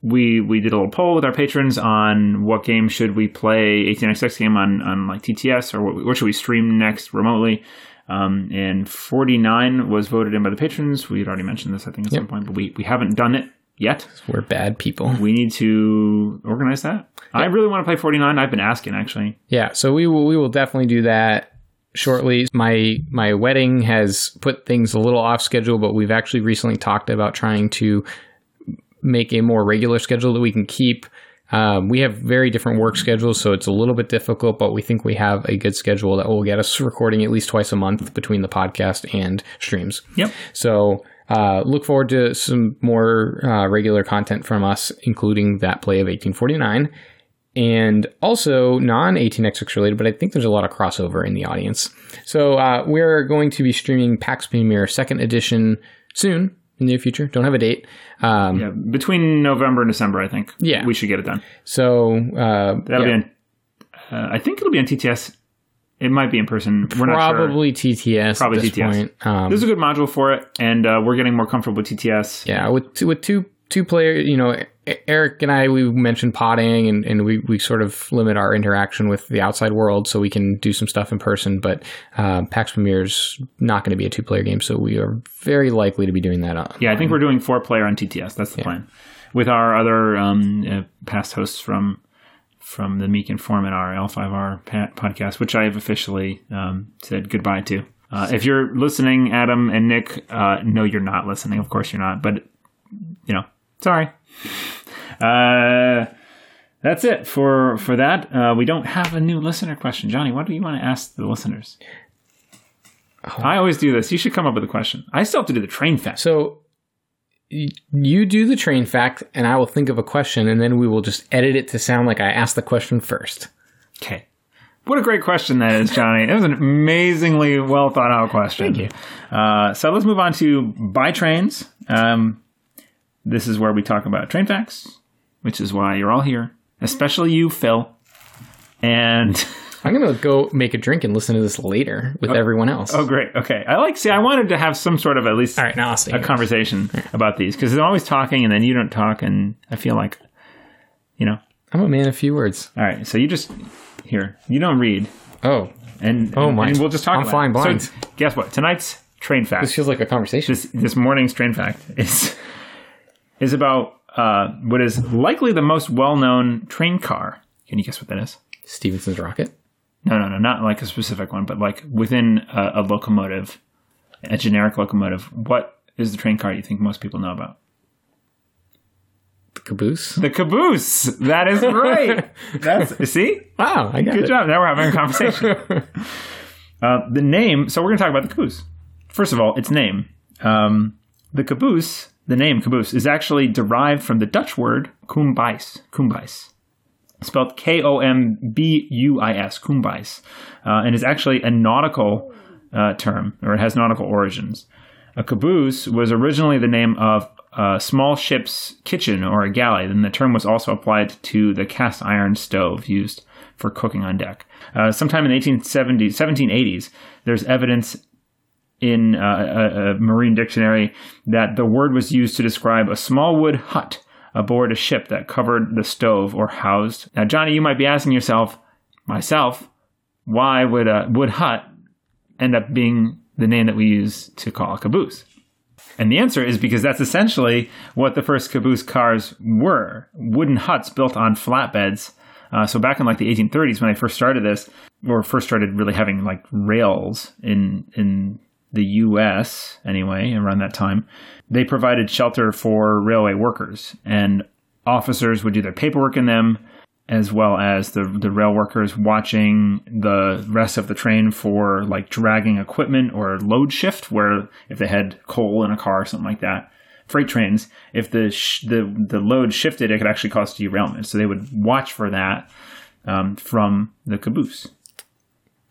we we did a little poll with our patrons on what game should we play 18xx game on on like TTS or what, what should we stream next remotely. Um, and 49 was voted in by the patrons. We had already mentioned this, I think, at some point, but we, we haven't done it yet. we're bad people. We need to organize that. I really want to play 49. I've been asking, actually. Yeah, so we will we will definitely do that shortly. My my wedding has put things a little off schedule, but we've actually recently talked about trying to make a more regular schedule that we can keep. Um, we have very different work schedules, so it's a little bit difficult, but we think we have a good schedule that will get us recording at least twice a month between the podcast and streams. Yep. So uh, look forward to some more uh, regular content from us, including that play of 1849 and also non 18xx related, but I think there's a lot of crossover in the audience. So uh, we're going to be streaming Pax Pamir Second Edition soon in the near future. Don't have a date. Um, Yeah, between November and December, I think. Yeah. we should get it done. So uh, That'll yeah, be on. Uh, I think it'll be on TTS. It might be in person. We're not sure. probably TTS Probably at this TTS. point. Um, There's a good module for it, and uh, we're getting more comfortable with TTS. yeah, with two, with two two players, you know, Eric and I we mentioned potting, and, and we we sort of limit our interaction with the outside world so we can do some stuff in person. But um, Pax Pamir is not going to be a two player game, so we are very likely to be doing that. On, Yeah, I think we're doing four player on TTS. That's the plan. With our other um, uh, past hosts from from the Meek and Foreman, our L5R podcast, which I have officially um, said goodbye to. Uh, if you're listening, Adam and Nick, uh, no, you're not listening. Of course, you're not. But you know, sorry. Uh, that's it for for that. Uh, we don't have a new listener question, Johnny. What do you want to ask the listeners? I always do this. You should come up with a question. I still have to do the train fact. So you do the train fact, and I will think of a question, and then we will just edit it to sound like I asked the question first. Okay. What a great question that is, Johnny. It was an amazingly well thought out question. Thank you. Uh, so let's move on to buy trains. Um, this is where we talk about train facts, which is why you're all here, especially you, Phil. And I'm gonna go make a drink and listen to this later with everyone else. oh, great. Okay. I like. See, I wanted to have some sort of at least All right, now a conversation about these because they're always talking and then you don't talk, and I feel like, you know. I'm a man of few words. All right. So you just here. You don't read. Oh, And Oh, my. and we'll just talk. I'm about flying it. blind. So guess what? Tonight's train fact. this feels like a conversation. this this morning's train fact is is about uh, what is likely the most well known train car. Can you guess what that is? Stephenson's rocket. No, no, no, not like a specific one, but like within a, a locomotive, a generic locomotive. What is the train car you think most people know about? The caboose. The caboose. That is right. That's see. Wow, I got Good it. job. Now we're having a conversation. uh, the name. So we're going to talk about the caboose. First of all, its name. Um, the caboose. The name caboose is actually derived from the Dutch word kombuis. Kombuis. Spelled K O M B U I S. Kombuis, uh, and is actually a nautical uh, term, or it has nautical origins. A caboose was originally the name of a small ship's kitchen or a galley, and the term was also applied to the cast iron stove used for cooking on deck. Uh, sometime in the 1870s, 1780s, there's evidence in uh, a, a marine dictionary that the word was used to describe a small wood hut aboard a ship that covered the stove or housed. Now, Johnny, you might be asking yourself, myself, why would a wood hut end up being the name that we use to call a caboose? And the answer is because that's essentially what the first caboose cars were wooden huts built on flatbeds. Uh, so back in like the 1830s, when I first started this, or first started really having like rails in in the U.S. anyway, around that time, they provided shelter for railway workers, and officers would do their paperwork in them, as well as the the rail workers watching the rest of the train for like dragging equipment or load shift, where if they had coal in a car or something like that. Freight trains, if the sh- the the load shifted, it could actually cause derailment. So they would watch for that um, from the caboose.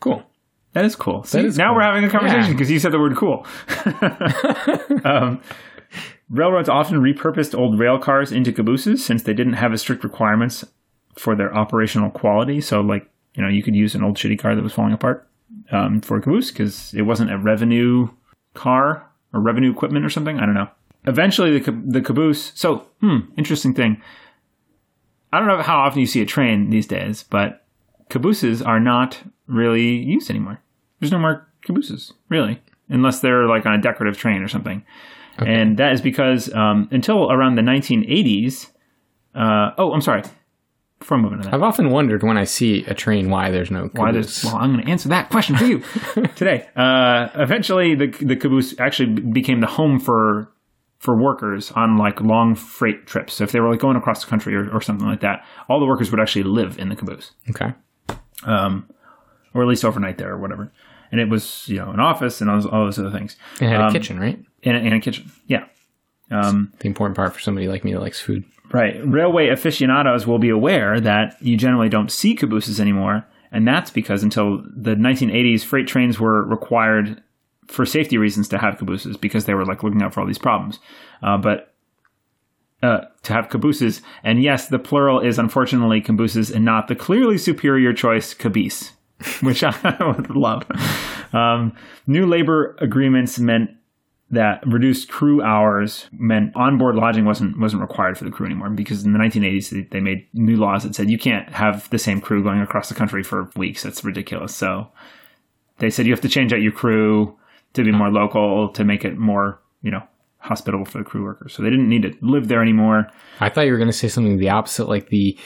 Cool. That is cool. See, is now cool. we're having a conversation Yeah. because you said the word cool. um, Railroads often repurposed old rail cars into cabooses since they didn't have as strict requirements for their operational quality. So, like, you know, you could use an old shitty car that was falling apart um, for a caboose because it wasn't a revenue car or revenue equipment or something. I don't know. Eventually, the, ca- the caboose. So, hmm, interesting thing. I don't know how often you see a train these days, but cabooses are not really used anymore. There's no more cabooses, really, unless they're like on a decorative train or something. And that is because um, until around the 1980s, uh, oh, I'm sorry. Before I move into that, I've often wondered when I see a train why there's no why caboose. there's well, I'm going to answer that question for you today. Uh, eventually, the the caboose actually became the home for for workers on like long freight trips. So if they were like going across the country or, or something like that, all the workers would actually live in the caboose, okay. Um, or at least overnight there or whatever. And it was you know an office and all those, all those other things, It had Um, a kitchen, right? and a, and a kitchen. Yeah. Um, The important part for somebody like me that likes food. Right. Railway aficionados will be aware that you generally don't see cabooses anymore, and that's because until the 1980s, freight trains were required for safety reasons to have cabooses because they were like looking out for all these problems. Uh, but uh, to have cabooses, and yes, the plural is unfortunately cabooses and not the clearly superior choice caboose, which I would love. Um, new labor agreements meant that reduced crew hours meant onboard lodging wasn't wasn't required for the crew anymore because in the 1980s they- they made new laws that said you can't have the same crew going across the country for weeks. That's ridiculous. So they said you have to change out your crew to be more local to make it more you know hospitable for the crew workers. So they didn't need to live there anymore. I thought you were going to say something the opposite, like the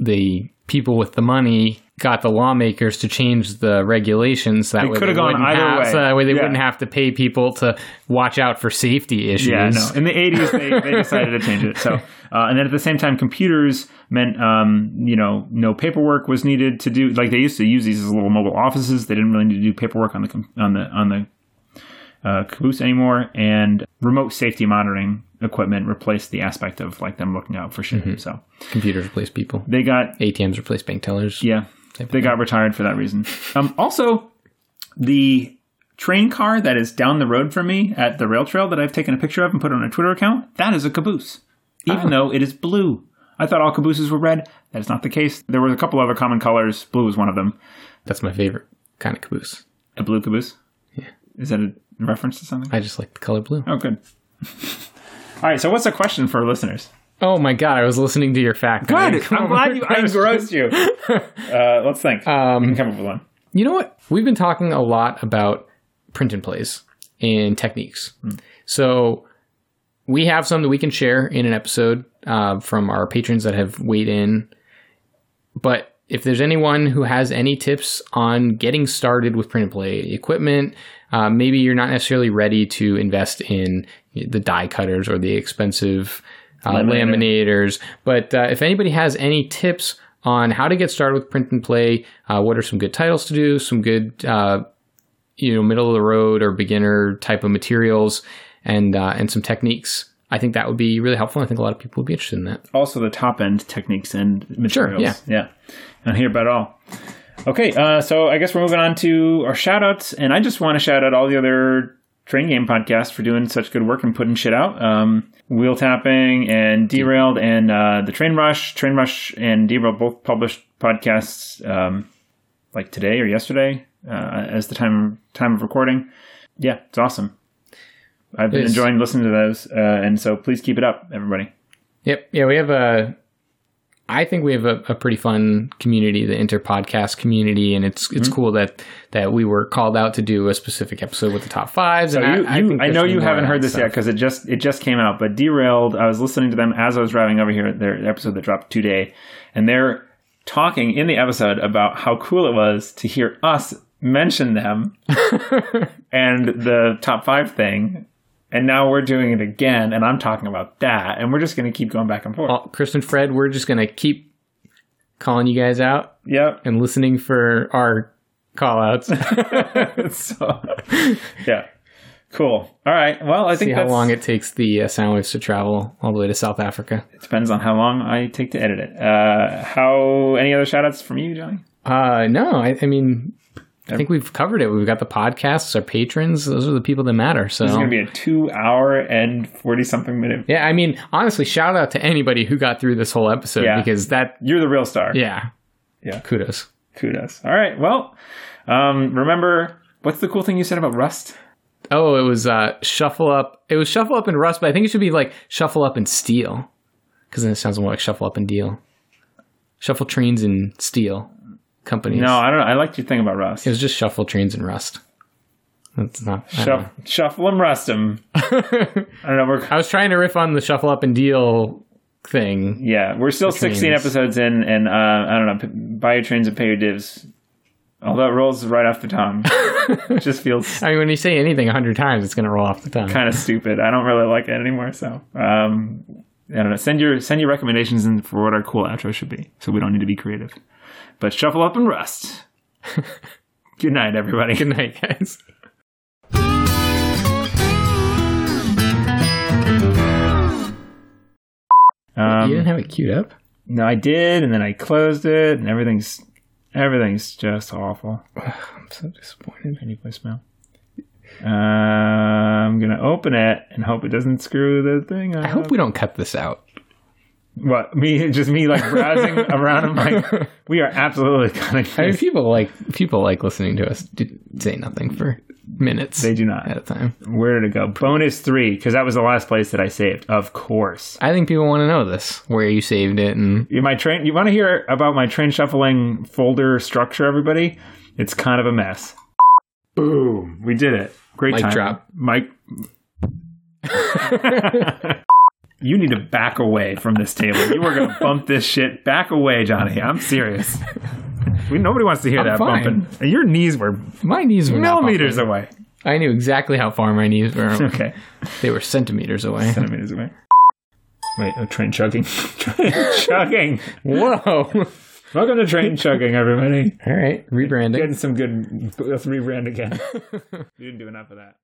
the people with the money got the lawmakers to change the regulations that It way could've gone either have, way. so that way they Yeah. wouldn't have to pay people to watch out for safety issues. Yeah, no. In the 80s, they, they decided to change it. So, uh, and then at the same time, computers meant, um, you know, no paperwork was needed to do. Like they used to use these as little mobile offices. They didn't really need to do paperwork on the on the on the uh, caboose anymore. And remote safety monitoring equipment replaced the aspect of like them looking out for shit. So Computers replace people. they got ATMs replace bank tellers. yeah, they got retired for that reason. Um, also, the train car that is down the road from me at the rail trail that I've taken a picture of and put on a Twitter account, that is a caboose, even though it is blue. I thought all cabooses were red. That is not the case. There were a couple other common colors. Blue was one of them. That's my favorite kind of caboose. A blue caboose. Yeah. Is that a reference to something? I just like the color blue. Oh, good. all right. So, what's the question for listeners? Oh my god, I was listening to your fact. Good. I'm glad you. I engrossed you. Uh, let's think. Um, we can come up with one. You know what? We've been talking a lot about print and plays and techniques. So we have some that we can share in an episode uh, from our patrons that have weighed in. But if there's anyone who has any tips on getting started with print and play equipment, uh, maybe you're not necessarily ready to invest in the die cutters or the expensive uh, Laminator. laminators. But uh, if anybody has any tips on how to get started with print and play, uh, what are some good titles to do, some good, uh, you know, middle of the road or beginner type of materials, and uh, and some techniques, I think that would be really helpful. I think a lot of people would be interested in that. also the top end techniques and materials. Sure, yeah. yeah. And hear about it all. Okay, uh, so I guess we're moving on to our shout outs. And I just want to shout out all the other train game podcasts for doing such good work and putting shit out. Um, Wheel Tapping and Derailed and uh, the Train Rush. Train Rush and Derailed both published podcasts um, like today or yesterday uh, as the time time of recording. Yeah, it's awesome. I've been enjoying listening to those, uh, and so please keep it up, everybody. Yep. Yeah, we have a. I think we have a, a pretty fun community, the interpodcast community, and it's it's mm-hmm. cool that that we were called out to do a specific episode with the top fives. So and you, I, you, think I, know you haven't heard this yet because it just it just came out. But derailed. I was listening to them as I was driving over here. Their episode that dropped today, and they're talking in the episode about how cool it was to hear us mention them and the top five thing. And now we're doing it again, and I'm talking about that, and we're just going to keep going back and forth. Well, Chris and Fred, we're just gonna keep calling you guys out Yep. and listening for our call outs. so, yeah, cool. All right. Well, I think See how that's, long it takes the uh, Soundwaves to travel all the way to South Africa. it depends on how long I take to edit it. Uh, how any other shout outs from you, Johnny? Uh, no, I, I mean, I think we've covered it. We've got the podcasts, our patrons. Those are the people that matter. So This is going to be a two hour and 40 something minute. yeah, I mean, honestly, shout out to anybody who got through this whole episode Yeah. because that, You're the real star. yeah, Yeah. kudos. Kudos. All right. Well, um, remember, what's the cool thing you said about Rust? Oh, it was uh, shuffle up. It was shuffle up and rust, but I think it should be like shuffle up and steel because then it sounds more like shuffle up and deal. Shuffle trains and steel companies. No, I don't know. I liked your thing about Rust. it was just shuffle trains and rust. That's not. Shuff, shuffle and rust 'em. I don't know. We're, I was trying to riff on the shuffle up and deal thing. yeah, we're still 16 trains. episodes in, and uh, I don't know. P- buy your trains and pay your divs. All that rolls right off the tongue. it just feels I mean, when you say anything a hundred times, it's going to roll off the tongue. kind of stupid. I don't really like it anymore. So, um, I don't know. Send your send your recommendations in for what our cool outro should be, so we don't need to be creative. But shuffle up and rest. Good night, everybody. Good night, guys. Um, you didn't have it queued up. No, I did, and then I closed it, and everything's everything's just awful. I'm so disappointed. Any voicemail? Uh, I'm gonna open it and hope it doesn't screw the thing up. I hope we don't cut this out. What me? Just me like browsing around. I'm like, we are absolutely cutting. I mean, people like people like listening to us do, say nothing for minutes. They do not. at a time. Where did it go? Bonus three, because that was the last place that I saved. Of course. I think people want to know this, where you saved it, and You, my train. You want to hear about my train shuffling folder structure? Everybody, it's kind of a mess. Boom! We did it. Great Mic time. drop. Mike. you need to back away from this table. You are going to bump this shit. Back away, Johnny. I'm serious. We, nobody wants to hear I'm that fine. bumping. Your knees were my knees were millimeters away. I knew exactly how far my knees were. Okay. They were centimeters away. Centimeters away. Wait, oh, train chugging. train chugging. Whoa! Welcome to train chugging, everybody. All right, rebranding. Getting some good. Let's rebrand again. you didn't do enough of that.